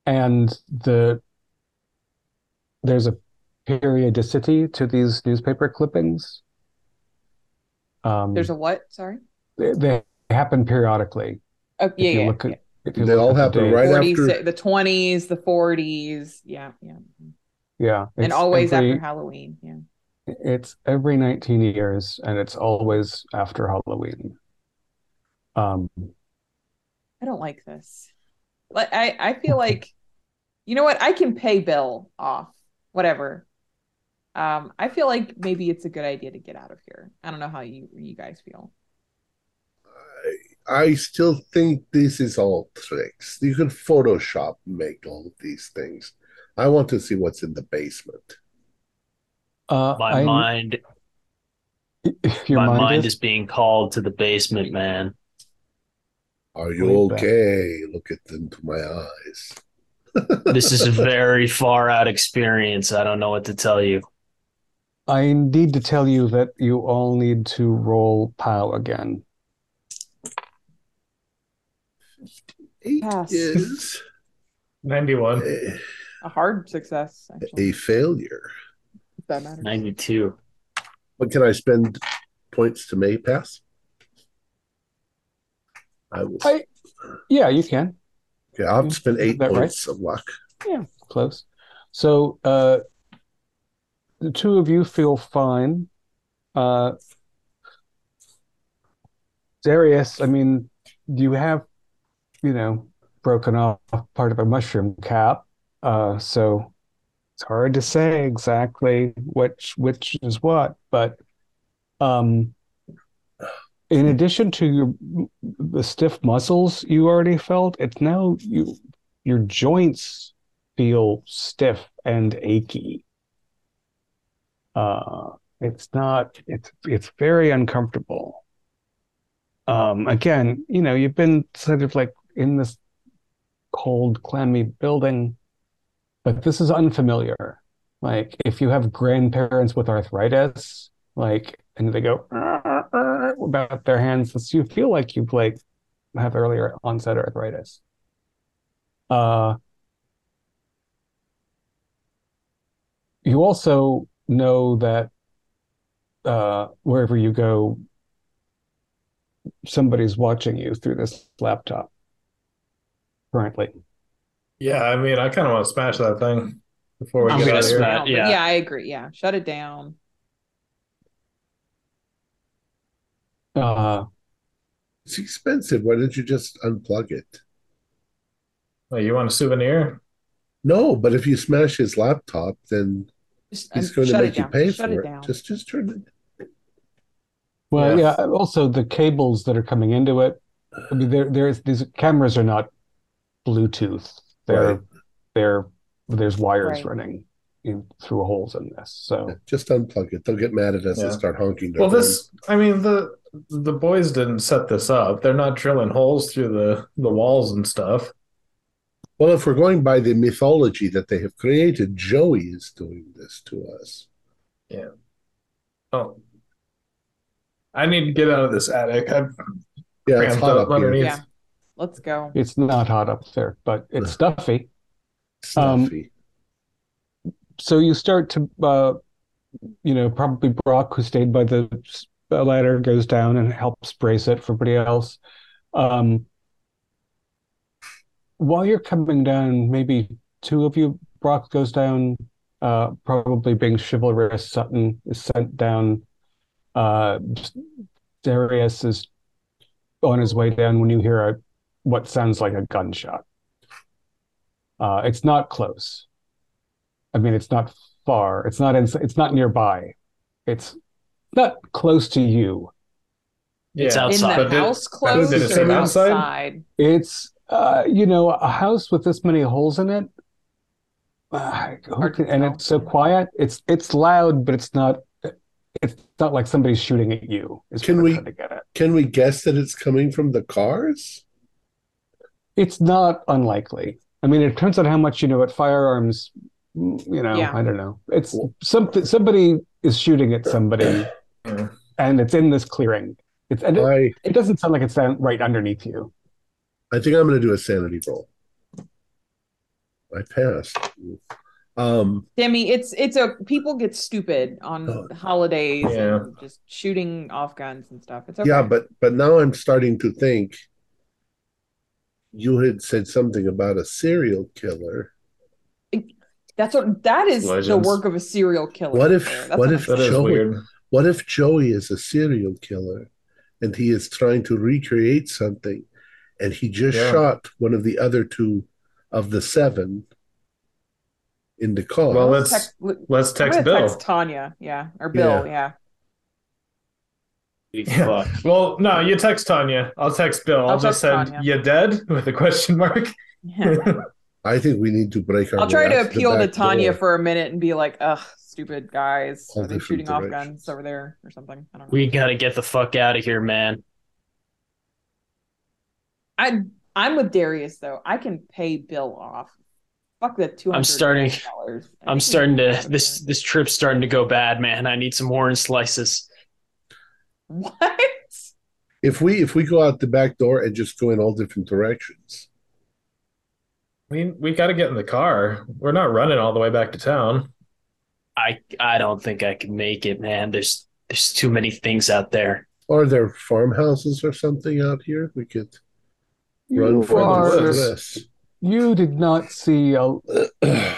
[SPEAKER 2] and the there's a periodicity to these newspaper clippings. Um,
[SPEAKER 4] There's a what? Sorry.
[SPEAKER 2] they, they happen periodically.
[SPEAKER 4] Oh
[SPEAKER 2] If
[SPEAKER 4] yeah,
[SPEAKER 2] you
[SPEAKER 4] yeah.
[SPEAKER 2] look at, if
[SPEAKER 1] They all
[SPEAKER 2] at the
[SPEAKER 1] happen right
[SPEAKER 4] Forties,
[SPEAKER 1] after-
[SPEAKER 4] the twenties, the forties. Yeah, yeah.
[SPEAKER 2] Yeah,
[SPEAKER 4] And always
[SPEAKER 2] every,
[SPEAKER 4] after Halloween. Yeah.
[SPEAKER 2] It's every 19 years, and it's always after Halloween. Um,
[SPEAKER 4] I don't like this. Like I, I feel like, you know what? I can pay Bill off, whatever. Um, I feel like maybe it's a good idea to get out of here. I don't know how you you guys feel.
[SPEAKER 1] I still think this is all tricks. You can Photoshop make all of these things. I want to see what's in the basement.
[SPEAKER 2] Uh,
[SPEAKER 5] My
[SPEAKER 2] I-
[SPEAKER 5] mind,
[SPEAKER 2] your
[SPEAKER 5] my
[SPEAKER 2] mind
[SPEAKER 5] mind
[SPEAKER 2] is
[SPEAKER 5] is being called to the basement, man.
[SPEAKER 1] Are you
[SPEAKER 2] Way back.
[SPEAKER 1] okay? Look at them to my eyes.
[SPEAKER 5] This is a very far out experience. I don't know what to tell you.
[SPEAKER 2] I need to tell you that you all need to roll POW again.
[SPEAKER 1] Eight
[SPEAKER 4] Pass.
[SPEAKER 1] is
[SPEAKER 3] 91.
[SPEAKER 1] a,
[SPEAKER 4] A hard success, actually.
[SPEAKER 1] a failure.
[SPEAKER 4] If that matters.
[SPEAKER 5] 92.
[SPEAKER 1] What can I spend points to May pass? I will.
[SPEAKER 2] I- Yeah, you can.
[SPEAKER 1] Okay, I'll have to spend eight
[SPEAKER 2] Is that right?
[SPEAKER 1] points of luck.
[SPEAKER 2] Yeah, close. So uh the two of you feel fine. Uh Darius, I mean, you have, you know, broken off part of a mushroom cap. Uh so it's hard to say exactly which which is what, but um in addition to your the stiff muscles you already felt, it's now you your joints feel stiff and achy. Uh, it's not, it's it's very uncomfortable. Um, again, you know, you've been sort of like in this cold, clammy building, this is unfamiliar. Like if you have grandparents with arthritis, like, and they go "Ah, ah, ah," about their hands, it's- you feel like you've like have earlier onset arthritis. Uh, you also know that uh, wherever you go, somebody's watching you through this laptop currently.
[SPEAKER 3] Yeah, I mean, I kind of want to smash that thing before we
[SPEAKER 5] I'm
[SPEAKER 3] get out of here.
[SPEAKER 5] smash- yeah.
[SPEAKER 4] yeah, I agree. Yeah, shut it down.
[SPEAKER 2] Uh,
[SPEAKER 1] It's expensive. Why don't you just unplug it?
[SPEAKER 3] Oh, you want a souvenir?
[SPEAKER 1] No, but if you smash his laptop, then
[SPEAKER 4] Just
[SPEAKER 1] he's going to make you pay
[SPEAKER 4] Shut
[SPEAKER 1] for
[SPEAKER 4] it
[SPEAKER 1] it.
[SPEAKER 4] down.
[SPEAKER 1] Just, just turn it.
[SPEAKER 2] well,
[SPEAKER 3] Yeah.
[SPEAKER 2] yeah. Also, the cables that are coming into it. I mean, there, there's these cameras are not Bluetooth. They're
[SPEAKER 1] Right.
[SPEAKER 2] they're there's wires
[SPEAKER 4] Right.
[SPEAKER 2] running in, through holes in this. So
[SPEAKER 1] Just unplug it. They'll get mad at us and start honking.
[SPEAKER 3] Well,
[SPEAKER 1] horn.
[SPEAKER 3] this, I mean, the the boys didn't set this up. They're not drilling holes through the the walls and stuff.
[SPEAKER 1] Well, if we're going by the mythology that they have created, Joey is doing this to us. Yeah.
[SPEAKER 3] Oh, I need to get out of this attic. I'm
[SPEAKER 1] Yeah, it's hot
[SPEAKER 3] up
[SPEAKER 1] up here.
[SPEAKER 3] underneath.
[SPEAKER 4] Yeah. Let's go.
[SPEAKER 2] it's not hot up there, but it's stuffy.
[SPEAKER 1] Stuffy.
[SPEAKER 2] so you start to uh you know probably brock who stayed by the uh, ladder goes down and helps brace it for everybody else um while you're coming down maybe two of you brock goes down uh probably being chivalrous sutton is sent down uh darius is on his way down when you hear a what sounds like a gunshot uh it's not close I mean, it's not far. It's not in, it's not nearby. It's not close to you.
[SPEAKER 5] It's
[SPEAKER 3] Yeah.
[SPEAKER 5] outside.
[SPEAKER 4] In
[SPEAKER 3] But
[SPEAKER 4] the
[SPEAKER 3] did-
[SPEAKER 4] house close
[SPEAKER 3] did it
[SPEAKER 4] or
[SPEAKER 3] say outside?
[SPEAKER 4] outside?
[SPEAKER 2] It's uh, you know, a house with this many holes in it. Uh, who
[SPEAKER 4] Hard to
[SPEAKER 2] can- and it's so quiet. It's it's loud, but it's not. It's not like somebody's shooting at you. Is
[SPEAKER 1] Can we-
[SPEAKER 2] to get at.
[SPEAKER 1] Can we guess that it's coming from the cars?
[SPEAKER 2] It's not unlikely. I mean, it turns out how much you know at firearms. You know,
[SPEAKER 4] Yeah.
[SPEAKER 2] I don't know. It's something. Somebody is shooting at somebody, and it's in this clearing. It's and it,
[SPEAKER 1] I
[SPEAKER 2] it doesn't sound like it's down right underneath you.
[SPEAKER 1] I think I'm going to do a sanity roll. I passed. Um,
[SPEAKER 4] Demi, it's it's a people get stupid on
[SPEAKER 1] Oh.
[SPEAKER 4] holidays
[SPEAKER 3] Yeah.
[SPEAKER 4] and just shooting off guns and stuff. It's okay.
[SPEAKER 1] yeah, but but now I'm starting to think. You had said something about a serial killer.
[SPEAKER 4] that's what that is the work of a serial killer.
[SPEAKER 1] What if- what if- Joey- What if Joey is a serial killer and he is trying to recreate something and he just
[SPEAKER 3] Yeah.
[SPEAKER 1] shot one of the other two of the seven in the car?
[SPEAKER 3] Well,
[SPEAKER 4] Let's
[SPEAKER 3] let's
[SPEAKER 4] text-
[SPEAKER 3] let's text Bill.
[SPEAKER 4] text Tanya, yeah, or Bill, yeah.
[SPEAKER 5] Fuck.
[SPEAKER 3] Well, no, you text Tanya. I'll text Bill. I'll,
[SPEAKER 4] I'll
[SPEAKER 3] just
[SPEAKER 4] text
[SPEAKER 3] send
[SPEAKER 4] Tanya.
[SPEAKER 3] you dead with a question mark.
[SPEAKER 4] Yeah.
[SPEAKER 1] I think we need to break our
[SPEAKER 4] I'll try to appeal to
[SPEAKER 1] back
[SPEAKER 4] Tanya
[SPEAKER 1] door.
[SPEAKER 4] for a minute and be like, "Ugh, stupid guys, are they shooting off guns over there or something?" I don't know.
[SPEAKER 5] We gotta get the fuck out of here, man.
[SPEAKER 4] I I'm with Darius though. I can pay Bill off Fuck the two hundred.
[SPEAKER 5] I'm starting- I'm starting to this this trip's starting to go bad, man. I need some orange slices.
[SPEAKER 4] What?
[SPEAKER 1] If we if we go out the back door and just go in all different directions,
[SPEAKER 3] We we got to get in the car. We're not running all the way back to town.
[SPEAKER 5] I I don't think I can make it, man. There's there's too many things out there.
[SPEAKER 1] are there farmhouses or something out here we could run
[SPEAKER 2] You
[SPEAKER 1] for this?
[SPEAKER 2] You did not see a,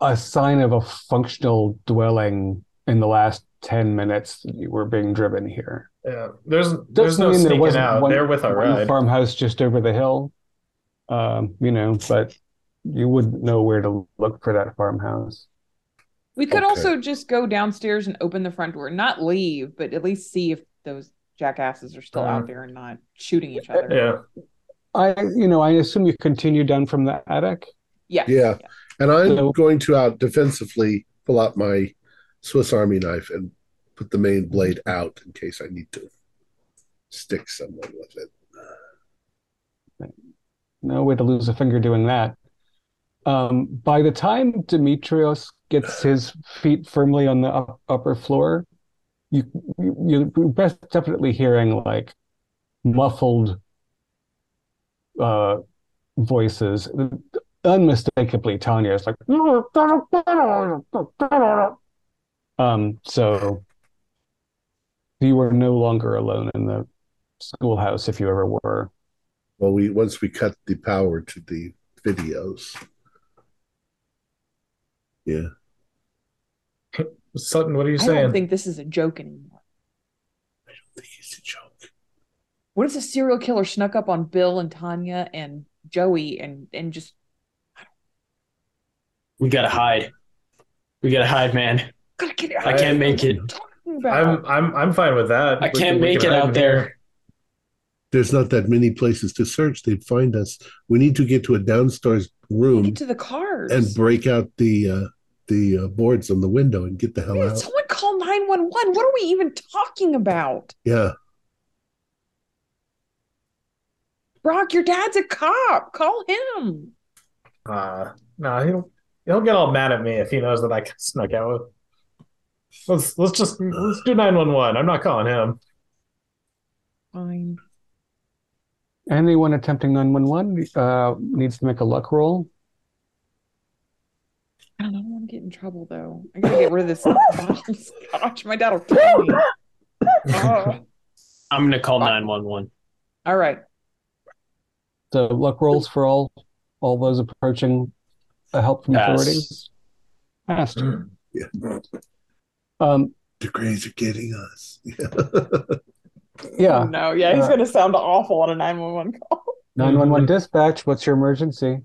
[SPEAKER 2] a sign of a functional dwelling in the last 10 minutes that you were being driven here.
[SPEAKER 3] Yeah, there's there's
[SPEAKER 2] Doesn't
[SPEAKER 3] no
[SPEAKER 2] mean there
[SPEAKER 3] sneaking
[SPEAKER 2] wasn't
[SPEAKER 3] out.
[SPEAKER 2] one-
[SPEAKER 3] They're with our
[SPEAKER 2] one
[SPEAKER 3] ride.
[SPEAKER 2] farmhouse just over the hill. Um, you know, but you wouldn't know where to look for that farmhouse.
[SPEAKER 4] We could
[SPEAKER 1] Okay.
[SPEAKER 4] also just go downstairs and open the front door, not leave, but at least see if those jackasses are still
[SPEAKER 3] Uh,
[SPEAKER 4] out there and not shooting each other.
[SPEAKER 3] Yeah,
[SPEAKER 2] I, you know, I assume you continue down from the attic.
[SPEAKER 4] Yeah.
[SPEAKER 1] Yeah. And I'm
[SPEAKER 2] So-
[SPEAKER 1] going to out defensively pull out my Swiss Army knife and put the main blade out in case I need to stick someone with it.
[SPEAKER 2] No way to lose a finger doing that. Um, by the time Demetrios gets his feet firmly on the up, upper floor, you, you you're best definitely hearing like muffled uh, voices. Unmistakably, Tanya is like, um, so you were no longer alone in the schoolhouse if you ever were.
[SPEAKER 1] Well, we once we cut the power to the videos. Yeah.
[SPEAKER 3] Sutton, what are you
[SPEAKER 4] I
[SPEAKER 3] saying?
[SPEAKER 4] I don't think this is a joke anymore.
[SPEAKER 1] I don't think it's a joke.
[SPEAKER 4] What if the serial killer snuck up on Bill and Tanya and Joey and and just
[SPEAKER 5] We gotta hide. We gotta hide, man.
[SPEAKER 4] Gotta get
[SPEAKER 5] I can't make it.
[SPEAKER 3] I'm I'm I'm fine with that.
[SPEAKER 5] I can't
[SPEAKER 3] can-
[SPEAKER 5] make it out
[SPEAKER 3] in
[SPEAKER 5] there.
[SPEAKER 3] here.
[SPEAKER 1] There's not that many places to search. They'd find us. We need to get to a downstairs room
[SPEAKER 4] Get to the cars.
[SPEAKER 1] and break out the uh, the uh, boards on the window and get the hell
[SPEAKER 4] Man,
[SPEAKER 1] out.
[SPEAKER 4] someone call 911. What are we even talking about?
[SPEAKER 1] Yeah.
[SPEAKER 4] Brock, your dad's a cop. Call him.
[SPEAKER 3] Uh, no, he'll he'll get all mad at me if he knows that I snuck out with. Let's let's just let's do nine one one. I'm not calling him.
[SPEAKER 4] Fine.
[SPEAKER 2] Anyone attempting 911 uh, needs to make a luck roll.
[SPEAKER 4] I don't. I don't want to get in trouble though. I gotta get rid of this bottle of scotch. My dad will kill me. Oh.
[SPEAKER 5] I'm gonna call 911.
[SPEAKER 4] All right.
[SPEAKER 2] So luck rolls for all all those approaching a help from
[SPEAKER 5] Pass.
[SPEAKER 2] authorities. Passed.
[SPEAKER 1] Yeah.
[SPEAKER 2] Um,
[SPEAKER 1] The grays are getting us.
[SPEAKER 2] yeah,
[SPEAKER 4] No, yeah, he's
[SPEAKER 2] Uh,
[SPEAKER 4] gonna sound awful on a 911 call.
[SPEAKER 2] 911 dispatch. What's your emergency?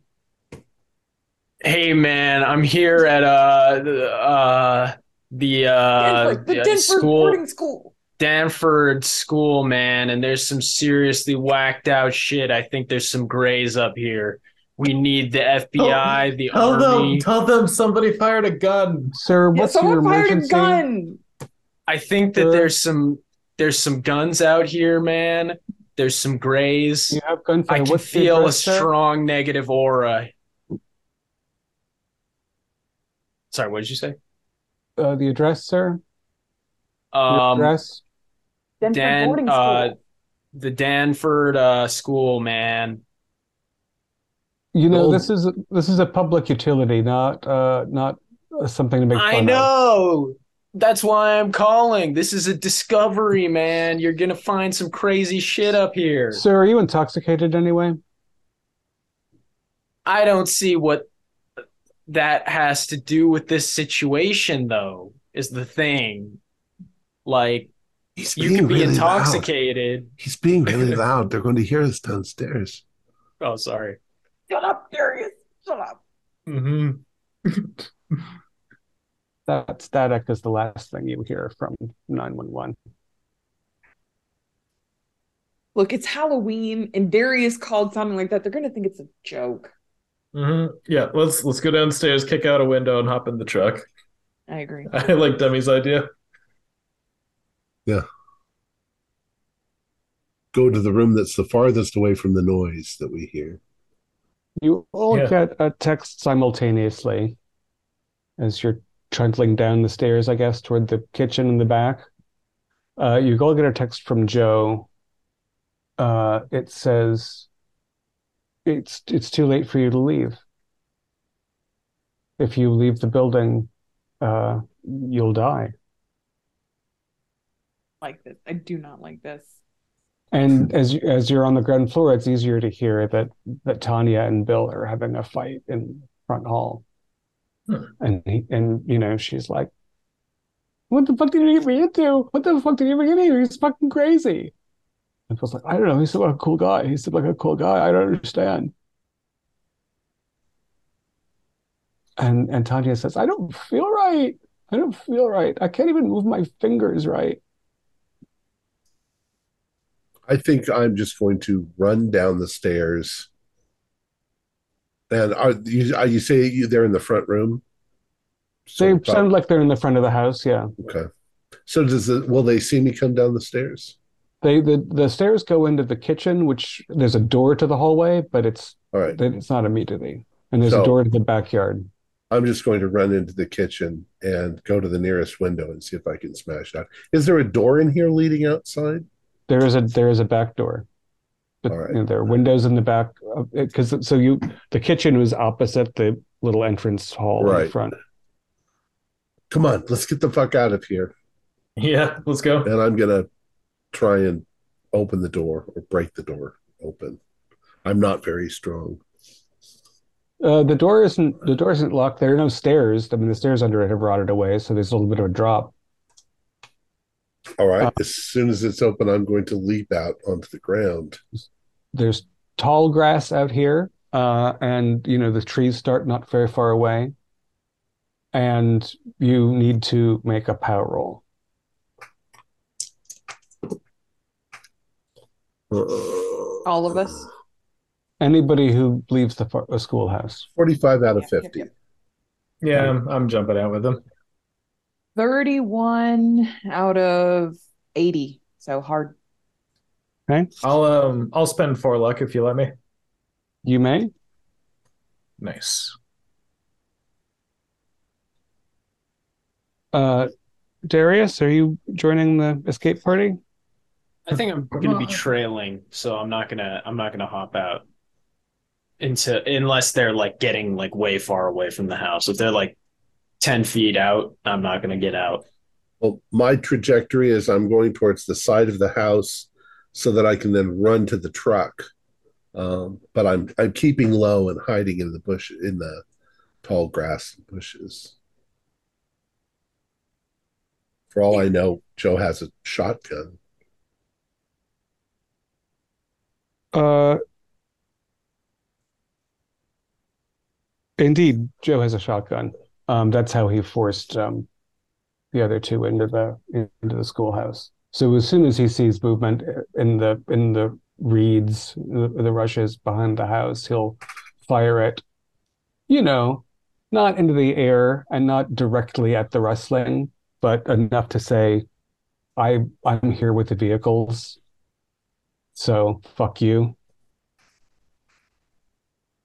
[SPEAKER 5] Hey man, I'm here at uh the uh the uh
[SPEAKER 4] Danford, the
[SPEAKER 5] the
[SPEAKER 4] Denver
[SPEAKER 5] school
[SPEAKER 4] boarding school.
[SPEAKER 5] Danford school, man, and there's some seriously whacked out shit. I think there's some grays up here. We need the FBI, the
[SPEAKER 3] Tell
[SPEAKER 5] army.
[SPEAKER 3] them tell them somebody fired a gun.
[SPEAKER 2] Sir,
[SPEAKER 4] Yeah,
[SPEAKER 2] what's your
[SPEAKER 4] someone fired a gun.
[SPEAKER 5] I think that
[SPEAKER 2] Sir.
[SPEAKER 5] there's some there's some guns out here, man. There's some grays.
[SPEAKER 2] You have gunfire.
[SPEAKER 5] I can
[SPEAKER 2] What's
[SPEAKER 5] feel a
[SPEAKER 2] address, sir?
[SPEAKER 5] strong negative aura. Sorry, what did you say?
[SPEAKER 2] Uh, the address, sir? Your
[SPEAKER 5] Um,
[SPEAKER 2] address?
[SPEAKER 4] Denver
[SPEAKER 5] Dan, uh,
[SPEAKER 4] school.
[SPEAKER 5] the Danford uh, school, man.
[SPEAKER 2] You know,
[SPEAKER 5] old-
[SPEAKER 2] this is this is a public utility, not uh, not uh, something to make
[SPEAKER 5] I
[SPEAKER 2] fun of.
[SPEAKER 5] know. That's why I'm calling. This is a discovery, man. You're gonna find some crazy shit up here.
[SPEAKER 2] Sir, are you intoxicated anyway?
[SPEAKER 5] I don't see what that has to do with this situation, though. Is the thing. Like
[SPEAKER 1] He's
[SPEAKER 5] you can be
[SPEAKER 1] really loud.
[SPEAKER 5] intoxicated.
[SPEAKER 1] He's being really loud. They're going to hear us downstairs.
[SPEAKER 5] Oh, sorry.
[SPEAKER 4] Shut up, Darius. Shut up.
[SPEAKER 3] Mm-hmm.
[SPEAKER 2] That static is the last thing you hear from 911.
[SPEAKER 4] Look, it's Halloween, and Darius called something like that. They're gonna think it's a joke.
[SPEAKER 3] Mm-hmm. Yeah, let's let's go downstairs, kick out a window, and hop in the truck.
[SPEAKER 4] I agree.
[SPEAKER 3] I like Demi's idea. Yeah.
[SPEAKER 1] Go to the room that's the farthest away from the noise that we hear.
[SPEAKER 2] You all
[SPEAKER 3] Yeah.
[SPEAKER 2] get a text simultaneously as you're trundling down the stairs, I guess, toward the kitchen in the back. Uh, you all get a text from Joe. Uh, it says, "It's it's too late for you to leave. If you leave the building, uh, you'll die."
[SPEAKER 4] Like this. I do not like this.
[SPEAKER 2] And as you, as you're on the ground floor, it's easier to hear that that Tanya and Bill are having a fight in front hall.
[SPEAKER 3] Hmm.
[SPEAKER 2] And he, and you know, she's like, "What the fuck did you get me into? What the fuck did you get me into? He's fucking crazy." And Bill's like, "I don't know. He seemed like a cool guy. He seemed like a cool guy. I don't understand." And and Tanya says, "I don't feel right. I don't feel right. I can't even move my fingers right."
[SPEAKER 1] I think I'm just going to run down the stairs. And are you, are you say you they're in the front room? So
[SPEAKER 2] They sound like they're in the front of the house, yeah.
[SPEAKER 1] okay. So does the will they see me come down the stairs?
[SPEAKER 2] They the the stairs go into the kitchen, which there's a door to the hallway, but it's
[SPEAKER 1] All right.
[SPEAKER 2] it's not immediately. And there's
[SPEAKER 1] So-
[SPEAKER 2] a door to the backyard.
[SPEAKER 1] I'm just going to run into the kitchen and go to the nearest window and see if I can smash that. Is there a door in here leading outside?
[SPEAKER 2] There is a there is a back door. But
[SPEAKER 1] All right.
[SPEAKER 2] you know, there are windows in the back because so you the kitchen was opposite the little entrance hall right. in the
[SPEAKER 1] Right.
[SPEAKER 2] front.
[SPEAKER 1] Come on, let's get the fuck out of here.
[SPEAKER 3] Yeah, let's go.
[SPEAKER 1] And I'm gonna try and open the door or break the door open. I'm not very strong.
[SPEAKER 2] Uh, the door isn't the door isn't locked. There are no stairs. I mean, the stairs under it have rotted away, so there's a little bit of a drop.
[SPEAKER 1] All right.
[SPEAKER 2] Uh,
[SPEAKER 1] as soon as it's open, I'm going to leap out onto the ground.
[SPEAKER 2] There's tall grass out here, uh, and you know the trees start not very far away. And you need to make a power roll.
[SPEAKER 1] Uh,
[SPEAKER 4] All of us.
[SPEAKER 2] Anybody who leaves the, fa- schoolhouse.
[SPEAKER 1] 45 out of
[SPEAKER 4] Yep, yep,
[SPEAKER 1] 50.
[SPEAKER 3] Yeah, I'm, I'm jumping out with them.
[SPEAKER 4] 31 out of 80. So hard. Okay.
[SPEAKER 3] I'll um I'll spend four luck if you let me.
[SPEAKER 2] You may.
[SPEAKER 3] Nice.
[SPEAKER 2] Uh, Darius, are you joining the escape party?
[SPEAKER 5] I think I'm gonna be trailing, so I'm not gonna I'm not gonna hop out into unless they're like getting like way far away from the house. If they're like ten feet out, I'm not gonna get out.
[SPEAKER 1] Well, my trajectory is I'm going towards the side of the house so that I can then run to the truck. Um, but I'm I'm keeping low and hiding in the bush in the tall grass and bushes. For all I know, Joe has a shotgun.
[SPEAKER 2] Uh, indeed, Joe has a shotgun. Um, that's how he forced um, the other two into the into the schoolhouse. So as soon as he sees movement in the in the reeds, the, the rushes behind the house, he'll fire it. You know, not into the air and not directly at the rustling, but enough to say, "I I'm here with the vehicles." So fuck you.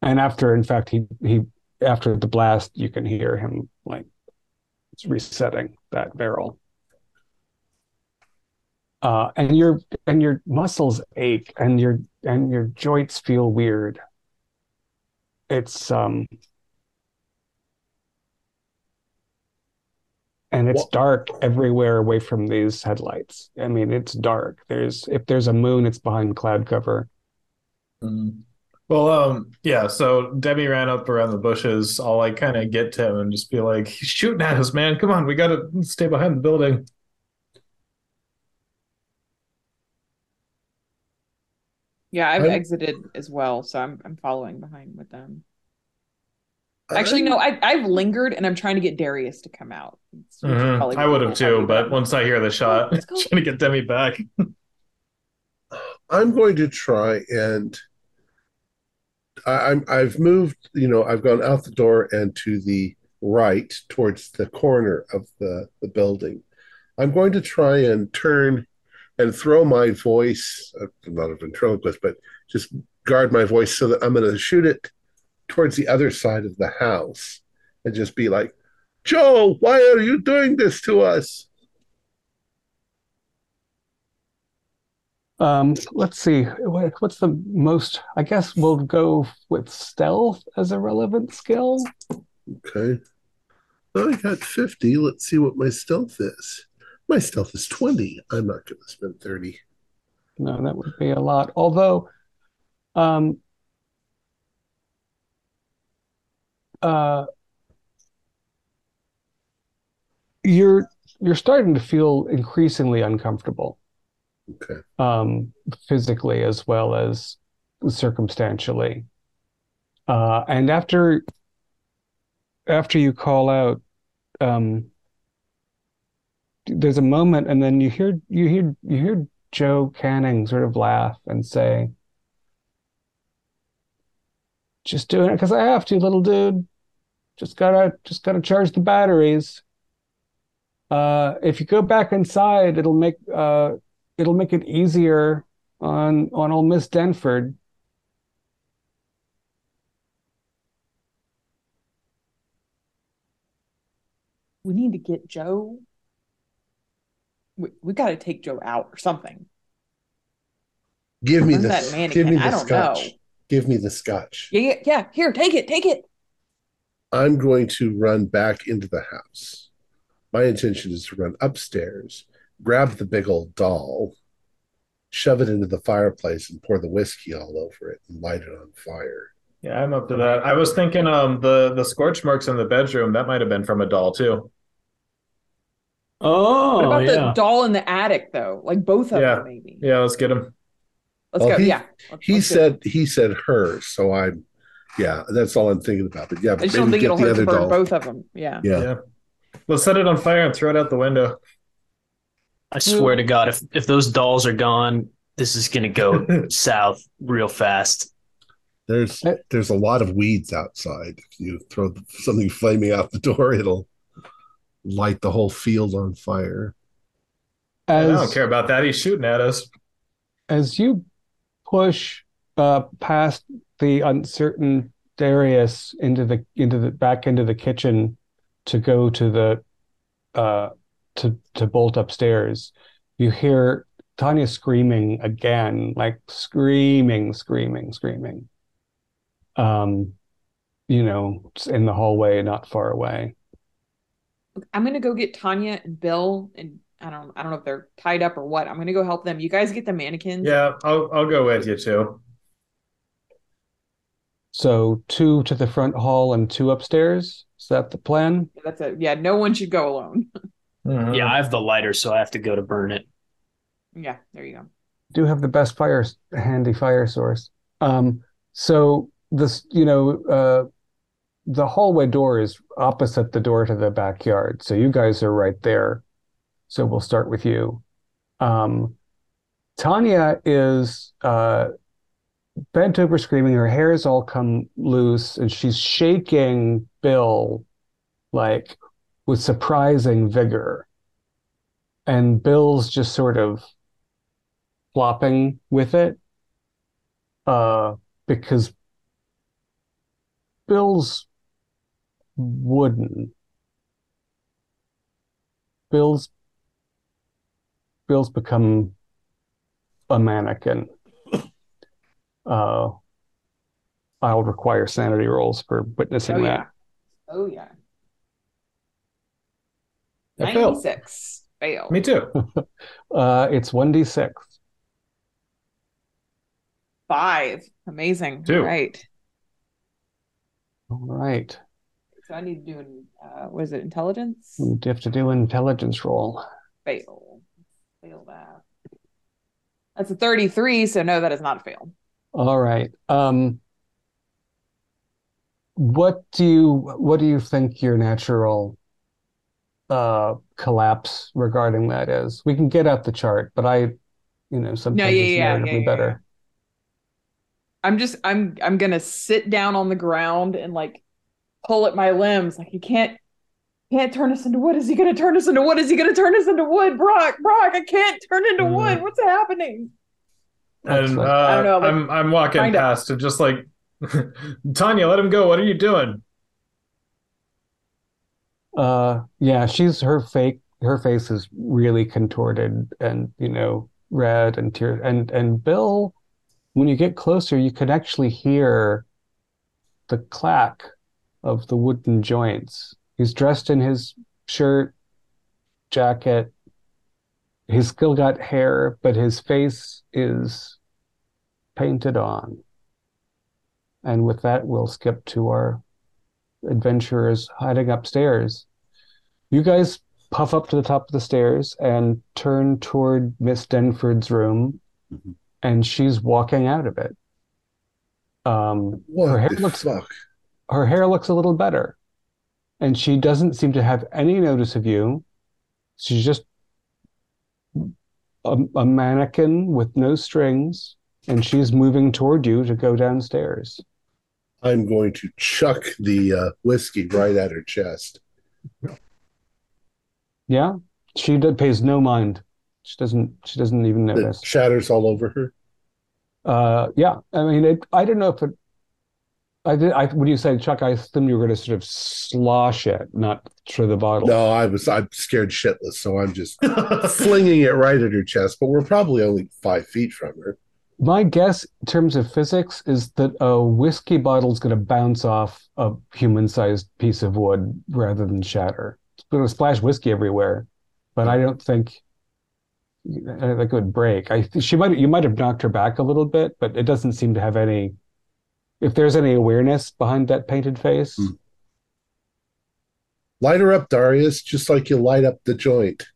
[SPEAKER 2] And after, in fact, he he after the blast, you can hear him like it's resetting that barrel. Uh, and your and your muscles ache and your and your joints feel weird. It's um and it's dark everywhere away from these headlights. I mean, it's dark. There's if there's a moon, it's behind cloud cover.
[SPEAKER 3] Mm. Well, um, yeah, so Debbie ran up around the bushes. I'll like kind of get to him and just be like, He's shooting at us, man. Come on, we gotta stay behind the building.
[SPEAKER 4] Yeah, I've
[SPEAKER 1] I'm-
[SPEAKER 4] exited as well, so I'm I'm following behind with them. Actually, no, I I've lingered and I'm trying to get Darius to come out. It's- which is
[SPEAKER 3] Mhm.
[SPEAKER 4] probably
[SPEAKER 3] I would have too, but
[SPEAKER 4] I'm-
[SPEAKER 3] once I hear the shot,
[SPEAKER 4] Let's go.
[SPEAKER 3] trying to get Demi back.
[SPEAKER 1] I'm going to try and I, I'm I've moved, you know, I've gone out the door and to the right towards the corner of the, the building. I'm going to try and turn and throw my voice. uh, I'm not a ventriloquist, but just guard my voice so that I'm going to shoot it towards the other side of the house and just be like, Joe, why are you doing this to us?
[SPEAKER 2] Um, let's see. What's the most? I guess we'll go with stealth as a relevant skill.
[SPEAKER 1] Okay. I got 50. Let's see what my stealth is. My stealth is 20. I'm not going to spend 30.
[SPEAKER 2] No, that would be a lot. Although, um, uh, you're you're starting to feel increasingly uncomfortable,
[SPEAKER 1] Okay.
[SPEAKER 2] um, physically as well as circumstantially. Uh, and after after you call out, um, there's a moment, and then you hear you hear you hear Joe Canning sort of laugh and say, "Just doing it because I have to, little dude. Just gotta just gotta charge the batteries. Uh, if you go back inside, it'll make uh it'll make it easier on on old Miss Denford."
[SPEAKER 4] We need to get Joe. We, we got to take Joe out or something.
[SPEAKER 1] Give me the
[SPEAKER 4] that
[SPEAKER 1] give me the
[SPEAKER 4] I don't
[SPEAKER 1] scotch.
[SPEAKER 4] know.
[SPEAKER 1] Give me the scotch.
[SPEAKER 4] Yeah, yeah, yeah. Here, take it, take it.
[SPEAKER 1] I'm going to run back into the house. My intention is to run upstairs, grab the big old doll, shove it into the fireplace, and pour the whiskey all over it and light it on fire.
[SPEAKER 3] Yeah, I'm up to that. I was thinking um the the scorch marks in the bedroom that might have been from a doll too.
[SPEAKER 5] Oh,
[SPEAKER 4] What about
[SPEAKER 5] yeah.
[SPEAKER 4] the doll in the attic though? Like both of
[SPEAKER 3] Yeah.
[SPEAKER 4] them, maybe.
[SPEAKER 3] Yeah, let's get him.
[SPEAKER 4] Let's
[SPEAKER 1] Well,
[SPEAKER 4] go.
[SPEAKER 1] he-
[SPEAKER 4] yeah. Let's-
[SPEAKER 1] He
[SPEAKER 4] let's
[SPEAKER 1] said he said her, so I'm yeah, that's all I'm thinking about. But yeah,
[SPEAKER 4] I just don't think it'll hurt to burn
[SPEAKER 1] doll.
[SPEAKER 4] both of them. Yeah.
[SPEAKER 1] Yeah.
[SPEAKER 3] Yeah. Let's set it on fire and throw it out the window.
[SPEAKER 5] I swear to God, if if those dolls are gone, this is gonna go south real fast.
[SPEAKER 1] There's
[SPEAKER 2] Uh,
[SPEAKER 1] there's a lot of weeds outside. If you throw something flaming out the door, it'll light the whole field on fire.
[SPEAKER 3] I don't care about that. He's shooting at us.
[SPEAKER 2] as you push uh, past the uncertain Darius into the into the back into the kitchen to go to the uh, to to bolt upstairs, you hear Tanya screaming again, like screaming, screaming, screaming. Um, you know, in the hallway, not far away.
[SPEAKER 4] I'm gonna go get Tanya and Bill and I don't I don't know if they're tied up or what. I'm gonna go help them. You guys get the mannequins.
[SPEAKER 3] Yeah, I'll I'll go with you too.
[SPEAKER 2] So two to the front hall and two upstairs. Is that the plan?
[SPEAKER 4] That's it. Yeah, no one should go alone.
[SPEAKER 3] Mhm.
[SPEAKER 5] Yeah, I have the lighter, so I have to go to burn it.
[SPEAKER 4] yeah, there you go.
[SPEAKER 2] do have the best fire handy fire source. Um, so this, you know, uh, the hallway door is opposite the door to the backyard. So you guys are right there. So we'll start with you. Um, Tanya is uh, bent over screaming. Her hair hair's all come loose and she's shaking Bill like with surprising vigor. And Bill's just sort of flopping with it uh, because Bill's wooden. Bill's Bill's become a mannequin. Uh, I'll require sanity rolls for witnessing
[SPEAKER 4] Oh
[SPEAKER 2] that.
[SPEAKER 4] yeah. Oh yeah.
[SPEAKER 3] I failed.
[SPEAKER 4] 96. Fail.
[SPEAKER 3] Me too.
[SPEAKER 2] Uh, it's 1d6.
[SPEAKER 4] Five. Amazing.
[SPEAKER 3] Two.
[SPEAKER 4] All right.
[SPEAKER 2] All right.
[SPEAKER 4] So I need to do an uh what is it, intelligence?
[SPEAKER 2] You have to do an intelligence roll.
[SPEAKER 4] Fail. Fail that. That's a 33, so no, that is not a fail.
[SPEAKER 2] All right. Um, what do you what do you think your natural uh collapse regarding that is? We can get at the chart, but I, you know, sometimes
[SPEAKER 4] yeah,
[SPEAKER 2] it's
[SPEAKER 4] yeah,
[SPEAKER 2] narratively
[SPEAKER 4] yeah, yeah,
[SPEAKER 2] better.
[SPEAKER 4] I'm just I'm I'm gonna sit down on the ground and like pull at my limbs. Like he can't can't turn us into wood. Is he gonna turn us into wood? Is he gonna turn us into wood? Brock, Brock, I can't turn into wood.
[SPEAKER 3] Mm.
[SPEAKER 4] What's happening?
[SPEAKER 3] And uh,
[SPEAKER 4] I don't know, like,
[SPEAKER 3] I'm I'm walking past to just like Tanya, let him go. What are you doing?
[SPEAKER 2] Uh, yeah, she's her fake. Her face is really contorted and you know red and tear. And and Bill, when you get closer, you can actually hear the clack of the wooden joints. He's dressed in his shirt, jacket. He's still got hair, but his face is painted on. And with that, we'll skip to our adventurers hiding upstairs. You guys puff up to the top of the stairs and turn toward Miss Denford's room,
[SPEAKER 1] Mhm.
[SPEAKER 2] and she's walking out of it. Um,
[SPEAKER 1] What
[SPEAKER 2] her hair looks
[SPEAKER 1] fuck?
[SPEAKER 2] her hair looks a little better, and she doesn't seem to have any notice of you. She's just a, a mannequin with no strings, and she's moving toward you to go downstairs.
[SPEAKER 1] I'm going to chuck the uh, whiskey right at her chest.
[SPEAKER 2] Yeah, she d- pays no mind. She doesn't. She doesn't even
[SPEAKER 1] It
[SPEAKER 2] notice.
[SPEAKER 1] shatters all over her.
[SPEAKER 2] Uh, yeah. I mean, it, I don't know if it. I did. I when you said Chuck, I assumed you were going to sort of slosh it, not through the bottle.
[SPEAKER 1] No, I was I'm scared shitless, so I'm just flinging it right at her chest. But we're probably only five feet from her.
[SPEAKER 2] My guess in terms of physics is that a whiskey bottle is going to bounce off a human-sized piece of wood rather than shatter. It's going to splash whiskey everywhere, but I don't think I it would break. I she might you might have knocked her back a little bit, but it doesn't seem to have any. If there's any awareness behind that painted face,
[SPEAKER 1] Hmm. Light her up, Darius, just like you light up the joint.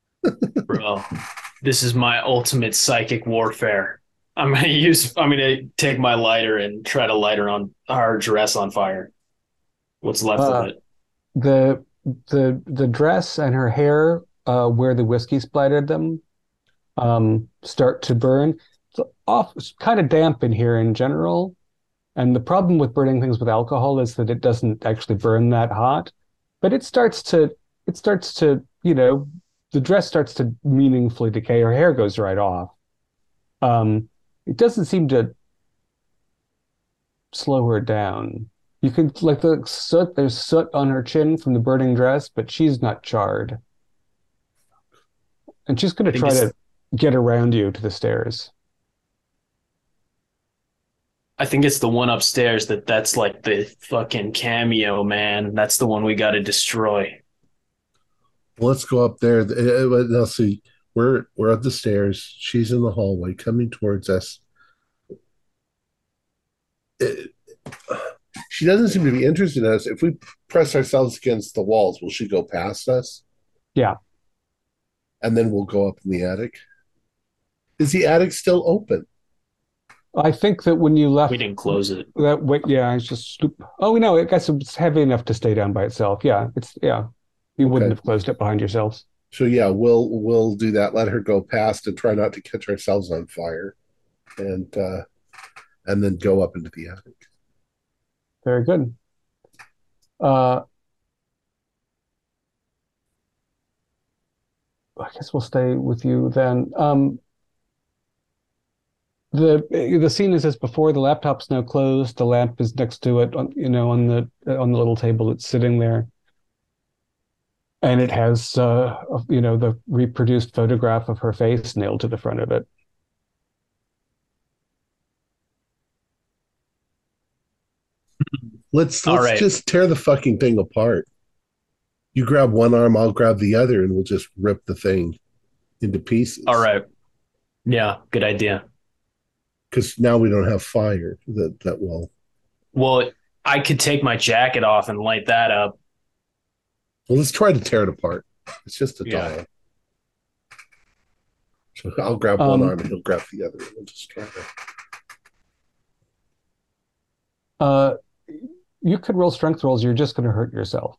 [SPEAKER 5] Bro, this is my ultimate psychic warfare. I'm gonna use I'm gonna take my lighter and try to light her on our dress on fire. What's left
[SPEAKER 2] Uh,
[SPEAKER 5] of it.
[SPEAKER 2] the the the dress and her hair, uh, where the whiskey splattered them, um, start to burn. It's off, it's kind of damp in here in general. And the problem with burning things with alcohol is that it doesn't actually burn that hot, but it starts to it starts to, you know, the dress starts to meaningfully decay. Her hair goes right off. Um, it doesn't seem to slow her down. You could like the soot, there's soot on her chin from the burning dress, but she's not charred. And she's going to try to get around you to the stairs.
[SPEAKER 5] I think it's the one upstairs that that's like the fucking cameo, man. That's the one we got to destroy.
[SPEAKER 1] Let's go up there. Uh, uh, Now, see, we're we're at the stairs. She's in the hallway, coming towards us. It- she doesn't seem to be interested in us. If we press ourselves against the walls, will she go past us?
[SPEAKER 2] Yeah.
[SPEAKER 1] And then we'll go up in the attic. Is the attic still open?
[SPEAKER 2] I think that when you left
[SPEAKER 5] We didn't close it.
[SPEAKER 2] that wait, yeah, I just sloop. Oh no, I guess it's heavy enough to stay down by itself. Yeah, it's yeah. You wouldn't have closed it behind yourselves.
[SPEAKER 1] So yeah, we'll we'll do that. Let her go past and try not to catch ourselves on fire, and uh, and then go up into the attic.
[SPEAKER 2] Very good. Uh, I guess we'll stay with you then. Um, the the scene is as before. The laptop's now closed. The lamp is next to it, on you know, on the on the little table it's sitting there, and it has uh, you know, the reproduced photograph of her face nailed to the front of it.
[SPEAKER 1] Let's let's
[SPEAKER 5] right.
[SPEAKER 1] just tear the fucking thing apart. You grab one arm, I'll grab the other, and we'll just rip the thing into pieces.
[SPEAKER 5] All right. Yeah, good idea.
[SPEAKER 1] Because now we don't have fire that that will.
[SPEAKER 5] Well, I could take my jacket off and light that up.
[SPEAKER 1] Well, let's try to tear it apart. It's just a
[SPEAKER 5] Yeah.
[SPEAKER 1] doll. So I'll grab one
[SPEAKER 2] Um,
[SPEAKER 1] arm and he'll grab the other. We'll just try to.
[SPEAKER 2] Uh, you could roll strength rolls. You're just going to hurt yourself.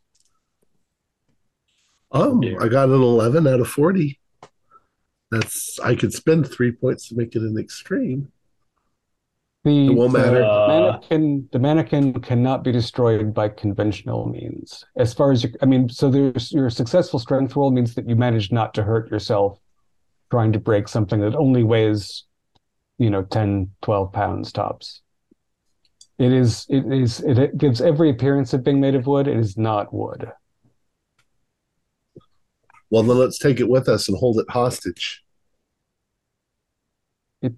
[SPEAKER 1] Um,
[SPEAKER 5] dear.
[SPEAKER 1] I got an eleven out of forty. That's I could spend three points to make it an extreme.
[SPEAKER 2] The,
[SPEAKER 1] It won't
[SPEAKER 2] the
[SPEAKER 1] matter.
[SPEAKER 5] Uh,
[SPEAKER 2] mannequin, the mannequin cannot be destroyed by conventional means. As far as you, I mean, so there's your successful strength roll means that you managed not to hurt yourself trying to break something that only weighs, you know, 10, 12 pounds tops. It is. It is. It, it gives every appearance of being made of wood. It is not wood.
[SPEAKER 1] Well, then let's take it with us and hold it hostage.
[SPEAKER 2] It,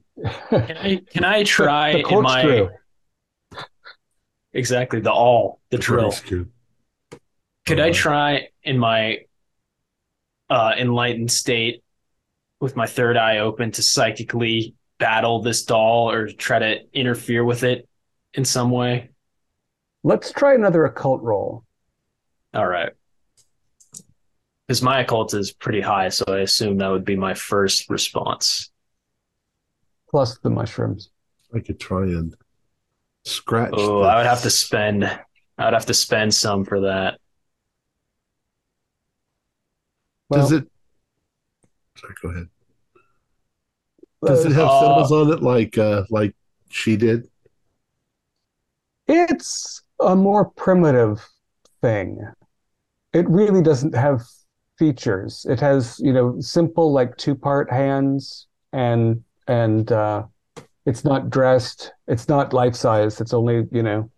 [SPEAKER 5] Can I can I try
[SPEAKER 2] the
[SPEAKER 5] in my
[SPEAKER 2] corkscrew.
[SPEAKER 5] exactly the all the drill?
[SPEAKER 1] Corkscrew.
[SPEAKER 5] Could I
[SPEAKER 1] Uh,
[SPEAKER 5] try in my uh, enlightened state with my third eye open to psychically battle this doll or try to interfere with it in some way?
[SPEAKER 2] Let's try another occult roll.
[SPEAKER 5] All right. Because my occult is pretty high, so I assume that would be my first response.
[SPEAKER 2] Plus the mushrooms.
[SPEAKER 1] I could try and scratch.
[SPEAKER 5] Oh,
[SPEAKER 1] the-
[SPEAKER 5] I would have to spend I would have to spend some for that.
[SPEAKER 1] Does it? Sorry, go ahead. Does it have
[SPEAKER 5] Uh,
[SPEAKER 1] symbols on it like uh like she did?
[SPEAKER 2] It's a more primitive thing. It really doesn't have features. It has, you know, simple like two-part hands and and uh it's not dressed. It's not life-size. It's only, you know,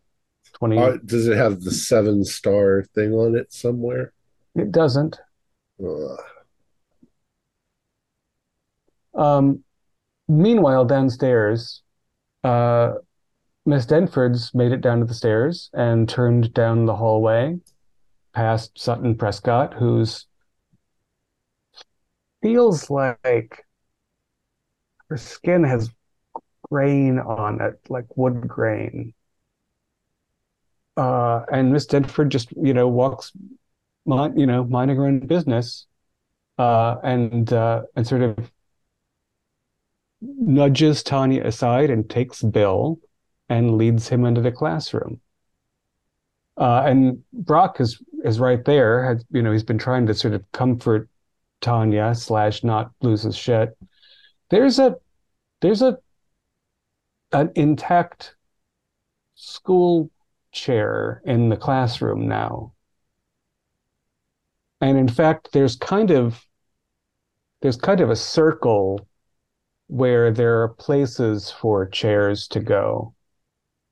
[SPEAKER 2] 20.
[SPEAKER 1] Uh, does it have the seven star thing on it somewhere?
[SPEAKER 2] It doesn't.
[SPEAKER 1] Ugh.
[SPEAKER 2] Um, meanwhile, downstairs, uh, Miss Denford's made it down to the stairs and turned down the hallway past Sutton Prescott, who's feels like her skin has grain on it, like wood grain. Uh, and Miss Denford just, you know, walks, you know, minding her own business, uh, and uh, and sort of nudges Tanya aside and takes Bill and leads him into the classroom. Uh, and Brock is is right there. Has, you know, he's been trying to sort of comfort Tanya slash not lose his shit. There's a there's a an intact school chair in the classroom now. And in fact, there's kind of there's kind of a circle where there are places for chairs to go.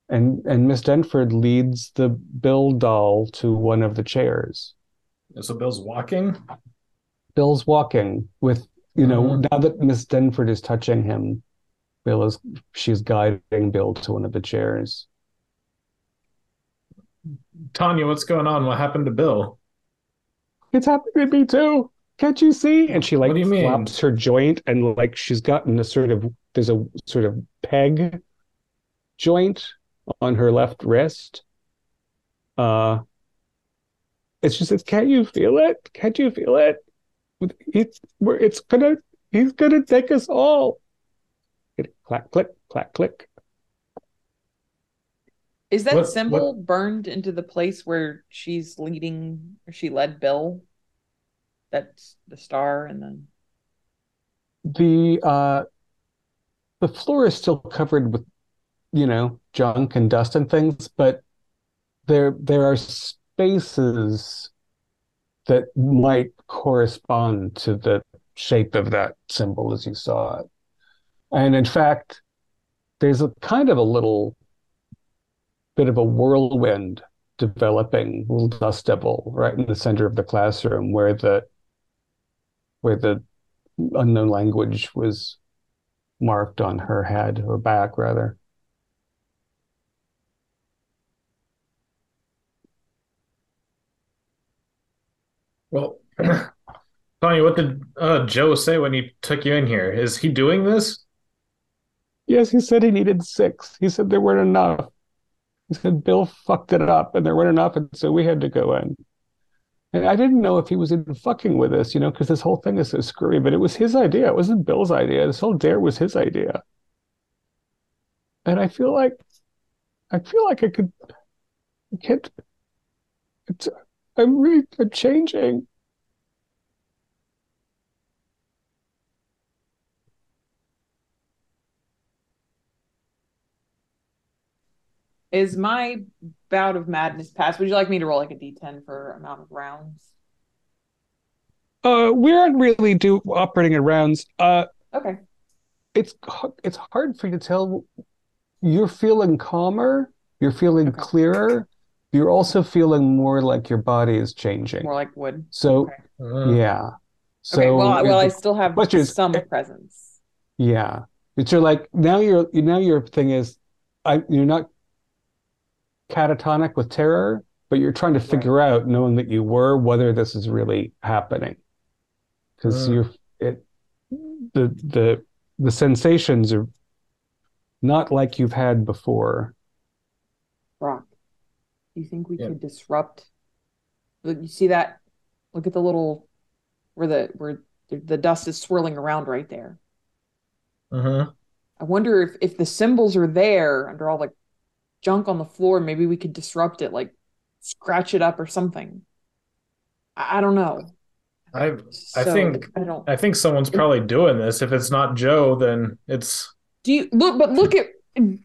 [SPEAKER 2] And and Miss Denford leads the Bill doll to one of the chairs.
[SPEAKER 3] So Bill's walking.
[SPEAKER 2] Bill's walking with, you know,
[SPEAKER 3] Mhm.
[SPEAKER 2] now that Miss Denford is touching him, Bill is she's guiding Bill to one of the chairs.
[SPEAKER 3] Tanya, what's going on? What happened to Bill?
[SPEAKER 2] It's happening to me too. Can't you see? And she like
[SPEAKER 3] What do you mean?
[SPEAKER 2] flaps her joint and like she's gotten a sort of there's a sort of peg joint on her left wrist. Uh it's just it's can't you feel it? Can't you feel it? It's we're it's gonna he's gonna take us all. Clack click, clack click.
[SPEAKER 4] Is that
[SPEAKER 3] What-
[SPEAKER 4] symbol burned into the place where she's leading or she led Bill? That's the star and then
[SPEAKER 2] the uh the floor is still covered with you know junk and dust and things but there there are spaces that might correspond to the shape of that symbol as you saw it and in fact there's a kind of a little bit of a whirlwind developing little dust devil right in the center of the classroom where the where the unknown language was marked on her head or back rather.
[SPEAKER 3] Well, Tony, what did uh, Joe say when he took you in here? Is he doing this?
[SPEAKER 2] Yes, he said he needed six. He said there weren't enough. He said Bill fucked it up and there weren't enough, and so we had to go in. And I didn't know if he was even fucking with us, you know, because this whole thing is so screwy, but it was his idea. It wasn't Bill's idea. This whole dare was his idea. And I feel like I feel like I could I can't it's I'm really I'm changing.
[SPEAKER 4] is my bout of madness passed? Would you like me to roll like a d10 for amount of rounds?
[SPEAKER 2] Uh, we aren't really do operating in rounds. Uh,
[SPEAKER 4] Okay.
[SPEAKER 2] it's it's hard for you to tell. You're feeling calmer, You're feeling
[SPEAKER 4] Okay.
[SPEAKER 2] clearer. You're also feeling more like your body is changing.
[SPEAKER 4] More like wood.
[SPEAKER 2] So
[SPEAKER 4] Okay.
[SPEAKER 3] Uh,
[SPEAKER 2] yeah. So
[SPEAKER 4] okay. Well, well, I still have
[SPEAKER 2] question is-
[SPEAKER 4] some presence.
[SPEAKER 2] yeah. But you're like now you're now your thing is I you're not catatonic with terror, but you're trying to figure out, knowing that you were, whether this is really happening. Because
[SPEAKER 3] Mm.
[SPEAKER 2] you're it the the the sensations are not like you've had before.
[SPEAKER 4] Do you think we
[SPEAKER 3] Yeah.
[SPEAKER 4] could disrupt? You see that? Look at the little where the where the, dust is swirling around right there.
[SPEAKER 3] uh-huh.
[SPEAKER 4] I wonder if if the symbols are there under all the junk on the floor, maybe we could disrupt it, like scratch it up or something. I, I don't know.
[SPEAKER 3] I I think-
[SPEAKER 4] I don't.
[SPEAKER 3] I think someone's probably doing this. If it's not Joe, then it's
[SPEAKER 4] Do you look? But look at.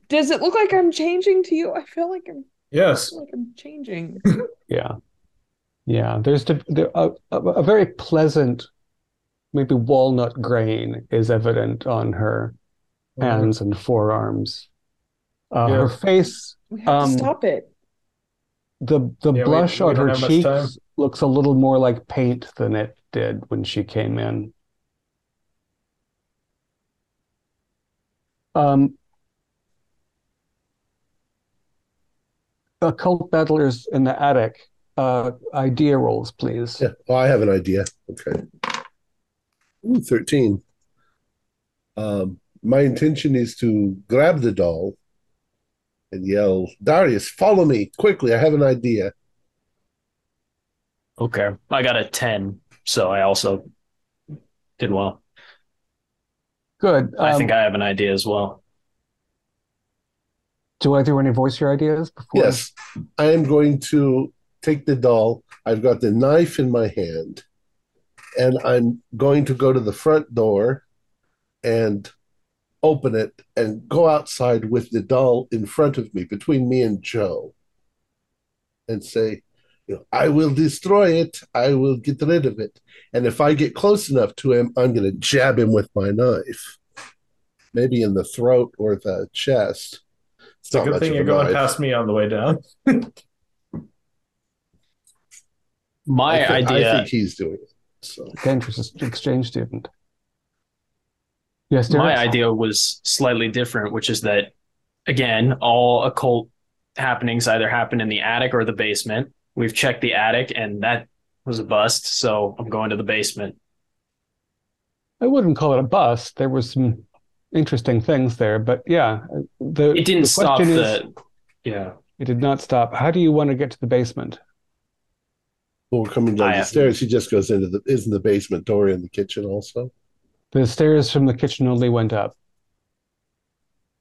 [SPEAKER 4] Does it look like I'm changing to you? I feel like I'm. I
[SPEAKER 3] yes.
[SPEAKER 4] feel like I'm changing.
[SPEAKER 2] Yeah. Yeah. There's the, there, a, a, a very pleasant, maybe walnut grain is evident on her hands and forearms. Uh,
[SPEAKER 3] Yeah.
[SPEAKER 2] her face,
[SPEAKER 4] We have
[SPEAKER 2] Um,
[SPEAKER 4] to stop it.
[SPEAKER 2] the the
[SPEAKER 3] Yeah,
[SPEAKER 2] blush
[SPEAKER 3] we
[SPEAKER 2] on
[SPEAKER 3] don't
[SPEAKER 2] her
[SPEAKER 3] have much time.
[SPEAKER 2] cheeks looks a little more like paint than it did when she came in. Um, occult battlers in the attic. Uh, idea rolls, please.
[SPEAKER 1] Yeah. Oh, I have an idea. Okay. Ooh, 13. Um, my intention is to grab the doll and yell, Darius, follow me quickly. I have an idea.
[SPEAKER 5] Okay. I got a 10, so I also did well.
[SPEAKER 2] Good.
[SPEAKER 5] I
[SPEAKER 2] Um,
[SPEAKER 5] think I have an idea as well.
[SPEAKER 2] Do one of you voice your ideas before?
[SPEAKER 1] Yes, I am going to take the doll. I've got the knife in my hand, and I'm going to go to the front door and open it and go outside with the doll in front of me, between me and Joe, and say, you know, I will destroy it. I will get rid of it. And if I get close enough to him, I'm going to jab him with my knife, maybe in the throat or the chest. It's
[SPEAKER 3] It's a good thing you're going
[SPEAKER 1] knife.
[SPEAKER 3] past me on the way down.
[SPEAKER 5] My
[SPEAKER 1] I think, I
[SPEAKER 5] idea,
[SPEAKER 1] think he's doing it. So
[SPEAKER 2] Dangerous exchange student. Yes,
[SPEAKER 5] my
[SPEAKER 2] Derek?
[SPEAKER 5] idea was slightly different, which is that again, all occult happenings either happen in the attic or the basement. We've checked the attic and that was a bust, so I'm going to the basement.
[SPEAKER 2] I wouldn't call it a bust. There was some interesting things there, but yeah, the
[SPEAKER 5] It didn't
[SPEAKER 2] the
[SPEAKER 5] stop
[SPEAKER 2] question is,
[SPEAKER 5] the yeah.
[SPEAKER 2] it did not stop. How do you want to get to the basement?
[SPEAKER 1] when we're coming down
[SPEAKER 5] I
[SPEAKER 1] the
[SPEAKER 5] have-
[SPEAKER 1] stairs, he just goes into the isn't the basement door in the kitchen also?
[SPEAKER 2] The stairs from the kitchen only went up.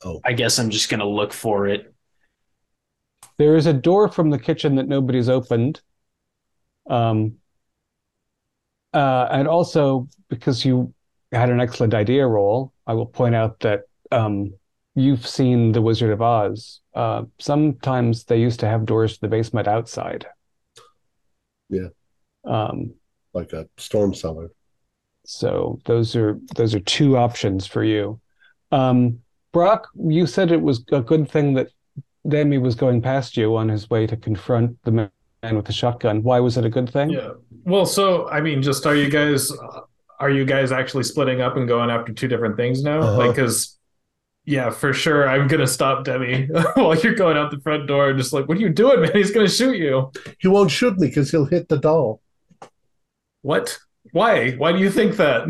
[SPEAKER 2] Oh.
[SPEAKER 5] I guess I'm just gonna look for it.
[SPEAKER 2] There is a door from the kitchen that nobody's opened. Um, uh, and also because you had an excellent idea roll. I will point out that um, you've seen The Wizard of Oz. Uh, sometimes they used to have doors to the basement outside.
[SPEAKER 1] Yeah.
[SPEAKER 2] Um,
[SPEAKER 1] Like a storm cellar.
[SPEAKER 2] so those are those are two options for you. Um, Brock, you said it was a good thing that Demi was going past you on his way to confront the man with the shotgun. Why was it a good thing?
[SPEAKER 3] Yeah. Well, so I mean, just are you guys are you guys actually splitting up and going after two different things now?
[SPEAKER 1] Uh-huh.
[SPEAKER 3] Like, because yeah, for sure, I'm gonna stop Demi while you're going out the front door. and Just like, what are you doing, man? He's gonna shoot you.
[SPEAKER 1] He won't shoot me because he'll hit the doll.
[SPEAKER 3] What? Why? Why do you think that?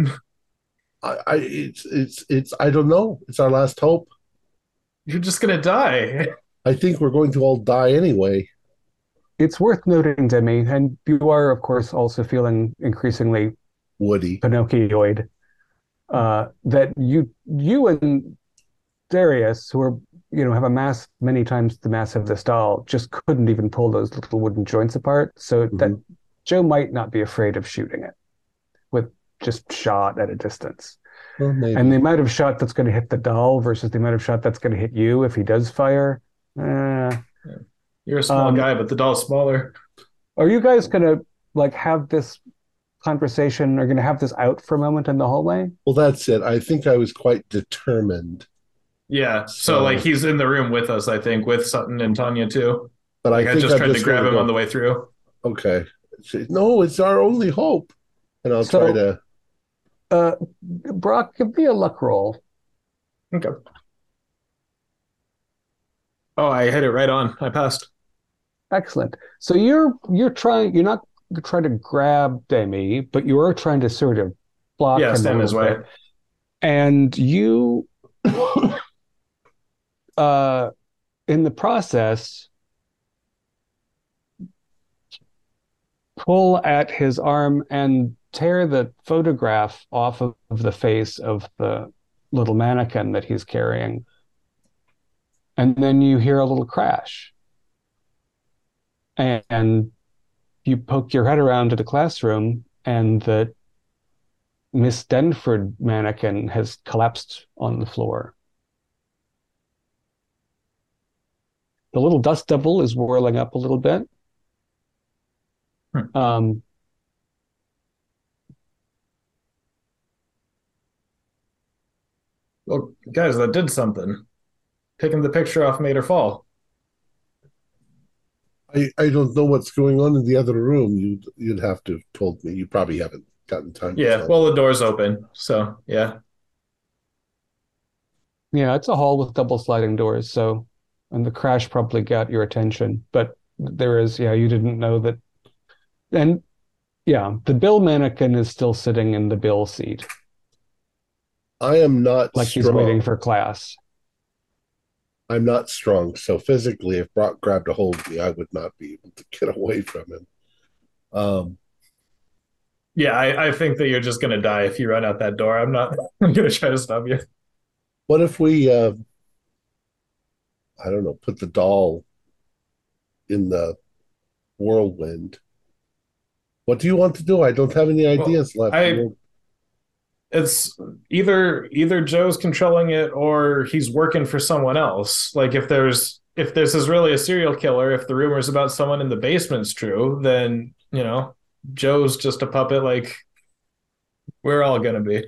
[SPEAKER 1] I, I it's it's it's I don't know. It's our last hope.
[SPEAKER 3] You're just gonna die.
[SPEAKER 1] I think we're going to all die anyway.
[SPEAKER 2] It's worth noting, Demi, and you are, of course, also feeling increasingly
[SPEAKER 1] Woody.
[SPEAKER 2] Pinocchioid, uh, that you you and Darius, who are you know have a mass many times the mass of this doll, just couldn't even pull those little wooden joints apart. So that
[SPEAKER 1] Mhm.
[SPEAKER 2] Joe might not be afraid of shooting it with just shot at a distance.
[SPEAKER 1] Well.
[SPEAKER 2] And the amount of shot that's going to hit the doll versus the amount of shot that's going to hit you if he does fire. Uh,
[SPEAKER 3] You're a small
[SPEAKER 2] Um,
[SPEAKER 3] guy, but the doll's smaller.
[SPEAKER 2] are you guys going to like have this conversation? Are going to have this out for a moment in the hallway?
[SPEAKER 1] well, that's it. I think I was quite determined
[SPEAKER 3] Yeah. So,
[SPEAKER 1] So-
[SPEAKER 3] like he's in the room with us, I think, with Sutton and Tanya too.
[SPEAKER 1] But
[SPEAKER 3] Like
[SPEAKER 1] I
[SPEAKER 3] I, just
[SPEAKER 1] I'm
[SPEAKER 3] tried to grab him
[SPEAKER 1] go-
[SPEAKER 3] on the way through.
[SPEAKER 1] Okay. No, it's our only hope. And I'll
[SPEAKER 2] So-
[SPEAKER 1] try to.
[SPEAKER 2] Uh, Brock, give me a luck roll.
[SPEAKER 3] Okay. Oh, I hit it right on. I passed.
[SPEAKER 2] Excellent. So you're you're trying you're not trying to grab Demi, but you are trying to sort of block
[SPEAKER 3] Yeah,
[SPEAKER 2] him
[SPEAKER 3] stand in his way.
[SPEAKER 2] And you uh in the process pull at his arm and tear the photograph off of the face of the little mannequin that he's carrying. And then you hear a little crash. And you poke your head around to the classroom, and the Miss Denford mannequin has collapsed on the floor. The little dust devil is whirling up a little bit.
[SPEAKER 3] Hmm.
[SPEAKER 2] Um,
[SPEAKER 3] Well, guys, that did something. Picking the picture off made her fall.
[SPEAKER 1] I, I don't know what's going on in the other room. You'd you'd have to have told me. You probably haven't gotten time.
[SPEAKER 3] Yeah.
[SPEAKER 1] tell
[SPEAKER 3] Well, the door's open. So, yeah.
[SPEAKER 2] yeah, it's a hall with double sliding doors, so and the crash probably got your attention, but there is, yeah, you didn't know that. And yeah, the Bill mannequin is still sitting in the Bill seat,
[SPEAKER 1] I am not
[SPEAKER 2] like he's waiting for class.
[SPEAKER 1] I'm not strong. So physically, if Brock grabbed a hold of me, I would not be able to get away from him. Um,
[SPEAKER 3] Yeah, I, I think that you're just gonna die if you run out that door. I'm not I'm gonna try to stop you.
[SPEAKER 1] what if we, uh, I don't know, put the doll in the whirlwind? What do you want to do? I don't have any
[SPEAKER 3] Well,
[SPEAKER 1] ideas left.
[SPEAKER 3] I- It's either either Joe's controlling it or he's working for someone else. Like if there's if this is really a serial killer, if the rumors about someone in the basement's true, then you know, Joe's just a puppet like we're all gonna be.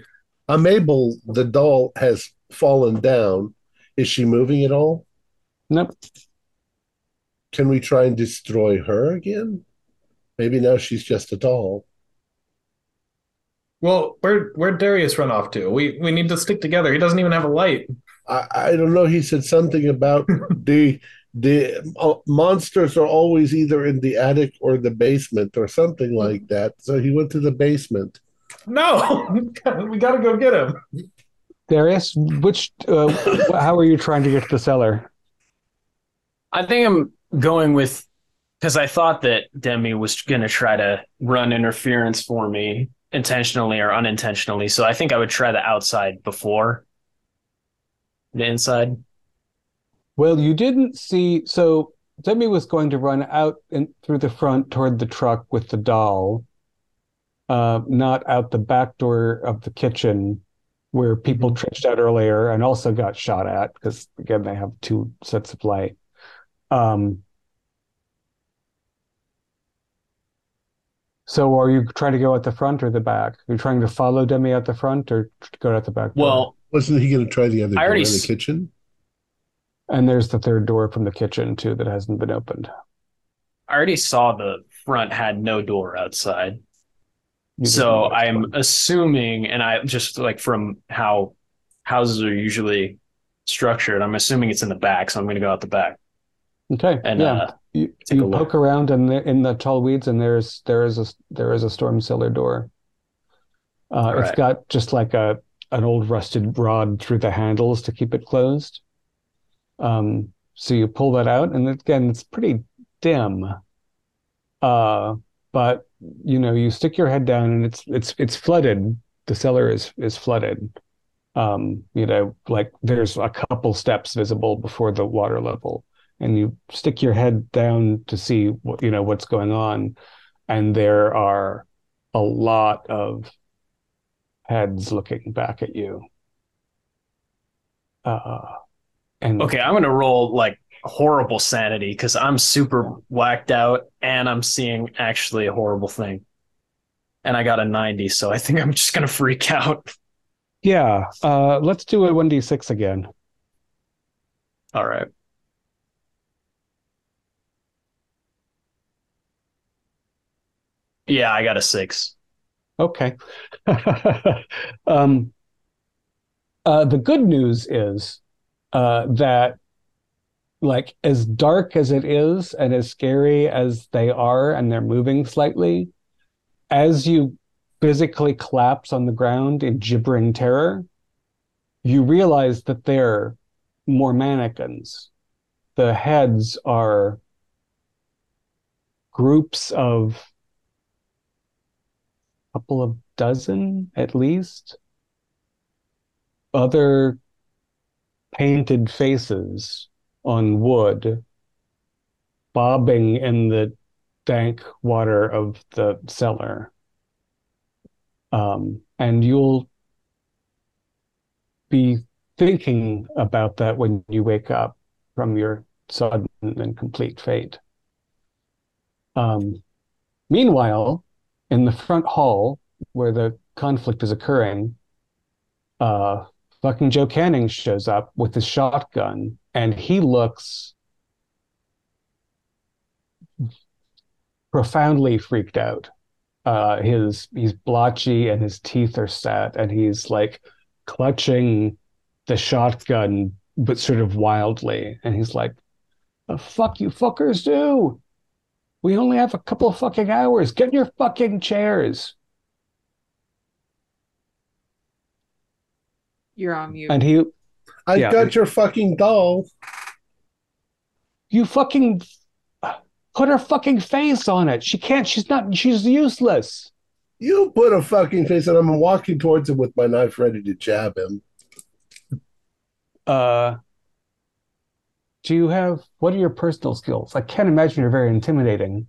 [SPEAKER 1] I'm able, the doll has fallen down. Is she moving at all?
[SPEAKER 2] Nope.
[SPEAKER 1] Can we try and destroy her again? Maybe now she's just a doll.
[SPEAKER 3] Well, where where'd Darius run off to? We we need to stick together. He doesn't even have a light.
[SPEAKER 1] I, I don't know. He said something about the the uh, monsters are always either in the attic or the basement or something like that. So he went to the basement.
[SPEAKER 3] No, we gotta go get him.
[SPEAKER 2] Darius, which uh, how are you trying to get to the cellar?
[SPEAKER 5] I think I'm going with because I thought that Demi was going to try to run interference for me intentionally or unintentionally. So I think I would try the outside before the inside.
[SPEAKER 2] Well, you didn't see. So Demi was going to run out and through the front toward the truck with the doll, uh, not out the back door of the kitchen where people trenched out earlier and also got shot at because again they have two sets of light. Um, so are you trying to go at the front or the back? You're trying to follow Demi out the front or go out the back door?
[SPEAKER 5] Well,
[SPEAKER 1] Wasn't he going to try the other
[SPEAKER 5] I
[SPEAKER 1] door
[SPEAKER 5] already
[SPEAKER 1] in the
[SPEAKER 5] s-
[SPEAKER 1] kitchen?
[SPEAKER 2] and there's the third door from the kitchen too that hasn't been opened.
[SPEAKER 5] I already saw the front had no door outside. So I'm
[SPEAKER 2] explain.
[SPEAKER 5] assuming, and I just like from how houses are usually structured, I'm assuming it's in the back. So I'm going to go out the back.
[SPEAKER 2] Okay,
[SPEAKER 5] And
[SPEAKER 2] yeah.
[SPEAKER 5] uh,
[SPEAKER 2] You, you
[SPEAKER 5] a look.
[SPEAKER 2] poke around in the in the tall weeds, and there's there is a there is a storm cellar door. Uh, it's
[SPEAKER 5] Right.
[SPEAKER 2] got just like a an old rusted rod through the handles to keep it closed. Um, so you pull that out, and again, it's pretty dim. Uh, but you know, you stick your head down, and it's it's it's flooded. The cellar is is flooded. Um, you know, like there's a couple steps visible before the water level and you stick your head down to see what you know what's going on and there are a lot of heads looking back at you uh and
[SPEAKER 5] okay, I'm going to roll like horrible sanity because I'm super whacked out and I'm seeing actually a horrible thing. And I got a 90, so I think I'm just going to freak out.
[SPEAKER 2] yeah uh let's do a 1d6 again All right.
[SPEAKER 5] Yeah, I got a six.
[SPEAKER 2] Okay. um, uh, the good news is uh, that, like, as dark as it is and as scary as they are, and they're moving slightly, as you physically collapse on the ground in gibbering terror, you realize that they're more mannequins. The heads are groups of couple of dozen at least other painted faces on wood bobbing in the dank water of the cellar. Um, and you'll be thinking about that when you wake up from your sudden and complete fate. Um, meanwhile, in the front hall where the conflict is occurring, uh, fucking Joe Canning shows up with his shotgun and he looks profoundly freaked out. Uh, his he's blotchy and his teeth are set and he's like clutching the shotgun but sort of wildly and he's like the fuck you fuckers do we only have a couple of fucking hours get in your fucking chairs
[SPEAKER 4] You're on mute.
[SPEAKER 2] and he
[SPEAKER 1] I
[SPEAKER 2] Yeah.
[SPEAKER 1] got your fucking doll.
[SPEAKER 2] you fucking put her fucking face on it she can't she's not she's useless
[SPEAKER 1] You put a fucking face on him. I'm walking towards him with my knife ready to jab him.
[SPEAKER 2] uh do you have what are your personal skills i can't imagine you're very intimidating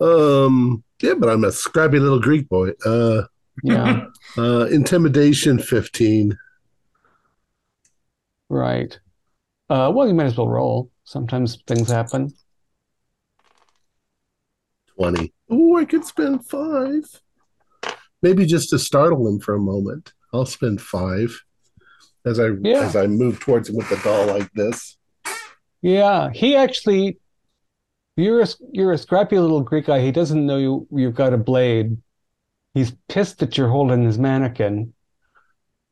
[SPEAKER 1] Um, yeah, but I'm a scrappy little Greek boy. Uh,
[SPEAKER 2] yeah
[SPEAKER 1] uh, intimidation 15.
[SPEAKER 2] right uh well you might as well roll sometimes things happen
[SPEAKER 1] 20. Ooh, I could spend five. Maybe just to startle him for a moment. I'll spend five as I
[SPEAKER 2] Yeah.
[SPEAKER 1] as I move towards him with the doll like this.
[SPEAKER 2] Yeah, he actually you're a you're a scrappy little Greek guy. He doesn't know you you've got a blade. He's pissed that you're holding his mannequin,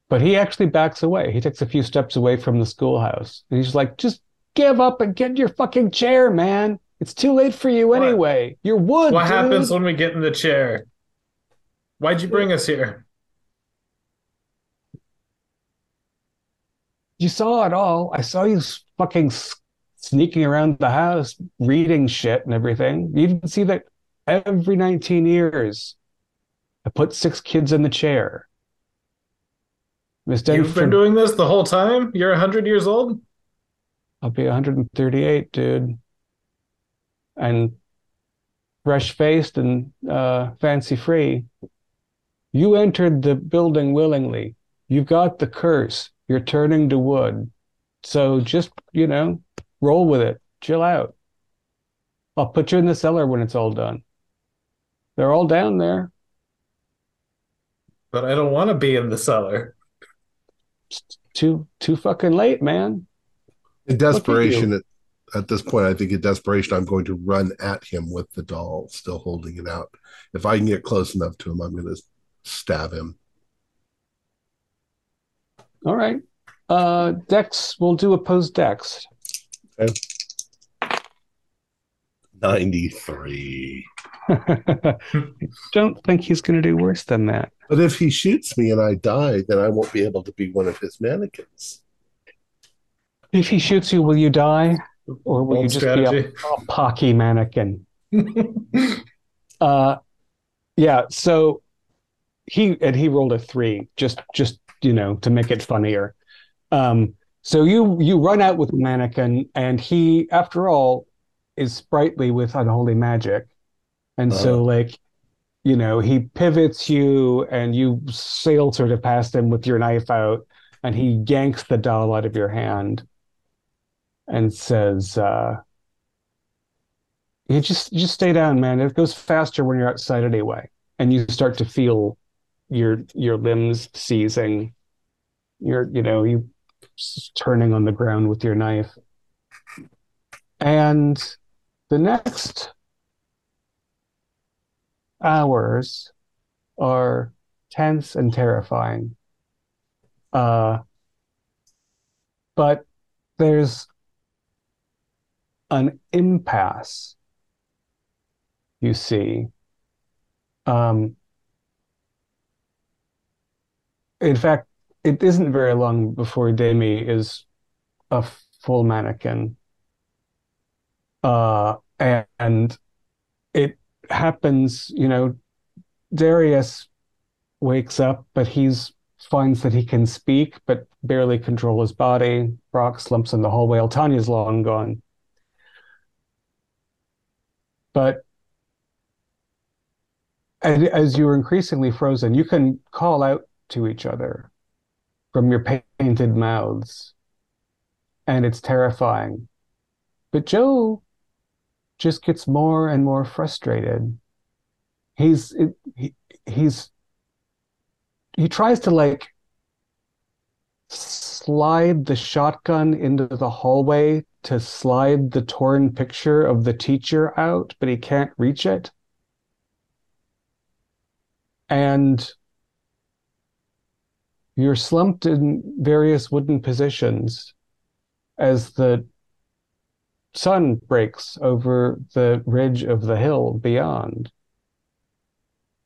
[SPEAKER 2] but he actually backs away. He takes a few steps away from the schoolhouse. And he's like, just give up and get in your fucking chair, man. It's too late for you
[SPEAKER 3] What?
[SPEAKER 2] anyway. You're wood,
[SPEAKER 3] What
[SPEAKER 2] dude.
[SPEAKER 3] happens when we get in the chair? Why'd you bring us here?
[SPEAKER 2] You saw it all. I saw you fucking sneaking around the house, reading shit and everything. You didn't see that every 19 years. I put six kids in the chair. Miss
[SPEAKER 3] You've been doing this the whole time? You're 100 years old?
[SPEAKER 2] I'll be 138, dude. And fresh faced and uh, fancy free. You entered the building willingly. You've got the curse. You're turning to wood. So just, you know, roll with it. Chill out. I'll put you in the cellar when it's all done. They're all down there.
[SPEAKER 3] But I don't want to be in the cellar.
[SPEAKER 2] It's too too fucking late, man.
[SPEAKER 1] In desperation, at, at this point, I think in desperation, I'm going to run at him with the doll, still holding it out. If I can get close enough to him, I'm going to stab him.
[SPEAKER 2] All right. Uh Dex, we'll do opposed Dex.
[SPEAKER 1] 93.
[SPEAKER 2] Don't think he's gonna do worse than that.
[SPEAKER 1] But if he shoots me and I die, then I won't be able to be one of his mannequins.
[SPEAKER 2] If he shoots you, will you die? Or will you
[SPEAKER 3] Bold
[SPEAKER 2] just be a, a pocky mannequin? Uh yeah, so he and he rolled a three, just just you know, to make it funnier. Um, so you you run out with the mannequin, and he, after all, is sprightly with unholy magic. And so
[SPEAKER 1] Uh-huh.
[SPEAKER 2] like, you know, he pivots you and you sail sort of past him with your knife out, and he yanks the doll out of your hand and says, uh, you just just stay down, man. It goes faster when you're outside anyway. And you start to feel your your limbs seizing. You're, you know, you turning on the ground with your knife. And the next hours are tense and terrifying. Uh, but there's an impasse, you see. Um, in fact, it isn't very long before Demi is a full mannequin. Uh, and it happens, you know, Darius wakes up, but he's finds that he can speak, but barely control his body. Brock slumps in the hallway. Tanya's long gone. But as you're increasingly frozen, you can call out to each other from your painted mouths, and it's terrifying. But Joe just gets more and more frustrated. He's he, he's he tries to like slide the shotgun into the hallway to slide the torn picture of the teacher out, but he can't reach it. And you're slumped in various wooden positions as the sun breaks over the ridge of the hill beyond.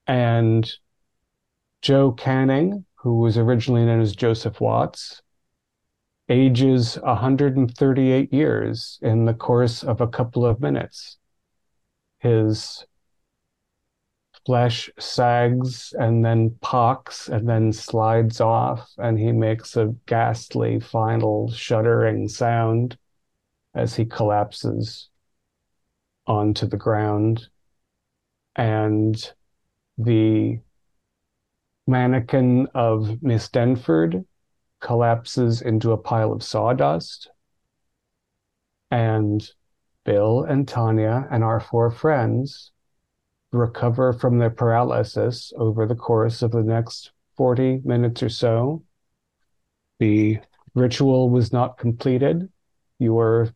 [SPEAKER 2] And Joe Canning, who was originally known as Joseph Watts, ages 138 years in the course of a couple of minutes. His flesh sags and then pocks and then slides off, and he makes a ghastly final shuddering sound as he collapses onto the ground. And the mannequin of Miss Denford collapses into a pile of sawdust. And Bill and Tanya and our four friends recover from their paralysis over the course of the next 40 minutes or so. The ritual was not completed. Your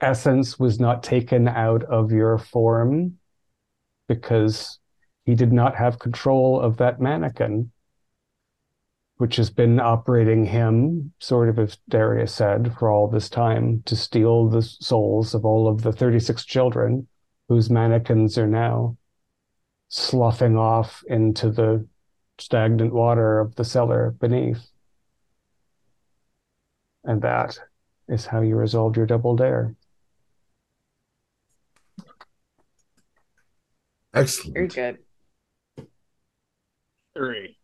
[SPEAKER 2] essence was not taken out of your form because he did not have control of that mannequin, which has been operating him, sort of as Darius said, for all this time to steal the souls of all of the 36 children whose mannequins are now sloughing off into the stagnant water of the cellar beneath. And that is how you resolved your double dare.
[SPEAKER 1] Excellent.
[SPEAKER 4] Very good.
[SPEAKER 5] Three.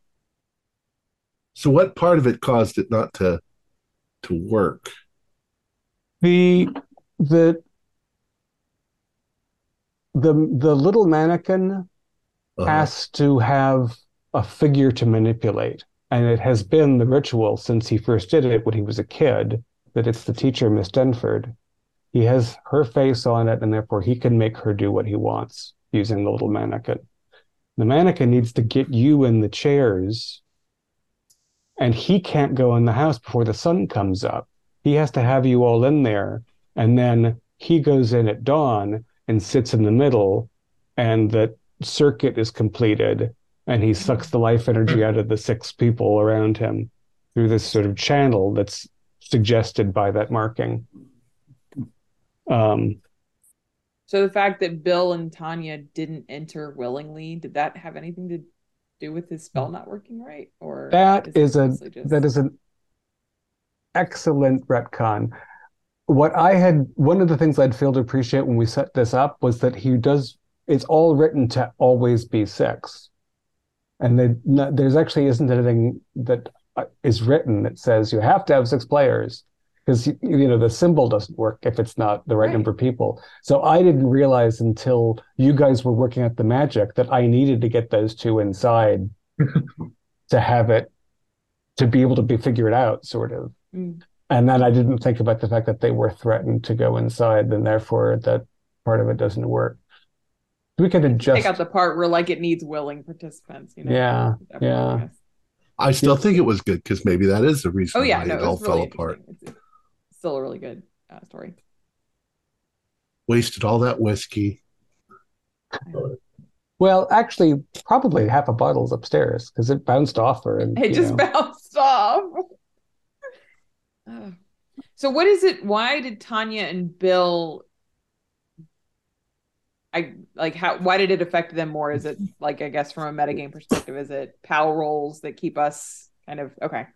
[SPEAKER 1] So, what part of it caused it not to to work?
[SPEAKER 2] The the the the little mannequin
[SPEAKER 1] Uh,
[SPEAKER 2] has to have a figure to manipulate. And it has been the ritual since he first did it when he was a kid that it's the teacher, Miss Denford. He has her face on it, and therefore he can make her do what he wants using the little mannequin. The mannequin needs to get you in the chairs, and he can't go in the house before the sun comes up. He has to have you all in there, and then he goes in at dawn and sits in the middle, and the circuit is completed, and he sucks the life energy out of the six people around him through this sort of channel that's suggested by that marking. Um,
[SPEAKER 4] So the fact that Bill and Tanya didn't enter willingly, did that have anything to do with his spell not working right? Or
[SPEAKER 2] That
[SPEAKER 4] it
[SPEAKER 2] is a-
[SPEAKER 4] just-
[SPEAKER 2] that is an excellent retcon. What I had, one of the things I'd failed to appreciate when we set this up was that he does, it's all written to always be six. And they, no, there's actually isn't anything that uh, written that says you have to have six players because, you, you know, the symbol doesn't work if it's not the right,
[SPEAKER 4] Right.
[SPEAKER 2] number of people. So I didn't realize until you guys were working at the magic that I needed to get those two inside to have it to be able to be figured out, sort of.
[SPEAKER 4] Mm.
[SPEAKER 2] And then I didn't think about the fact that they were threatened to go inside, and therefore that part of it doesn't work. We could adjust.
[SPEAKER 4] take out the part where like it needs willing participants, you know?
[SPEAKER 2] Yeah,
[SPEAKER 4] that
[SPEAKER 2] yeah.
[SPEAKER 4] willingness.
[SPEAKER 1] I still think it was good because maybe that is the reason
[SPEAKER 4] Oh yeah,
[SPEAKER 1] why
[SPEAKER 4] no,
[SPEAKER 1] it
[SPEAKER 4] it
[SPEAKER 1] all
[SPEAKER 4] really
[SPEAKER 1] fell apart.
[SPEAKER 4] It's, it's still a really good uh, story.
[SPEAKER 1] Wasted all that whiskey.
[SPEAKER 2] Well, actually, probably half a bottle's upstairs because it bounced off her. And,
[SPEAKER 4] It just
[SPEAKER 2] know.
[SPEAKER 4] bounced off. Ugh. so what is it? Why did Tanya and Bill? I like how. Why did it affect them more? Is it like I guess from a metagame perspective? Is it power rolls that keep us kind of okay?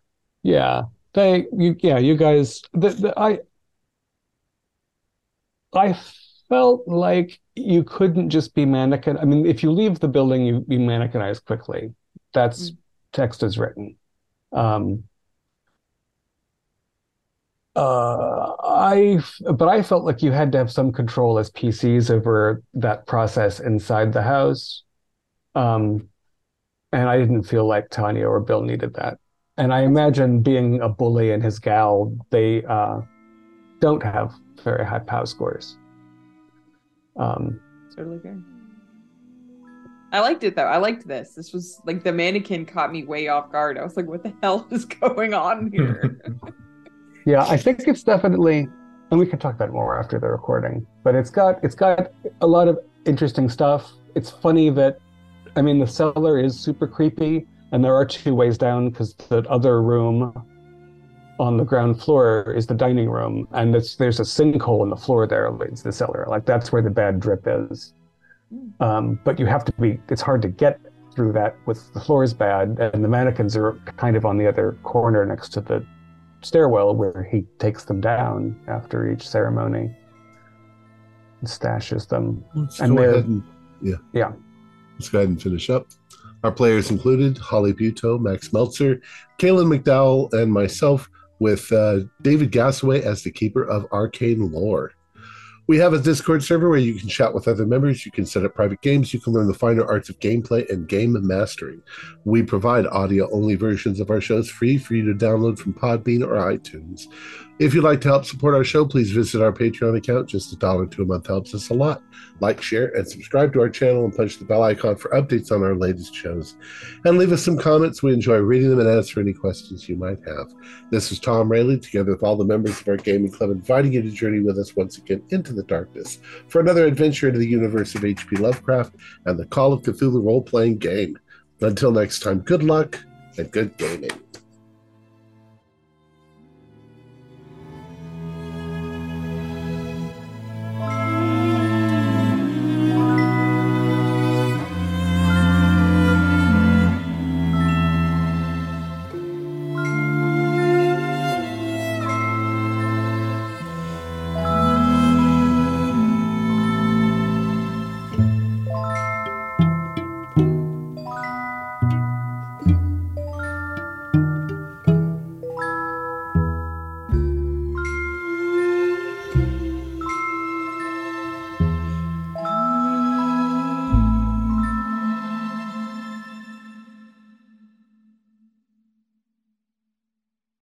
[SPEAKER 2] Yeah, they, you, yeah, you guys, the, the, I, I felt like you couldn't just be mannequin. I mean, if you leave the building, you be mannequinized quickly. That's
[SPEAKER 4] Mm.
[SPEAKER 2] text is written. Um, uh, I, but I felt like you had to have some control as PCs over that process inside the house. Um, and I didn't feel like Tanya or Bill needed that. And I imagine being a bully and his gal, they uh, don't have very high POW scores. Um,
[SPEAKER 4] Totally fair. I liked it though. I liked this. This was like the mannequin caught me way off guard. I was like, what the hell is going on here?
[SPEAKER 2] yeah, I think it's definitely, and we can talk about it more after the recording. But it's got it's got a lot of interesting stuff. It's funny that, I mean, the cellar is super creepy, and there are two ways down because the other room on the ground floor is the dining room, and there's a sinkhole in the floor there leads the cellar. Like that's where the bad drip is. Um, but you have to be. It's hard to get through that with the floor is bad, and the mannequins are kind of on the other corner next to the stairwell where he takes them down after each ceremony and stashes them.
[SPEAKER 1] Let's
[SPEAKER 2] And
[SPEAKER 1] go
[SPEAKER 2] they're-
[SPEAKER 1] ahead and yeah.
[SPEAKER 2] Yeah.
[SPEAKER 1] Let's go ahead and finish up. Our players included Holly Buto, Max Meltzer, Kaylin McDowell, and myself, with uh, David Gassaway as the keeper of arcane lore. We have a Discord server where you can chat with other members, you can set up private games, you can learn the finer arts of gameplay and game mastering. We provide audio only versions of our shows free for you to download from Podbean or iTunes. If you'd like to help support our show, please visit our Patreon account. Just a dollar to a month helps us a lot. Like, share, and subscribe to our channel and punch the bell icon for updates on our latest shows. And leave us some comments. We enjoy reading them and answer any questions you might have. This is Tom Rayleigh, together with all the members of our gaming club, inviting you to journey with us once again into the darkness for another adventure into the universe of H.P. Lovecraft and the Call of Cthulhu role playing game. Until next time, good luck and good gaming.